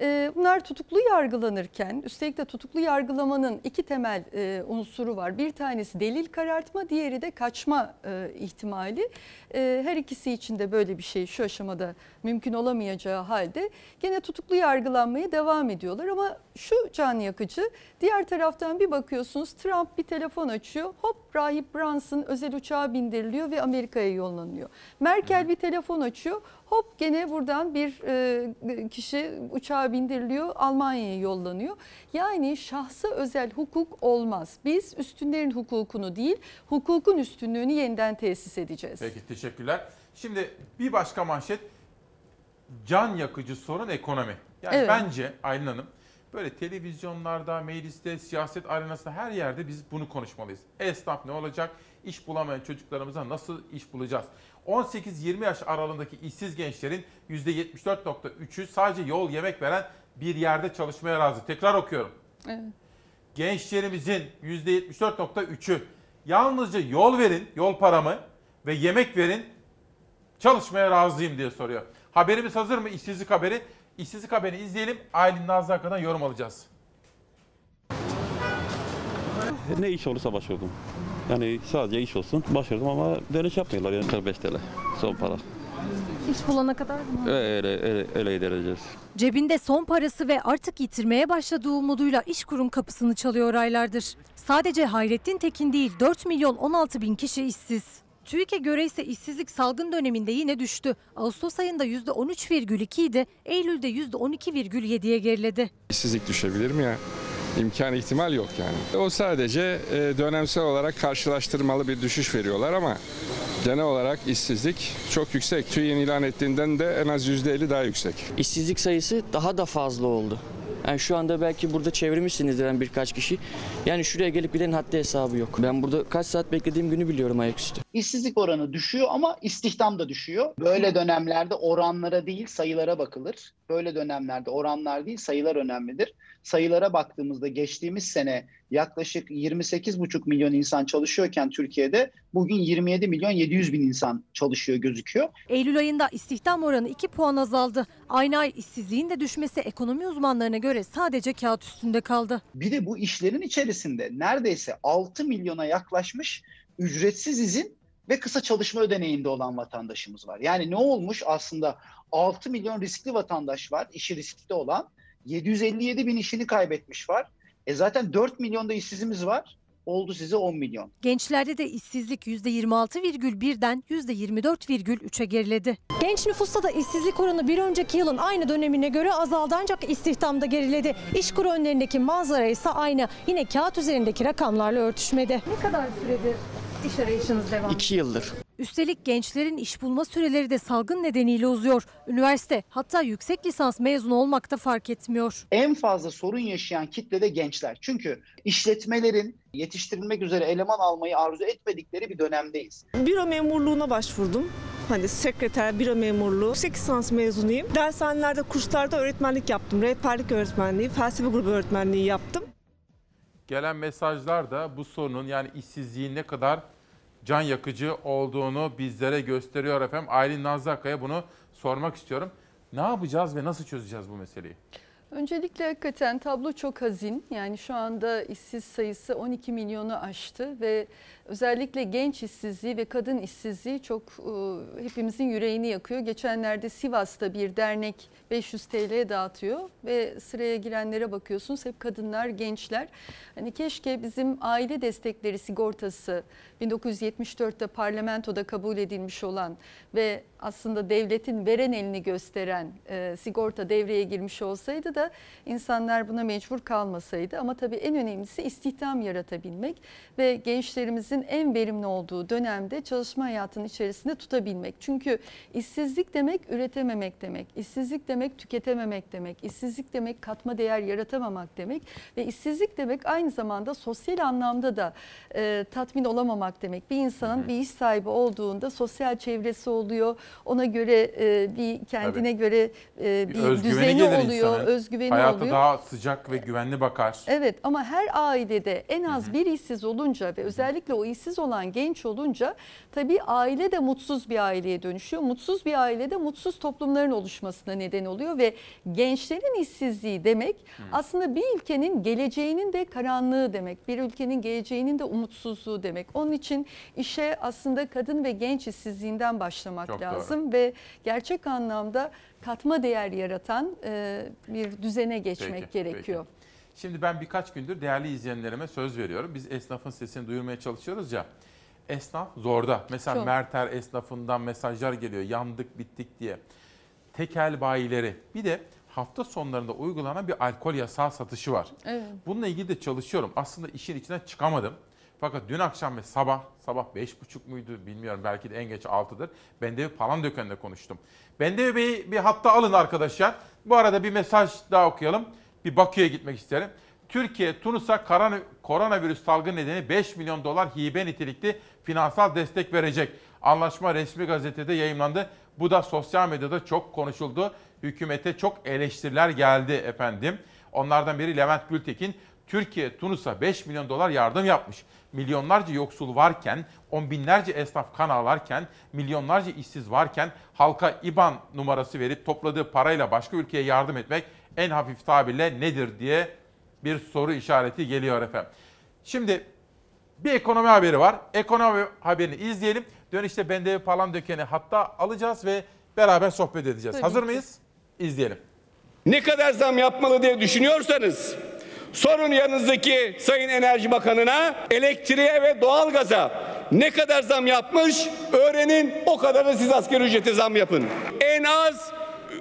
e, bunlar tutuklu yargılanırken üstelik de tutuklu yargılamanın iki temel e, unsuru var. Bir tanesi delil karartma diğeri de kaçma e, ihtimali. E, her ikisi için de böyle bir şey şu aşamada mümkün olamayacağı halde gene tutuklu yargılanmaya devam ediyorlar. Ama şu can yakıcı diğer taraftan bir bakıyorsunuz Trump bir telefon açıyor hop Rahip Brunson özel uçağa bindiriliyor ve Amerika'ya yollanıyor. Merkel bir telefon açıyor hop gene buradan bir e, kişi uçağa bindiriliyor Almanya'ya yollanıyor. Yani şahsa özel hukuk olmaz. Biz üstünlerin hukukunu değil hukukun üstünlüğünü yeniden tesis edeceğiz. Peki teşekkürler. Şimdi bir başka manşet can yakıcı sorun ekonomi. Yani Evet. bence Aylin Hanım böyle televizyonlarda, mecliste, siyaset arenasında her yerde biz bunu konuşmalıyız. Esnaf ne olacak? İş bulamayan çocuklarımıza nasıl iş bulacağız? 18-20 yaş aralığındaki işsiz gençlerin %74.3'ü sadece yol yemek veren bir yerde çalışmaya razı. Tekrar okuyorum. Evet. Gençlerimizin %74.3'ü yalnızca yol verin, yol paramı ve yemek verin çalışmaya razıyım diye soruyor. Haberimiz hazır mı? İşsizlik haberi. İşsizlik haberini izleyelim. Aylin Nazlı Hakan'dan yorum alacağız. Ne iş olursa başvurdum. Yani sadece iş olsun başvurdum ama dönüş yapmıyorlar yani 45 TL son para. İş bulana kadar mı? Öyle öyle öyle ilerleyeceğiz. Cebinde son parası ve artık yitirmeye başladığı umuduyla işkurum kapısını çalıyor aylardır. Sadece Hayrettin Tekin değil 4 milyon 16 bin kişi işsiz. TÜİK'e göre ise işsizlik salgın döneminde yine düştü. Ağustos ayında %13,2 idi, Eylül'de %12,7'ye geriledi. İşsizlik düşebilir mi ya? İmkan ihtimal yok yani. O sadece e, dönemsel olarak karşılaştırmalı bir düşüş veriyorlar ama genel olarak işsizlik çok yüksek. TÜİK'in ilan ettiğinden de en az %50 daha yüksek. İşsizlik sayısı daha da fazla oldu. Yani şu anda belki burada çevirmişsinizdir yani birkaç kişi. Yani şuraya gelip giden haddi hesabı yok. Ben burada kaç saat beklediğim günü biliyorum ayaküstü. İşsizlik oranı düşüyor ama istihdam da düşüyor. Böyle dönemlerde oranlara değil sayılara bakılır. Böyle dönemlerde oranlar değil sayılar önemlidir. Sayılara baktığımızda geçtiğimiz sene yaklaşık 28,5 milyon insan çalışıyorken Türkiye'de bugün 27 milyon 700 bin insan çalışıyor gözüküyor. Eylül ayında istihdam oranı 2 puan azaldı. Aynı ay işsizliğin de düşmesi ekonomi uzmanlarına göre sadece kağıt üstünde kaldı. Bir de bu işlerin içerisinde neredeyse 6 milyona yaklaşmış ücretsiz izin ve kısa çalışma ödeneğinde olan vatandaşımız var. Yani ne olmuş aslında 6 milyon riskli vatandaş var, işi riskli olan. 757 bin işini kaybetmiş var. E zaten 4 milyonda işsizimiz var. Oldu size 10 milyon. Gençlerde de işsizlik %26,1'den %24,3'e geriledi. Genç nüfusta da işsizlik oranı bir önceki yılın aynı dönemine göre azaldı ancak istihdamda geriledi. İşkur önlerindeki manzara ise aynı. Yine kağıt üzerindeki rakamlarla örtüşmedi. Ne kadar süredir iş arayışınız devam İki yıldır. Üstelik gençlerin iş bulma süreleri de salgın nedeniyle uzuyor. Üniversite hatta yüksek lisans mezunu olmak da fark etmiyor. En fazla sorun yaşayan kitle de gençler. Çünkü işletmelerin yetiştirilmek üzere eleman almayı arzu etmedikleri bir dönemdeyiz. Büro memurluğuna başvurdum. Hani sekreter, büro memurluğu. Yüksek lisans mezunuyum. Dershanelerde, kurslarda öğretmenlik yaptım. Rehberlik öğretmenliği, felsefe grubu öğretmenliği yaptım. Gelen mesajlar da bu sorunun yani işsizliğin ne kadar can yakıcı olduğunu bizlere gösteriyor efendim. Aylin Nazlı bunu sormak istiyorum. Ne yapacağız ve nasıl çözeceğiz bu meseleyi? Öncelikle hakikaten tablo çok hazin. Yani şu anda işsiz sayısı 12 milyonu aştı ve özellikle genç işsizliği ve kadın işsizliği çok e, hepimizin yüreğini yakıyor. Geçenlerde Sivas'ta bir dernek 500 TL dağıtıyor ve sıraya girenlere bakıyorsunuz hep kadınlar, gençler. Hani keşke bizim aile destekleri sigortası 1974'te parlamentoda kabul edilmiş olan ve aslında devletin veren elini gösteren e, sigorta devreye girmiş olsaydı da insanlar buna mecbur kalmasaydı. Ama tabii en önemlisi istihdam yaratabilmek ve gençlerimizin en verimli olduğu dönemde çalışma hayatının içerisinde tutabilmek. Çünkü işsizlik demek üretememek demek, işsizlik demek tüketememek demek, işsizlik demek katma değer yaratamamak demek ve işsizlik demek aynı zamanda sosyal anlamda da e, tatmin olamamak demek. Bir insanın bir iş sahibi olduğunda sosyal çevresi oluyor, ona göre e, bir kendine Tabii. göre e, bir, özgüveni düzeni oluyor, insanın. özgüveni Hayata oluyor. daha sıcak ve güvenli bakar. Evet ama her ailede en az bir işsiz olunca ve özellikle o işsiz olan genç olunca tabii aile de mutsuz bir aileye dönüşüyor. Mutsuz bir ailede mutsuz toplumların oluşmasına neden oluyor ve gençlerin işsizliği demek aslında bir ülkenin geleceğinin de karanlığı demek. Bir ülkenin geleceğinin de umutsuzluğu demek. Onun için işe aslında kadın ve genç işsizliğinden başlamak Çok doğru. lazım ve gerçek anlamda katma değer yaratan e, bir düzene geçmek Peki, gerekiyor. Şimdi ben birkaç gündür değerli izleyenlerime söz veriyorum. Biz esnafın sesini duyurmaya çalışıyoruz ya. Esnaf zorda. Mesela Çok. Merter esnafından mesajlar geliyor. Yandık bittik diye. Tekel bayileri. Bir de hafta sonlarında uygulanan bir alkol yasağı satışı var. Evet. Bununla ilgili de çalışıyorum. Aslında işin içinden çıkamadım. Fakat dün akşam ve sabah, sabah beş buçuk muydu bilmiyorum belki de en geç 6'dır. Bendevi Palandöken'le konuştum. Bendevi Bey'i bir hatta alın arkadaşlar. Bu arada bir mesaj daha okuyalım. Bir Bakü'ye gitmek isterim. Türkiye, Tunus'a korona- koronavirüs salgını nedeni 5 milyon dolar hibe nitelikli finansal destek verecek. Anlaşma resmi gazetede yayımlandı. Bu da sosyal medyada çok konuşuldu. Hükümete çok eleştiriler geldi efendim. Onlardan biri Levent Gültekin. Türkiye Tunus'a 5 milyon dolar yardım yapmış. Milyonlarca yoksul varken, on binlerce esnaf kan ağlarken, milyonlarca işsiz varken halka IBAN numarası verip topladığı parayla başka ülkeye yardım etmek en hafif tabirle nedir diye bir soru işareti geliyor efendim. Şimdi bir ekonomi haberi var. Ekonomi haberini izleyelim. Dönüşte Bendevi Palandöken'i hatta alacağız ve beraber sohbet edeceğiz. Tabii Hazır ki. mıyız? İzleyelim. Ne kadar zam yapmalı diye düşünüyorsanız sorun yanınızdaki Sayın Enerji Bakanı'na elektriğe ve doğalgaza ne kadar zam yapmış öğrenin o kadar da siz asgari ücrete zam yapın. En az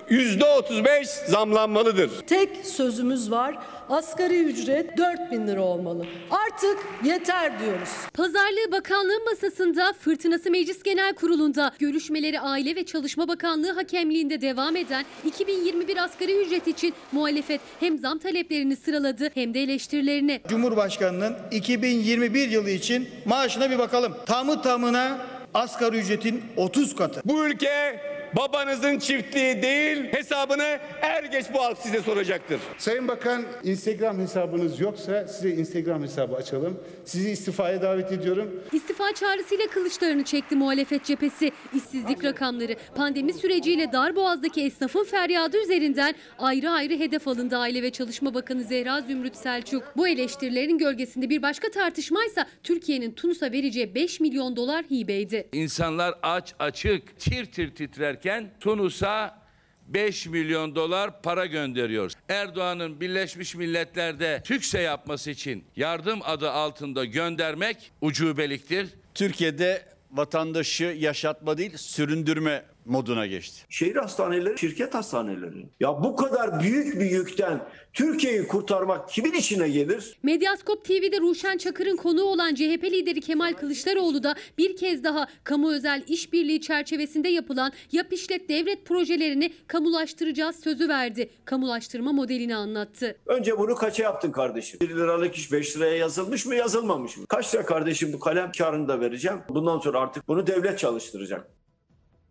%35 zamlanmalıdır. Tek sözümüz var. Asgari ücret 4000 lira olmalı. Artık yeter diyoruz. Pazarlığı Bakanlığı masasında Fırtınası Meclis Genel Kurulu'nda görüşmeleri Aile ve Çalışma Bakanlığı hakemliğinde devam eden 2021 asgari ücret için muhalefet hem zam taleplerini sıraladı hem de eleştirilerini. Cumhurbaşkanının 2021 yılı için maaşına bir bakalım. Tamı tamına asgari ücretin 30 katı. Bu ülke babanızın çiftliği değil hesabını er geç bu halk size soracaktır. Sayın Bakan Instagram hesabınız yoksa size Instagram hesabı açalım. Sizi istifaya davet ediyorum. İstifa çağrısıyla kılıçlarını çekti muhalefet cephesi. İşsizlik rakamları, pandemi süreciyle Darboğaz'daki esnafın feryadı üzerinden ayrı ayrı hedef alındı Aile ve Çalışma Bakanı Zehra Zümrüt Selçuk. Bu eleştirilerin gölgesinde bir başka tartışmaysa Türkiye'nin Tunus'a vereceği 5 milyon dolar hibeydi. İnsanlar aç açık tir tir titrerken Tunus'a 5 milyon dolar para gönderiyor. Erdoğan'ın Birleşmiş Milletler'de TÜKSE yapması için yardım adı altında göndermek ucubeliktir. Türkiye'de vatandaşı yaşatma değil süründürme moduna geçti. Şehir hastaneleri, şirket hastaneleri. Ya bu kadar büyük bir yükten Türkiye'yi kurtarmak kimin işine gelir? Medyaskop TV'de Ruşen Çakır'ın konuğu olan CHP lideri Kemal Kılıçdaroğlu da bir kez daha kamu özel işbirliği çerçevesinde yapılan yap işlet devlet projelerini kamulaştıracağız sözü verdi. Kamulaştırma modelini anlattı. Önce bunu kaça yaptın kardeşim? 1 liralık iş 5 liraya yazılmış mı yazılmamış mı? Kaç lira kardeşim bu kalem karını da vereceğim. Bundan sonra artık bunu devlet çalıştıracak.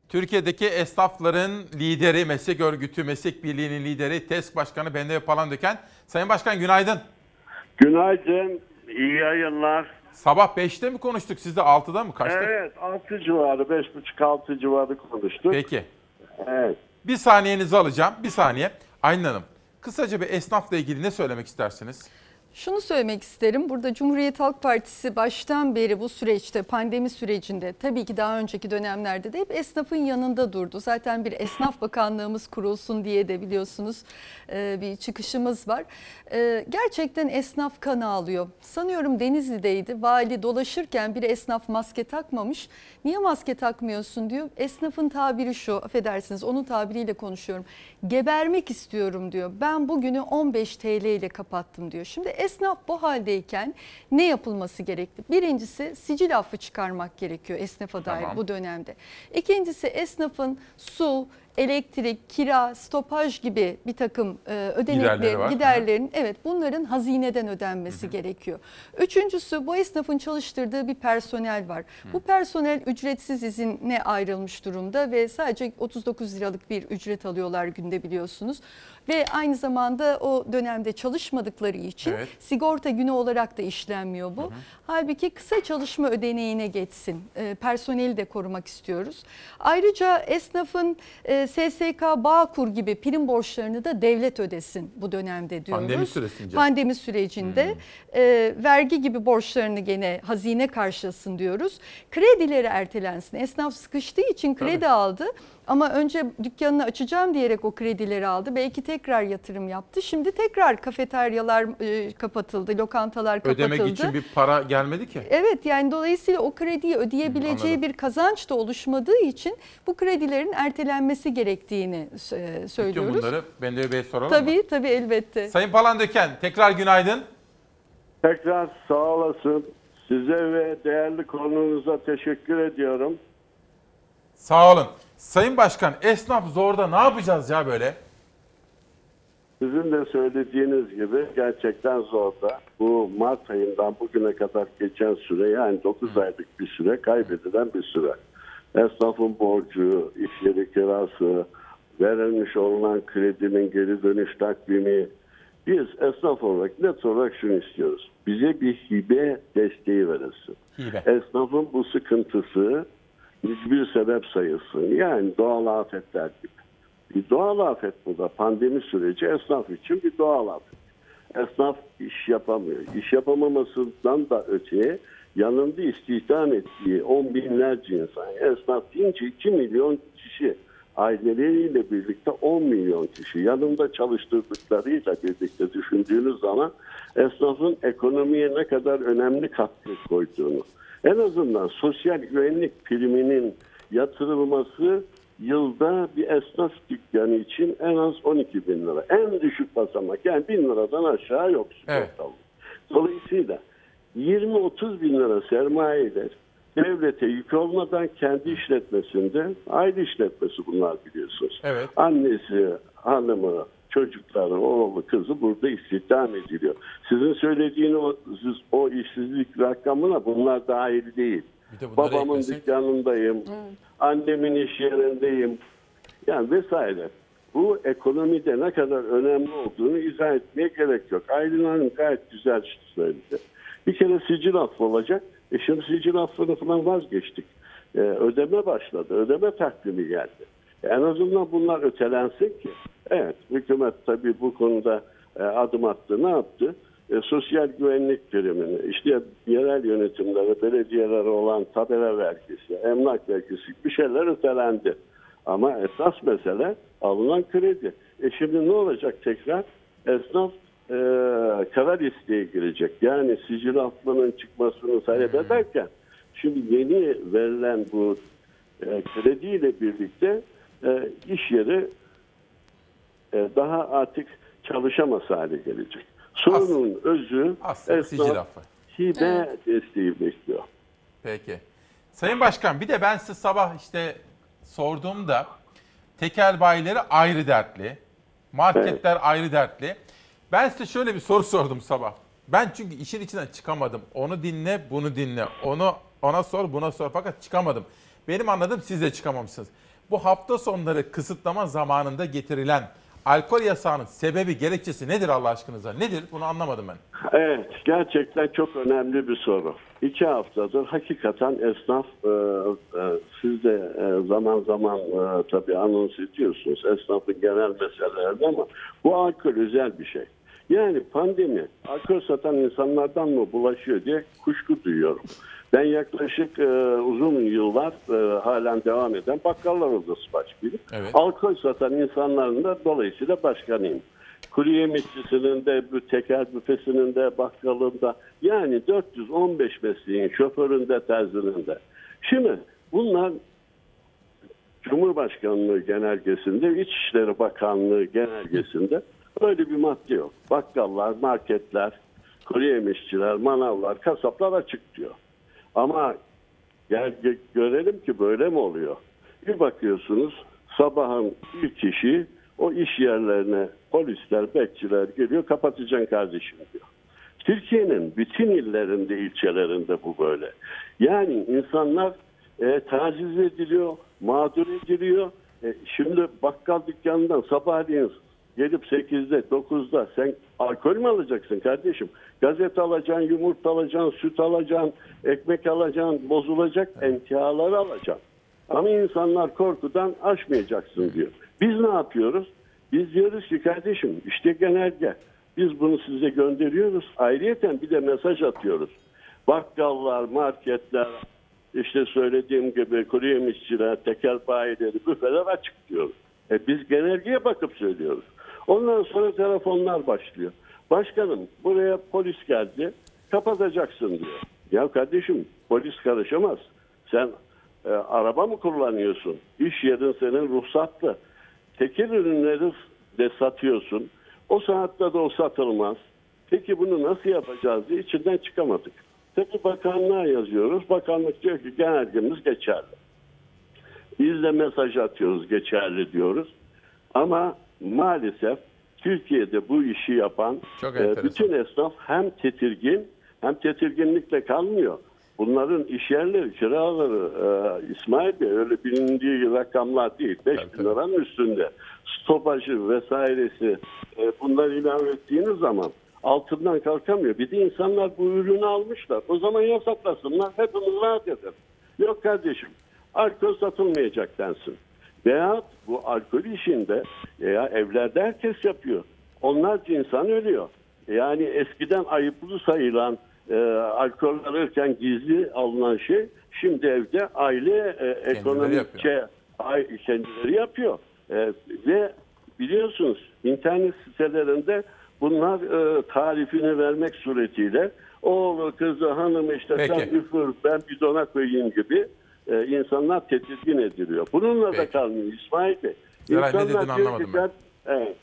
Türkiye'deki esnafların lideri, meslek örgütü, meslek birliğinin lideri, TESK Başkanı Bendevi Palandöken. Sayın Başkan günaydın. Günaydın, iyi yayınlar. Sabah 5'te mi konuştuk? Siz de 6'da mı? Kaçta? Evet, 6 civarı, 5.30-6 civarı konuştuk. Peki. Evet. Bir saniyenizi alacağım. Bir saniye. Aylin Hanım, kısaca bir esnafla ilgili ne söylemek istersiniz? Şunu söylemek isterim. Burada Cumhuriyet Halk Partisi baştan beri bu süreçte, pandemi sürecinde tabii ki daha önceki dönemlerde de hep esnafın yanında durdu. Zaten bir esnaf bakanlığımız kurulsun diye de biliyorsunuz e, bir çıkışımız var. E, Gerçekten esnaf kan ağlıyor. Sanıyorum Denizli'deydi. Vali dolaşırken bir esnaf maske takmamış. Niye maske takmıyorsun diyor. Esnafın tabiri şu, affedersiniz onun tabiriyle konuşuyorum. Gebermek istiyorum diyor. Ben bugünü 15 TL ile kapattım diyor. Şimdi esnaf bu haldeyken ne yapılması gerekli? Birincisi sicil affı çıkarmak gerekiyor esnafa dair Tamam. bu dönemde. İkincisi esnafın su, elektrik, kira, stopaj gibi bir takım e, ödeneklerin, giderlerin evet bunların hazineden ödenmesi gerekiyor. Üçüncüsü bu esnafın çalıştırdığı bir personel var. Bu personel ücretsiz izine ayrılmış durumda ve sadece 39 liralık bir ücret alıyorlar günde biliyorsunuz. Ve aynı zamanda o dönemde çalışmadıkları için Evet. sigorta günü olarak da işlenmiyor bu. Halbuki kısa çalışma ödeneğine geçsin. E, personeli de korumak istiyoruz. Ayrıca esnafın e, SSK, Bağkur gibi prim borçlarını da devlet ödesin bu dönemde diyoruz. Pandemi süresince. Pandemi sürecinde e, vergi gibi borçlarını gene hazine karşılasın diyoruz. Kredileri ertelensin. Esnaf sıkıştığı için kredi Tabii. aldı. Ama önce dükkanını açacağım diyerek o kredileri aldı. Belki tekrar yatırım yaptı. Şimdi tekrar kafeteryalar e, kapatıldı, lokantalar kapatıldı. Ödemek için bir para gelmedi ki. Evet yani dolayısıyla o krediyi ödeyebileceği anladım. bir kazanç da oluşmadığı için bu kredilerin ertelenmesi gerektiğini e, Bütün söylüyoruz. bunları Bendevi Bey soralım Tabii mı? tabii elbette. Sayın Palandöken tekrar günaydın. Tekrar sağ olasın. Size ve değerli konuğunuza teşekkür ediyorum. Sağ olun. Sayın Başkan esnaf zorda ne yapacağız ya böyle? Sizin de söylediğiniz gibi gerçekten zorda. Bu Mart ayından bugüne kadar geçen süre yani 9 aylık bir süre kaybedilen bir süre. Esnafın borcu, iş yeri kirası, verilmiş olunan kredinin geri dönüş takvimi. Biz esnaf olarak net olarak şunu istiyoruz. Bize bir hibe desteği verilsin. Hibe. Esnafın bu sıkıntısı hiçbir sebep sayılsın. Yani doğal afetler gibi. Bir doğal afet bu da pandemi süreci esnaf için bir doğal afet. Esnaf iş yapamıyor. İş yapamamasından da öteye yanında istihdam ettiği on binlerce insan. Esnaf deyince 2 milyon kişi aileleriyle birlikte 10 milyon kişi yanında çalıştırdıklarıyla birlikte düşündüğünüz zaman esnafın ekonomiye ne kadar önemli katkı koyduğunu en azından sosyal güvenlik priminin yatırılması yılda bir esnaf dükkanı için en az 12 bin lira. En düşük basamak yani bin liradan aşağı yok sigortalı. Dolayısıyla 20-30 bin lira sermayeler devlete yük olmadan kendi işletmesinde aile işletmesi bunlar biliyorsunuz. Evet. Annesi, hanımı, çocukları, oğlu, kızı burada istihdam ediliyor. Sizin söylediğiniz o, siz- o işsizlik rakamına bunlar dahil değil. bunları Babamın eklesek- dükkanındayım, annemin iş yerindeyim. Yani vesaire. Bu ekonomide ne kadar önemli olduğunu izah etmeye gerek yok. Aylin Hanım gayet güzel söyledi. Bir kere sicil affı olacak. E şimdi sicil affını falan vazgeçtik. E, ödeme başladı. Ödeme takvimi geldi. En azından bunlar ötelensin ki. Evet, hükümet tabii bu konuda e, adım attı. Ne yaptı? E, sosyal güvenlik primini, işte yerel yönetimlere, belediyelere olan tabela vergisi, emlak vergisi bir şeyler ötelendi. Ama esas mesele alınan kredi. E şimdi ne olacak tekrar? Esnaf e, karar isteğe girecek. Yani sicil affının çıkmasını talep ederken şimdi yeni verilen bu e, krediyle birlikte e, iş yeri daha artık çalışamaz hale gelecek. Sorunun özü aslında esnaf hibe desteği bekliyor. Peki. Sayın Başkan bir de ben size sabah işte sorduğumda tekel bayileri ayrı dertli. Marketler ayrı dertli. Ben size şöyle bir soru sordum sabah. Ben çünkü işin içinden çıkamadım. Onu dinle, bunu dinle. Onu ona sor, buna sor fakat çıkamadım. Benim anladığım siz de çıkamamışsınız. Bu hafta sonları kısıtlama zamanında getirilen alkol yasağının sebebi, gerekçesi nedir Allah aşkınıza? Nedir? Bunu anlamadım ben. Evet, gerçekten çok önemli bir soru. İki haftadır hakikaten esnaf, e, e, siz de e, zaman zaman e, tabii anons ediyorsunuz esnafın genel meselelerini ama bu alkol özel bir şey. Yani pandemi alkol satan insanlardan mı bulaşıyor diye kuşku duyuyorum. Ben yaklaşık e, uzun yıllar e, halen devam eden bakkallar odası başkanıyım. Evet. Alkol satan insanların da dolayısıyla başkanıyım. Kuru yemişçisinin de, bu teker büfesinin de, bakkalında yani 415 mesleğin şoföründe, terzinin de. Şimdi bunlar Cumhurbaşkanlığı genelgesinde, İçişleri Bakanlığı genelgesinde öyle bir madde yok. Bakkallar, marketler, kuru yemişçiler, manavlar, kasaplar açık diyor. Ama gel gö- görelim ki böyle mi oluyor? Bir bakıyorsunuz sabahın ilk işi o iş yerlerine polisler, bekçiler geliyor kapatacaksın kardeşim diyor. Türkiye'nin bütün illerinde, ilçelerinde bu böyle. Yani insanlar e, taciz ediliyor, mağdur ediliyor. E, şimdi bakkal dükkanından sabahleyin gelip 8'de 9'da sen alkol mü alacaksın kardeşim? Gazete alacaksın, yumurta alacaksın, süt alacaksın, ekmek alacaksın, bozulacak emtiaları alacaksın. Ama insanlar korkudan açmayacaksın diyor. Biz ne yapıyoruz? Biz diyoruz ki kardeşim işte genelge. Biz bunu size gönderiyoruz. Ayrıyeten bir de mesaj atıyoruz. Bakkallar, marketler, işte söylediğim gibi kuru yemişçiler, tekel bayileri, büfeler açık diyoruz. E biz genelgeye bakıp söylüyoruz. Ondan sonra telefonlar başlıyor. Başkanım buraya polis geldi, kapatacaksın diyor. Ya kardeşim polis karışamaz. Sen e, araba mı kullanıyorsun? İş yerin senin ruhsatlı. Tekil ürünleri de satıyorsun. O saatte de o satılmaz. Peki bunu nasıl yapacağız diye içinden çıkamadık. Peki bakanlığa yazıyoruz. Bakanlık diyor ki genelgemiz geçerli. Biz de mesaj atıyoruz geçerli diyoruz. Ama maalesef Türkiye'de bu işi yapan e, bütün esnaf hem tedirgin hem tedirginlikle kalmıyor. Bunların iş yerleri, kiraları e, İsmail Bey öyle bilindiği rakamlar değil. 5 bin liranın üstünde. Stopajı vesairesi e, bunları ilave ettiğiniz zaman altından kalkamıyor. Bir de insanlar bu ürünü almışlar. O zaman yasaklasınlar. Hepimiz rahat eder. Yok kardeşim alkol satılmayacak densin. Veyahut bu alkol işinde ya evlerde herkes yapıyor. Onlarca insan ölüyor. Yani eskiden ayıplı sayılan e, alkol alırken gizli alınan şey şimdi evde aile e, ekonomik şey, ay- kendileri yapıyor. E, ve biliyorsunuz internet sitelerinde bunlar e, tarifini vermek suretiyle oğlu kızı hanım işte sen Peki. üfür ben bidona koyayım gibi e, insanlar tedirgin ediliyor. Bununla da kalmıyor İsmail Bey. Zeray, ne diyor anlamadım ki, ben. evet,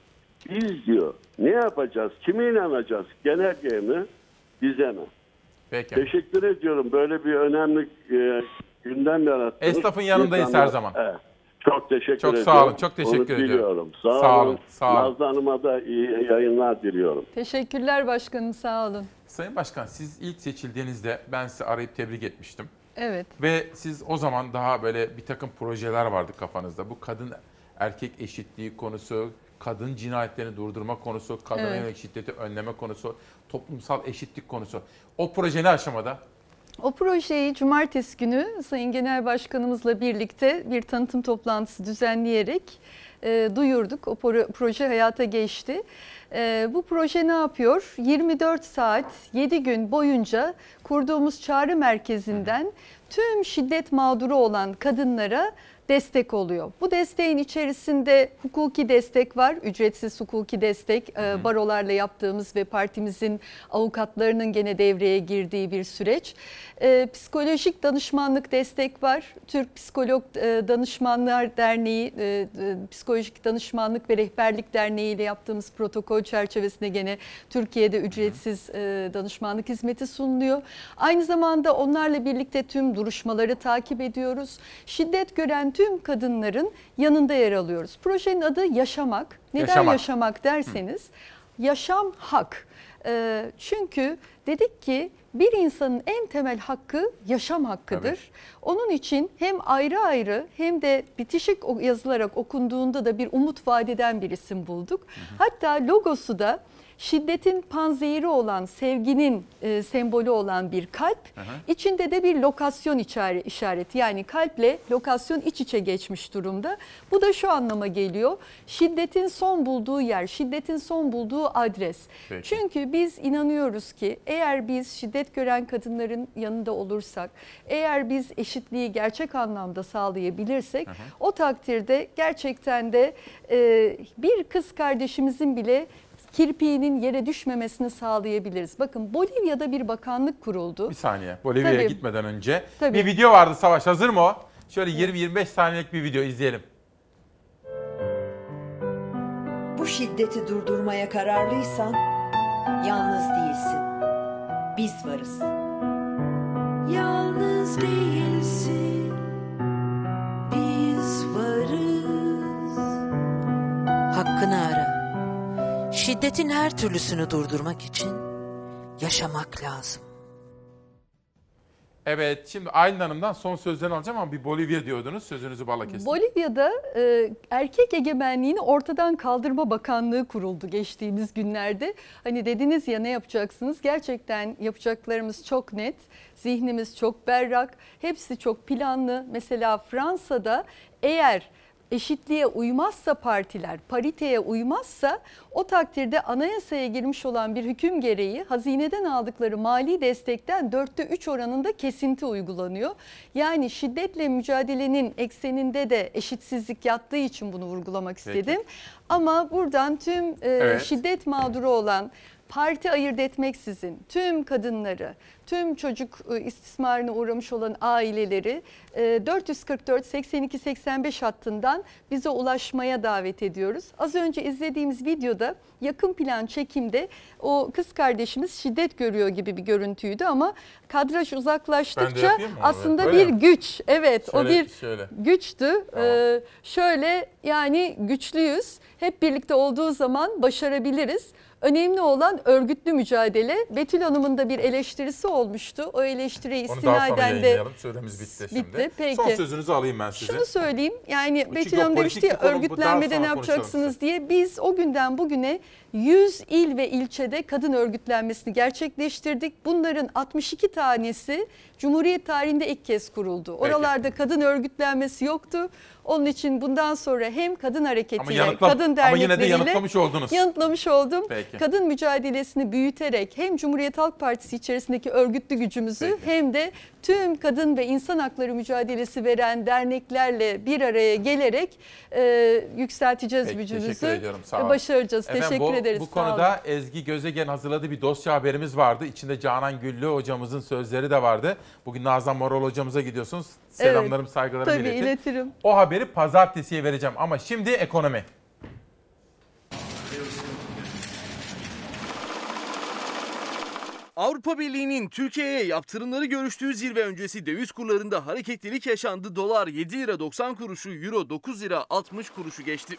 biz diyor ne yapacağız? Kime inanacağız? Genelgeye mi? Bize mi? Peki. Teşekkür ediyorum. Böyle bir önemli e, gündem yarattınız. Esnafın yanındayız İnsanlar- her zaman. Evet. Çok teşekkür Çok ediyorum. sağ olun, çok teşekkür Onu ediyorum. Sağ, Sağ olun. olun, sağ olun. Nazlı Hanım'a da iyi yayınlar diliyorum. Teşekkürler başkanım sağ olun. Sayın Başkan siz ilk seçildiğinizde ben sizi arayıp tebrik etmiştim. Evet. Ve siz o zaman daha böyle bir takım projeler vardı kafanızda. Bu kadın erkek eşitliği konusu, kadın cinayetlerini durdurma konusu, kadına Evet. yönelik şiddeti önleme konusu, toplumsal eşitlik konusu. O proje ne aşamada? O projeyi cumartesi günü Sayın Genel Başkanımızla birlikte bir tanıtım toplantısı düzenleyerek e, duyurduk. O pro- proje hayata geçti. E, bu proje ne yapıyor? 24 saat 7 gün boyunca kurduğumuz çağrı merkezinden tüm şiddet mağduru olan kadınlara destek oluyor. Bu desteğin içerisinde hukuki destek var, ücretsiz hukuki destek, e, barolarla yaptığımız ve partimizin avukatlarının gene devreye girdiği bir süreç. E, Psikolojik danışmanlık destek var. Türk Psikolog e, Danışmanlar Derneği, e, e, Psikolojik Danışmanlık ve Rehberlik Derneği ile yaptığımız protokol çerçevesinde gene Türkiye'de ücretsiz e, danışmanlık hizmeti sunuluyor. Aynı zamanda onlarla birlikte tüm duruşmaları takip ediyoruz. Şiddet gören tüm kadınların yanında yer alıyoruz. Projenin adı Yaşamak. Neden Yaşamak. yaşamak, derseniz yaşam hak. E, çünkü dedik ki bir insanın en temel hakkı yaşam hakkıdır. Tabii. Onun için hem ayrı ayrı hem de bitişik yazılarak okunduğunda da bir umut vadeden bir isim bulduk. Hatta logosu da şiddetin panzehiri olan, sevginin e, sembolü olan bir kalp. İçinde de bir lokasyon işare- işareti yani kalple lokasyon iç içe geçmiş durumda. Bu da şu anlama geliyor. Şiddetin son bulduğu yer, şiddetin son bulduğu adres. Peki. Çünkü biz inanıyoruz ki eğer biz şiddet gören kadınların yanında olursak, eğer biz eşitliği gerçek anlamda sağlayabilirsek o takdirde gerçekten de e, bir kız kardeşimizin bile kirpiğinin yere düşmemesini sağlayabiliriz. Bakın Bolivya'da bir bakanlık kuruldu. Bir saniye. Bolivya'ya Tabii. gitmeden önce Tabii. bir video vardı Savaş. Hazır mı o? Şöyle 20-25 saniyelik bir video izleyelim. Bu şiddeti durdurmaya kararlıysan yalnız değilsin. Biz varız. Yalnız değilsin. Biz varız. Hakkını ara. Şiddetin her türlüsünü durdurmak için yaşamak lazım. Evet şimdi Aylin Hanım'dan son sözlerini alacağım ama bir Bolivya diyordunuz. Sözünüzü balla kestim. Bolivya'da e, erkek egemenliğini ortadan kaldırma bakanlığı kuruldu geçtiğimiz günlerde. Hani dediniz ya ne yapacaksınız? Gerçekten yapacaklarımız çok net. Zihnimiz çok berrak. Hepsi çok planlı. Mesela Fransa'da eğer eşitliğe uymazsa partiler, pariteye uymazsa o takdirde anayasaya girmiş olan bir hüküm gereği hazineden aldıkları mali destekten dörtte üç oranında kesinti uygulanıyor. Yani şiddetle mücadelenin ekseninde de eşitsizlik yattığı için bunu vurgulamak Peki. istedim. Ama buradan tüm e, Evet. şiddet mağduru olan parti ayırt etmeksizin tüm kadınları, tüm çocuk e, istismarına uğramış olan aileleri e, 444 82 85 hattından bize ulaşmaya davet ediyoruz. Az önce izlediğimiz videoda yakın plan çekimde o kız kardeşimiz şiddet görüyor gibi bir görüntüydü ama kadraj uzaklaştıkça aslında bir mi? güç. Evet o Şöyle, bir şöyle. güçtü. Ee, şöyle yani güçlüyüz. Hep birlikte olduğu zaman başarabiliriz. Önemli olan örgütlü mücadele. Betül Hanım'ın da bir eleştirisi olmuştu. O eleştiriyi Onu daha sonra istinaden de yayınlayalım. Süremiz bitti şimdi. bitti. Peki. Son sözünüzü alayım ben size. şunu söyleyeyim. Yani Çünkü Betül Hanım politik demişti ya bir konu, bu daha örgütlenmede sonra ne konuşalım yapacaksınız diye. Biz o günden bugüne 100 il ve ilçede kadın örgütlenmesini gerçekleştirdik. Bunların 62 tanesi Cumhuriyet tarihinde ilk kez kuruldu. Peki. Oralarda kadın örgütlenmesi yoktu. Onun için bundan sonra hem kadın hareketiyle, yanıtla- kadın ama yine de dernekleriyle yanıtlamış oldunuz. Yanıtlamış oldum. Peki. Peki. kadın mücadelesini büyüterek hem Cumhuriyet Halk Partisi içerisindeki örgütlü gücümüzü hem de tüm kadın ve insan hakları mücadelesi veren derneklerle bir araya gelerek e, yükselteceğiz Peki, gücümüzü. teşekkür ediyorum. Sağ ve olun. Başaracağız. Efendim, teşekkür bu, ederiz. Bu Sağ olun. konuda Ezgi Gözegen hazırladığı bir dosya haberimiz vardı. İçinde Canan Güllü hocamızın sözleri de vardı. Bugün Nazan Moral hocamıza gidiyorsunuz. Selamlarım, Evet, saygılarımı tabii, iletin. iletirim. O haberi pazartesiye vereceğim ama şimdi ekonomi. Avrupa Birliği'nin Türkiye'ye yaptırımları görüştüğü zirve öncesi döviz kurlarında hareketlilik yaşandı. Dolar 7 lira 90 kuruşu, Euro 9 lira 60 kuruşu geçti.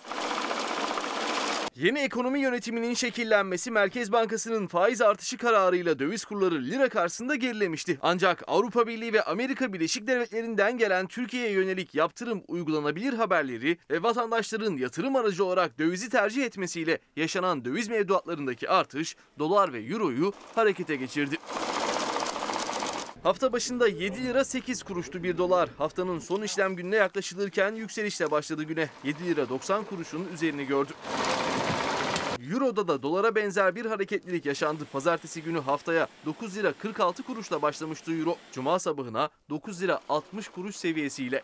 Yeni ekonomi yönetiminin şekillenmesi Merkez Bankası'nın faiz artışı kararıyla döviz kurları lira karşısında gerilemişti. Ancak Avrupa Birliği ve Amerika Birleşik Devletleri'nden gelen Türkiye'ye yönelik yaptırım uygulanabilir haberleri ve vatandaşların yatırım aracı olarak dövizi tercih etmesiyle yaşanan döviz mevduatlarındaki artış dolar ve euroyu harekete geçirdi. Hafta başında 7 lira 8 kuruştu bir dolar. Haftanın son işlem gününe yaklaşılırken yükselişle başladı güne. 7 lira 90 kuruşun üzerini gördü. Euro'da da dolara benzer bir hareketlilik yaşandı. Pazartesi günü haftaya 9 lira 46 kuruşla başlamıştı Euro. Cuma sabahına 9 lira 60 kuruş seviyesiyle.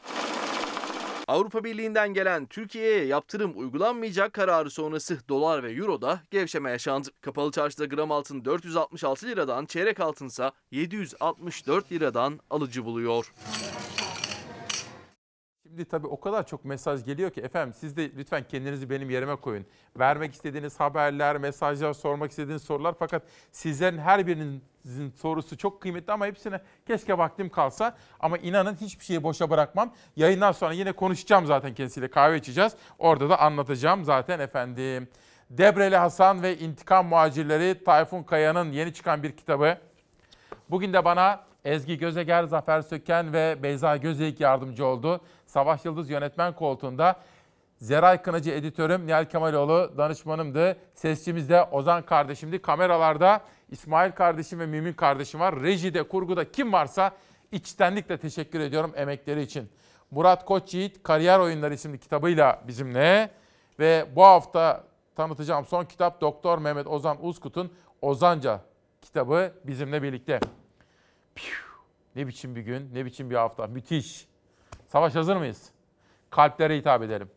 Avrupa Birliği'nden gelen Türkiye'ye yaptırım uygulanmayacak kararı sonrası dolar ve euroda gevşeme yaşandı. Kapalı çarşıda gram altın 466 liradan, çeyrek altınsa 764 liradan alıcı buluyor. Şimdi tabii o kadar çok mesaj geliyor ki efendim siz de lütfen kendinizi benim yerime koyun. Vermek istediğiniz haberler, mesajlar, sormak istediğiniz sorular fakat sizlerin her birinizin sorusu çok kıymetli ama hepsine keşke vaktim kalsa. Ama inanın hiçbir şeyi boşa bırakmam. Yayından sonra yine konuşacağım zaten kendisiyle kahve içeceğiz. Orada da anlatacağım zaten efendim. Debreli Hasan ve İntikam Muhacirleri Tayfun Kaya'nın yeni çıkan bir kitabı. Bugün de bana Ezgi Gözeger, Zafer Söken ve Beyza Gözeyik yardımcı oldu. Savaş Yıldız yönetmen koltuğunda. Zeray Kınacı editörüm, Nihal Kemaloğlu danışmanımdı. Sesçimiz de Ozan kardeşimdi. Kameralarda İsmail kardeşim ve Mümin kardeşim var. Rejide, kurguda kim varsa içtenlikle teşekkür ediyorum emekleri için. Murat Koçyiğit Kariyer Oyunları isimli kitabıyla bizimle. Ve bu hafta tanıtacağım son kitap Doktor Mehmet Ozan Uzkut'un Ozanca kitabı bizimle birlikte. Ne biçim bir gün, ne biçim bir hafta. Müthiş. Savaş hazır mıyız? Kalplere hitap edelim.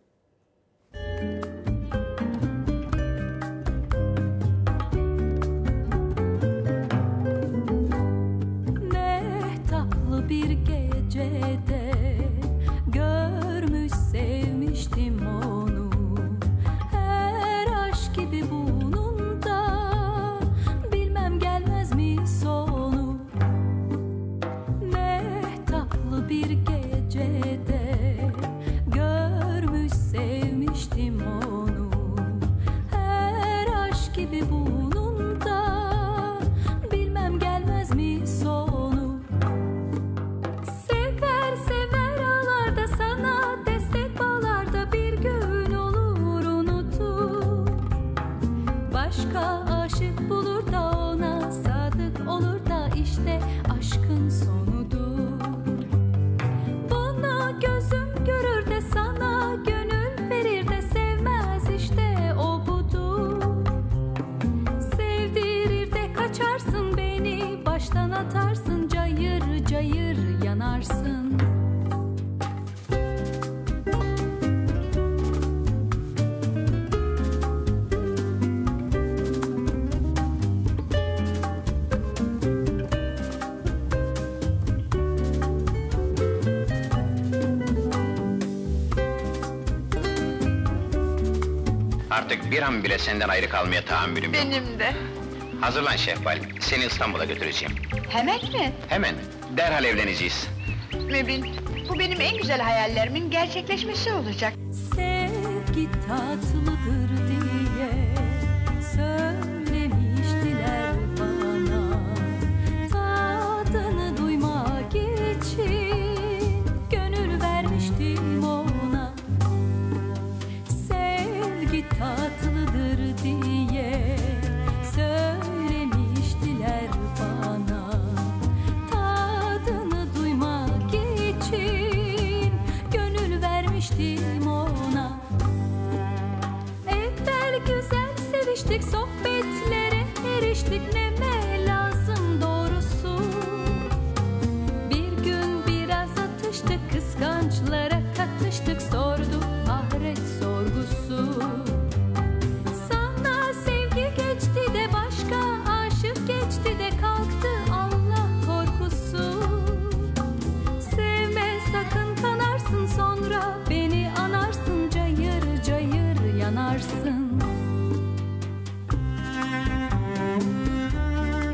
Artık bir an bile senden ayrı kalmaya tahammülüm yok. Benim de. Hazırlan Şehbal, seni İstanbul'a götüreceğim. Hemen mi? Hemen, derhal evleneceğiz. Mübin, bu benim en güzel hayallerimin gerçekleşmesi olacak. Sevgi tatlıdır